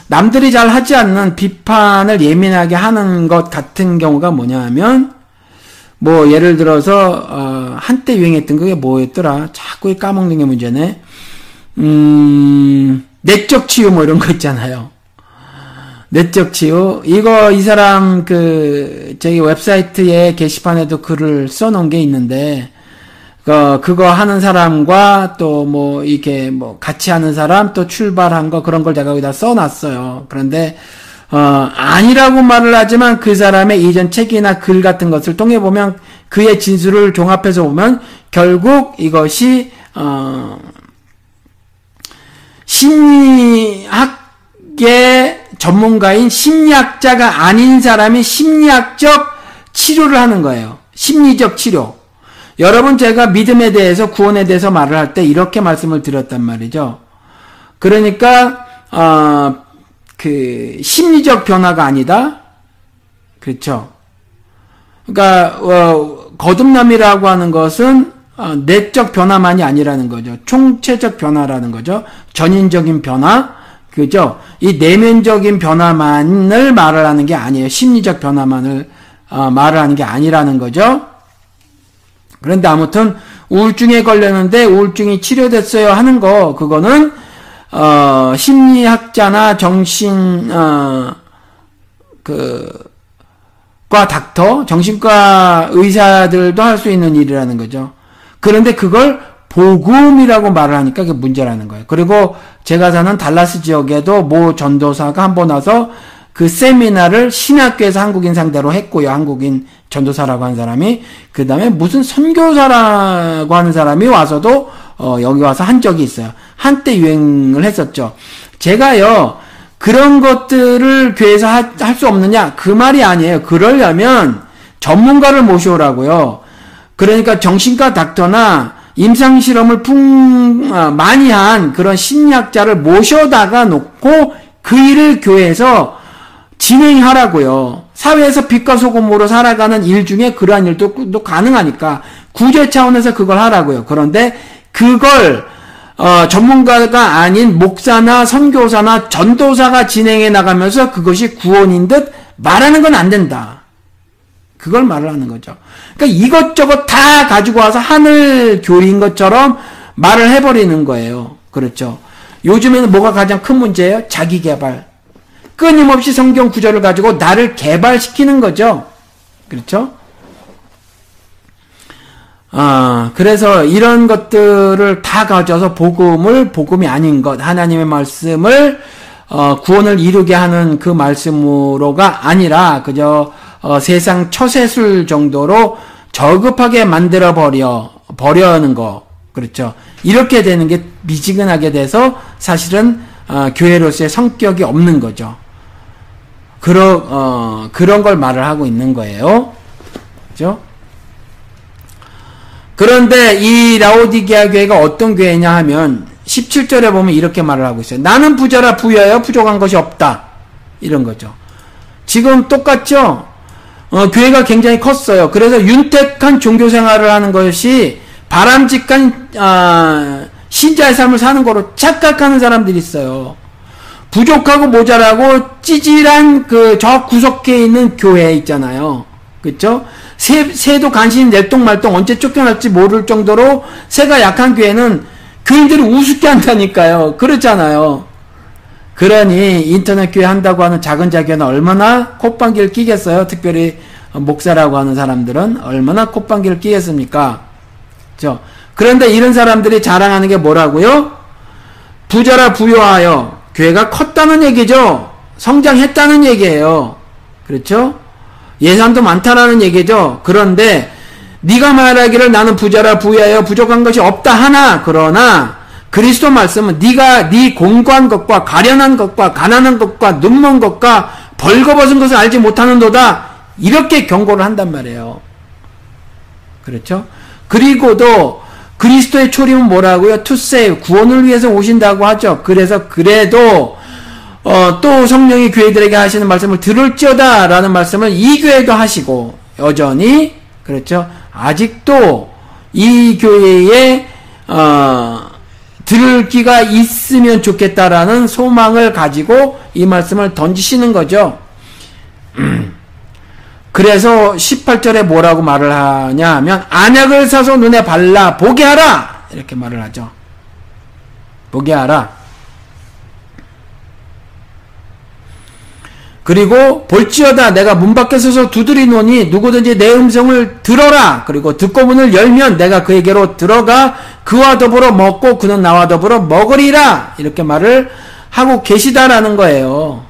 A: 남들이 잘 하지 않는 비판을 예민하게 하는 것 같은 경우가 뭐냐 하면, 뭐, 예를 들어서, 어, 한때 유행했던 그게 뭐였더라? 자꾸 까먹는 게 문제네. 음, 내적 치유 뭐 이런 거 있잖아요. 내적 치유. 이거 이 사람 그 저희 웹사이트에 게시판에도 글을 써놓은 게 있는데 어, 그거 하는 사람과 또 뭐 이렇게 뭐 같이 하는 사람 또 출발한 거 그런 걸 제가 여기다 써놨어요. 그런데 어, 아니라고 말을 하지만 그 사람의 이전 책이나 글 같은 것을 통해 보면 그의 진술을 종합해서 보면 결국 이것이 어, 심리학의 전문가인 심리학자가 아닌 사람이 심리학적 치료를 하는 거예요. 심리적 치료. 여러분 제가 믿음에 대해서 구원에 대해서 말을 할 때 이렇게 말씀을 드렸단 말이죠. 그러니까 어, 그 심리적 변화가 아니다. 그렇죠. 그러니까 어, 거듭남이라고 하는 것은 어, 내적 변화만이 아니라는 거죠. 총체적 변화라는 거죠. 전인적인 변화, 그죠? 이 내면적인 변화만을 말을 하는 게 아니에요. 심리적 변화만을 어, 말을 하는 게 아니라는 거죠. 그런데 아무튼 우울증에 걸렸는데 우울증이 치료됐어요 하는 거 그거는 어, 심리학자나 정신 어, 그과 닥터 정신과 의사들도 할 수 있는 일이라는 거죠. 그런데 그걸 복음이라고 말을 하니까 그게 문제라는 거예요. 그리고 제가 사는 달라스 지역에도 모 전도사가 한 번 와서 그 세미나를 신학교에서 한국인 상대로 했고요. 한국인 전도사라고 한 사람이. 그 다음에 무슨 선교사라고 하는 사람이 와서도, 어, 여기 와서 한 적이 있어요. 한때 유행을 했었죠. 제가요, 그런 것들을 교회에서 할 수 없느냐? 그 말이 아니에요. 그러려면 전문가를 모셔오라고요. 그러니까 정신과 닥터나 임상 실험을 풍 어, 많이 한 그런 심리학자를 모셔다가 놓고 그 일을 교회에서 진행하라고요. 사회에서 빛과 소금으로 살아가는 일 중에 그러한 일도 가능하니까 구제 차원에서 그걸 하라고요. 그런데 그걸 어, 전문가가 아닌 목사나 선교사나 전도사가 진행해 나가면서 그것이 구원인 듯 말하는 건 안 된다. 그걸 말을 하는 거죠. 그러니까 이것저것 다 가지고 와서 하늘 교리인 것처럼 말을 해버리는 거예요. 그렇죠. 요즘에는 뭐가 가장 큰 문제예요? 자기 개발. 끊임없이 성경 구절을 가지고 나를 개발시키는 거죠. 그렇죠? 아, 그래서 이런 것들을 다 가져서 복음을 복음이 아닌 것, 하나님의 말씀을 어, 구원을 이루게 하는 그 말씀으로가 아니라 그저 어, 세상 처세술 정도로 저급하게 만들어 버려 버려는 거 그렇죠. 이렇게 되는 게 미지근하게 돼서 사실은 어, 교회로서의 성격이 없는 거죠. 그러, 어, 그런 걸 말을 하고 있는 거예요. 그죠? 그런데 이 라오디게아 교회가 어떤 교회냐 하면 17절에 보면 이렇게 말을 하고 있어요. 나는 부자라 부여여 부족한 것이 없다. 이런 거죠. 지금 똑같죠? 어, 교회가 굉장히 컸어요. 그래서 윤택한 종교 생활을 하는 것이 바람직한 아, 신자의 삶을 사는 거로 착각하는 사람들이 있어요. 부족하고 모자라고 찌질한 그 저 구석에 있는 교회 있잖아요. 그렇죠? 새, 도 간신히 내똥말똥 언제 쫓겨날지 모를 정도로 새가 약한 교회는 교인들이 우습게 한다니까요. 그렇잖아요. 그러니 인터넷 교회 한다고 하는 작은 자교는 얼마나 콧방귀를 끼겠어요? 특별히 목사라고 하는 사람들은 얼마나 콧방귀를 끼겠습니까? 그죠? 그런데 이런 사람들이 자랑하는 게 뭐라고요? 부자라 부여하여 교회가 컸다는 얘기죠. 성장했다는 얘기예요. 그렇죠? 예산도 많다라는 얘기죠. 그런데 네가 말하기를 나는 부자라 부여하여 부족한 것이 없다 하나 그러나 그리스도 말씀은 네가 네 공고한 것과 가련한 것과 가난한 것과 눈먼 것과 벌거벗은 것을 알지 못하는도다. 이렇게 경고를 한단 말이에요. 그렇죠? 그리고도 그리스도의 초림은 뭐라고요? 투세 구원을 위해서 오신다고 하죠. 그래서 그래도 어, 또 성령이 교회들에게 하시는 말씀을 들을지어다라는 말씀을 이 교회도 하시고 여전히 그렇죠. 아직도 이 교회의 어, 들을 기가 있으면 좋겠다라는 소망을 가지고 이 말씀을 던지시는 거죠. 그래서 18절에 뭐라고 말을 하냐 하면 안약을 사서 눈에 발라 보게 하라 이렇게 말을 하죠. 보게 하라. 그리고 볼지어다 내가 문 밖에 서서 두드리노니 누구든지 내 음성을 들어라. 그리고 듣고 문을 열면 내가 그에게로 들어가 그와 더불어 먹고 그는 나와 더불어 먹으리라. 이렇게 말을 하고 계시다라는 거예요.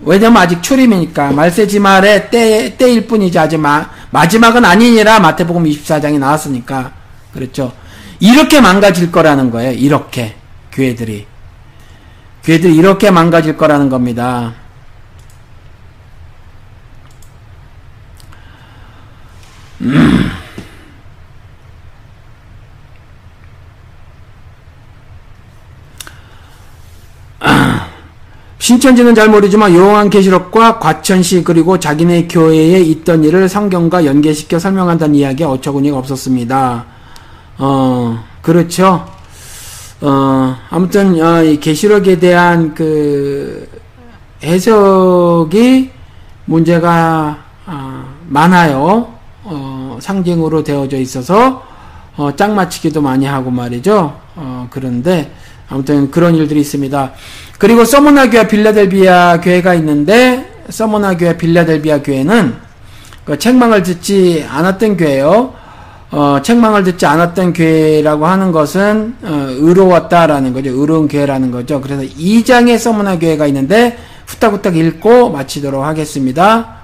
A: 왜냐면 아직 출입이니까 말세지 말의 때, 때일 뿐이지 아직 마, 마지막은 아니니라 마태복음 24장이 나왔으니까 그렇죠. 이렇게 망가질 거라는 거예요. 이렇게 교회들이. 교회들이 이렇게 망가질 거라는 겁니다. 음. 신천지는 잘 모르지만 요한 계시록과 과천시 그리고 자기네 교회에 있던 일을 성경과 연계시켜 설명한다는 이야기에 어처구니가 없었습니다. 어, 그렇죠. 어, 아무튼, 어, 이 계시록에 대한 그 해석이 문제가 어, 많아요. 어, 상징으로 되어져 있어서 어, 짝 맞추기도 많이 하고 말이죠. 어, 그런데 아무튼 그런 일들이 있습니다. 그리고 서머나 교회 빌라델비아 교회가 있는데 서머나 교회 빌라델비아 교회는 그 책망을 듣지 않았던 교회예요. 어, 책망을 듣지 않았던 교회라고 하는 것은 어, 의로웠다라는 거죠. 의로운 교회라는 거죠. 그래서 2장의 서문화 교회가 있는데 후딱후딱 읽고 마치도록 하겠습니다.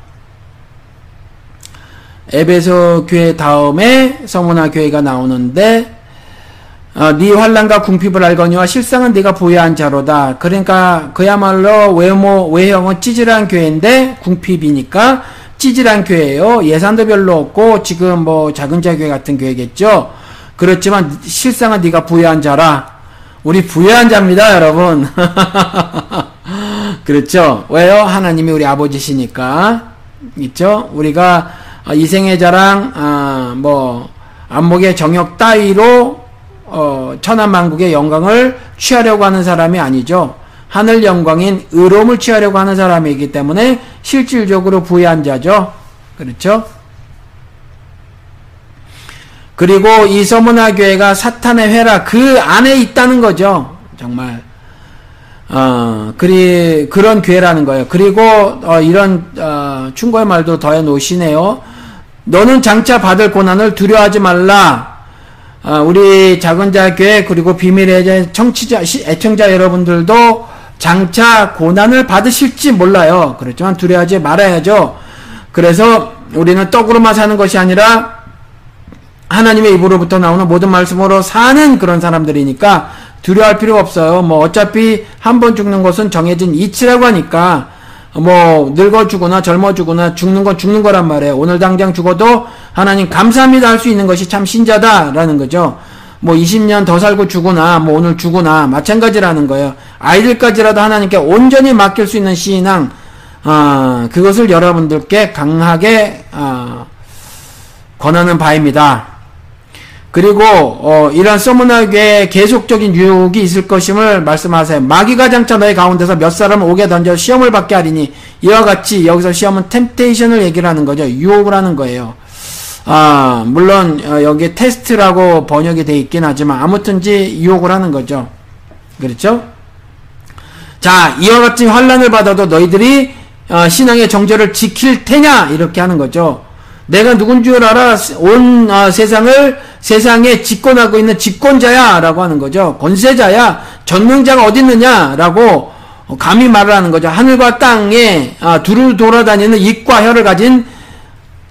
A: 에베소 교회 다음에 서문화 교회가 나오는데 어, 네 환란과 궁핍을 알거니와 실상은 네가 보유한 자로다. 그러니까 그야말로 외모 외형은 찌질한 교회인데 궁핍이니까 찌질한 교회예요. 예산도 별로 없고 지금 뭐 작은 자교회 같은 교회겠죠. 그렇지만 실상은 네가 부여한 자라. 우리 부여한 자입니다, 여러분. 그렇죠. 왜요? 하나님이 우리 아버지시니까. 있죠? 우리가 어, 이생의 자랑 아, 뭐 안목의 정욕 따위로 어, 천안만국의 영광을 취하려고 하는 사람이 아니죠. 하늘 영광인 의로움을 취하려고 하는 사람이기 때문에 실질적으로 부유한 자죠. 그렇죠? 그리고 이 서문화 교회가 사탄의 회라 그 안에 있다는 거죠. 정말 어, 그리 그런 교회라는 거예요. 그리고 어, 이런 어, 충고의 말도 더해 놓으시네요. 너는 장차 받을 고난을 두려워하지 말라. 어, 우리 작은 자 교회 그리고 비밀의 청취자 애청자 여러분들도 장차 고난을 받으실지 몰라요. 그렇지만 두려워하지 말아야죠. 그래서 우리는 떡으로만 사는 것이 아니라 하나님의 입으로부터 나오는 모든 말씀으로 사는 그런 사람들이니까 두려워할 필요가 없어요. 뭐 어차피 한 번 죽는 것은 정해진 이치라고 하니까 뭐 늙어 죽거나 젊어 죽거나 죽는 건 죽는 거란 말이에요. 오늘 당장 죽어도 하나님 감사합니다 할 수 있는 것이 참 신자다라는 거죠. 뭐 20년 더 살고 죽거나 뭐 오늘 죽거나 마찬가지라는 거예요. 아이들까지라도 하나님께 온전히 맡길 수 있는 신앙 어, 그것을 여러분들께 강하게 어, 권하는 바입니다. 그리고 어, 이런 서문학에 계속적인 유혹이 있을 것임을 말씀하세요. 마귀가 장차 너희 가운데서 몇 사람 오게 던져 시험을 받게 하리니 이와 같이 여기서 시험은 템테이션을 얘기를 하는 거죠. 유혹을 하는 거예요. 아, 물론 어, 여기 테스트라고 번역이 돼 있긴 하지만 아무튼지 유혹을 하는 거죠. 그렇죠? 자 이와 같이 환란을 받아도 너희들이 어, 신앙의 정절을 지킬 테냐 이렇게 하는 거죠. 내가 누군 줄 알아 온 어, 세상을 세상에 집권하고 있는 집권자야라고 하는 거죠. 권세자야 전능자가 어디 있느냐라고 감히 말을 하는 거죠. 하늘과 땅에 어, 두루 돌아다니는 입과 혀를 가진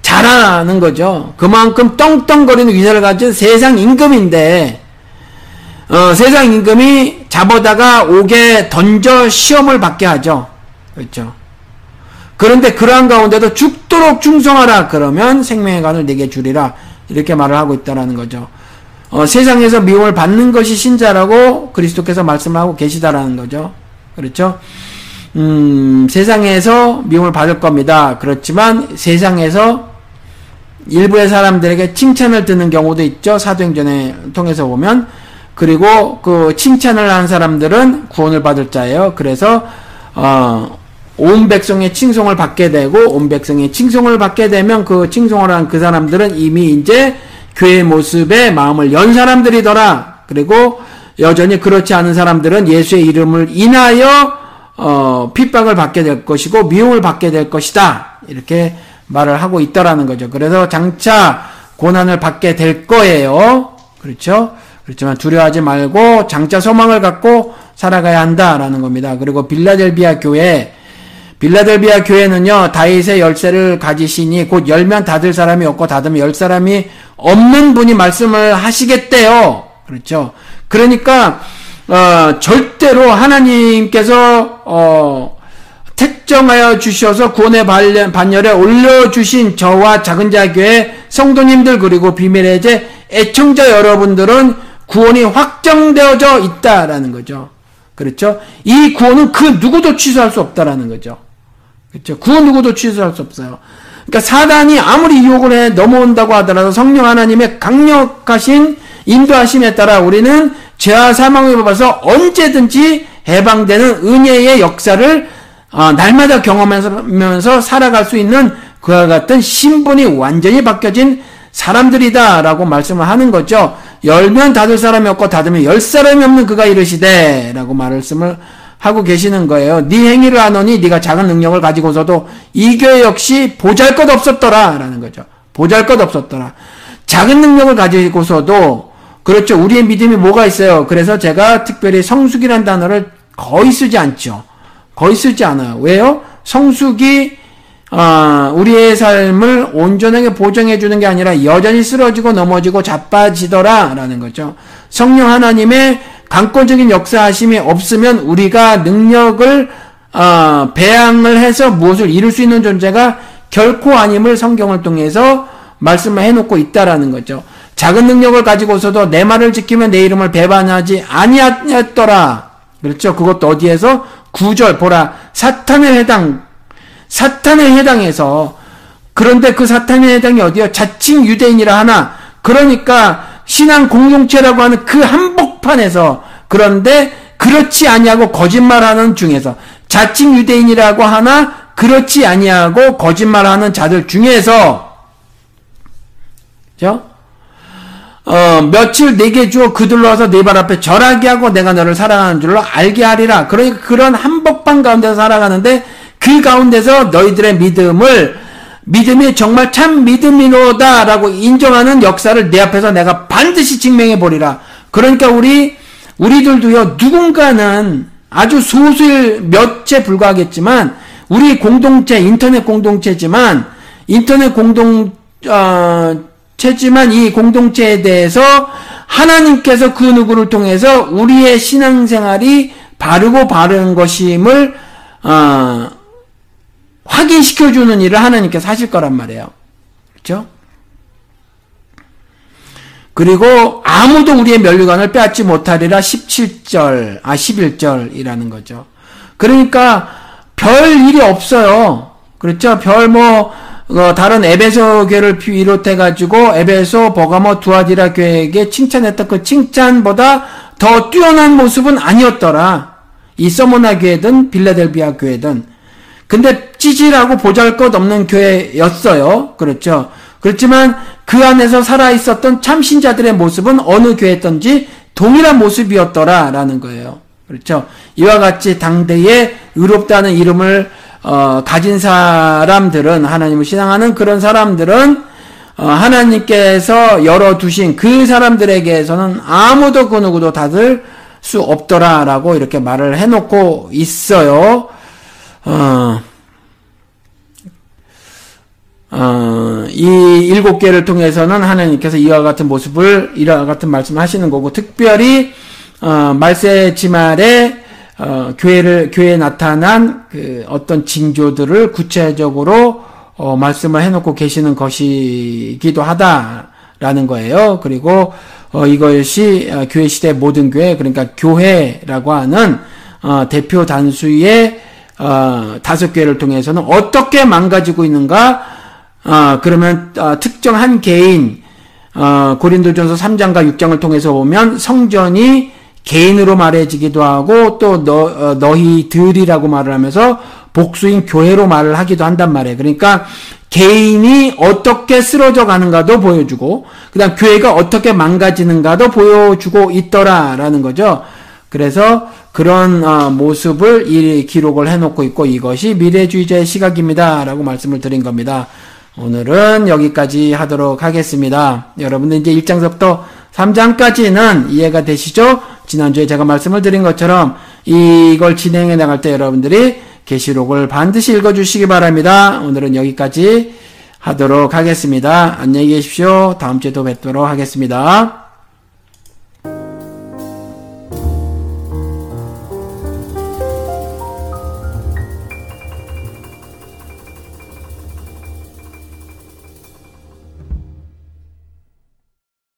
A: 자라는 거죠. 그만큼 떵떵거리는 위세를 가진 세상 임금인데 어, 세상 임금이 잡아다가 옥에 던져 시험을 받게 하죠. 그렇죠. 그런데 그러한 가운데도 죽도록 충성하라 그러면 생명의 관을 내게 주리라 이렇게 말을 하고 있다라는 거죠. 어, 세상에서 미움을 받는 것이 신자라고 그리스도께서 말씀하고 계시다라는 거죠. 그렇죠? 음, 세상에서 미움을 받을 겁니다. 그렇지만 세상에서 일부의 사람들에게 칭찬을 듣는 경우도 있죠. 사도행전에 통해서 보면 그리고 그 칭찬을 한 사람들은 구원을 받을 자예요. 그래서 어, 온 백성의 칭송을 받게 되고 온 백성의 칭송을 받게 되면 그 칭송을 한 그 사람들은 이미 이제 교회 모습에 마음을 연 사람들이더라. 그리고 여전히 그렇지 않은 사람들은 예수의 이름을 인하여 어, 핍박을 받게 될 것이고 미움을 받게 될 것이다. 이렇게 말을 하고 있다라는 거죠. 그래서 장차 고난을 받게 될 거예요. 그렇죠? 그렇지만 두려워하지 말고 장차 소망을 갖고 살아가야 한다라는 겁니다. 그리고 빌라델비아 교회 빌라델비아 교회는요 다윗의 열쇠를 가지시니 곧 열면 닫을 사람이 없고 닫으면 열 사람이 없는 분이 말씀을 하시겠대요. 그렇죠. 그러니까 어, 절대로 하나님께서 어, 택정하여 주셔서 구원의 반열에 올려주신 저와 작은 자교회 성도님들 그리고 비밀의 제 애청자 여러분들은 구원이 확정되어져 있다라는 거죠. 그렇죠? 이 구원은 그 누구도 취소할 수 없다라는 거죠. 그렇죠? 그 누구도 취소할 수 없어요. 그러니까 사단이 아무리 유혹을 해 넘어온다고 하더라도 성령 하나님의 강력하신 인도하심에 따라 우리는 죄와 사망을 뽑아서 언제든지 해방되는 은혜의 역사를 어, 날마다 경험하면서 살아갈 수 있는 그와 같은 신분이 완전히 바뀌어진 사람들이다라고 말씀을 하는 거죠. 열면 닫을 사람이 없고 닫으면 열 사람이 없는 그가 이르시되 라고 말씀을 하고 계시는 거예요. 네 행위를 하노니 네가 작은 능력을 가지고서도 이 교회 역시 보잘것 없었더라라는 거죠. 보잘것 없었더라. 작은 능력을 가지고서도 그렇죠. 우리의 믿음이 뭐가 있어요. 그래서 제가 특별히 성숙이란 단어를 거의 쓰지 않죠. 거의 쓰지 않아요. 왜요? 성숙이 아, 우리의 삶을 온전하게 보정해 주는 게 아니라 여전히 쓰러지고 넘어지고 자빠지더라라는 거죠. 성령 하나님의 강권적인 역사하심이 없으면 우리가 능력을 아, 배양을 해서 무엇을 이룰 수 있는 존재가 결코 아님을 성경을 통해서 말씀을 해놓고 있다라는 거죠. 작은 능력을 가지고서도 내 말을 지키면 내 이름을 배반하지 아니었더라 그렇죠. 그것도 어디에서 구절 보라 사탄에 해당 사탄에 해당해서 그런데 그 사탄에 해당이 어디야? 자칭 유대인이라 하나 그러니까 신앙 공동체라고 하는 그 한복판에서 그런데 그렇지 아니하고 거짓말하는 중에서 자칭 유대인이라고 하나 그렇지 아니하고 거짓말하는 자들 중에서 그죠? 어, 며칠 내게 주어 그들로 와서 네 발 앞에 절하게 하고 내가 너를 사랑하는 줄로 알게 하리라. 그러니까 그런 한복판 가운데서 살아가는데 그 가운데서 너희들의 믿음을 믿음이 정말 참 믿음이로다라고 인정하는 역사를 내 앞에서 내가 반드시 증명해 보리라. 그러니까 우리 우리들도요 누군가는 아주 소수일 몇채 불과하겠지만 우리 공동체 인터넷 공동체지만 인터넷 공동 어, 체지만 이 공동체에 대해서 하나님께서 그 누구를 통해서 우리의 신앙생활이 바르고 바른 것임을 어, 확인시켜주는 일을 하나님께서 하실 거란 말이에요. 그렇죠? 그리고 아무도 우리의 멸류관을 빼앗지 못하리라 17절, 아 11절이라는 거죠. 그러니까 별 일이 없어요. 그렇죠? 별 뭐, 어, 다른 에베소 교회를 비롯해 가지고 에베소 버가모 두아디라 교회에게 칭찬했던 그 칭찬보다 더 뛰어난 모습은 아니었더라. 이 서모나 교회든 빌라델비아 교회든 근데 찌질하고 보잘것없는 교회였어요. 그렇죠. 그렇지만 그 안에서 살아 있었던 참 신자들의 모습은 어느 교회든지 동일한 모습이었더라라는 거예요. 그렇죠. 이와 같이 당대에 의롭다는 이름을 어, 가진 사람들은 하나님을 신앙하는 그런 사람들은 어, 하나님께서 열어 두신 그 사람들에게서는 아무도 그 누구도 닫을 수 없더라라고 이렇게 말을 해놓고 있어요. 어. 어, 이 일곱 개를 통해서는 하나님께서 이와 같은 모습을 이와 같은 말씀하시는 거고 특별히 어, 말세 지말에 어, 교회를 교회에 나타난 그 어떤 징조들을 구체적으로 어, 말씀을 해놓고 계시는 것이기도 하다라는 거예요. 그리고 어, 이것이 어, 교회 시대 모든 교회 그러니까 교회라고 하는 대표 단수의 어, 다섯 개를 통해서는 어떻게 망가지고 있는가? 어, 그러면 어, 아, 특정 한 개인 고린도전서 3장과 6장을 통해서 보면 성전이 개인으로 말해지기도 하고 또 너, 어, 너희들이라고 말을 하면서 복수인 교회로 말을 하기도 한단 말이에요. 그러니까 개인이 어떻게 쓰러져 가는가도 보여주고 그다음 교회가 어떻게 망가지는가도 보여주고 있더라라는 거죠. 그래서 그런 어, 모습을 이 기록을 해놓고 있고 이것이 미래주의자의 시각입니다라고 말씀을 드린 겁니다. 오늘은 여기까지 하도록 하겠습니다. 여러분들 이제 1장서부터 3장까지는 이해가 되시죠? 지난주에 제가 말씀을 드린 것처럼 이걸 진행해 나갈 때 여러분들이 계시록을 반드시 읽어주시기 바랍니다. 오늘은 여기까지 하도록 하겠습니다. 안녕히 계십시오. 다음 주에 또 뵙도록 하겠습니다.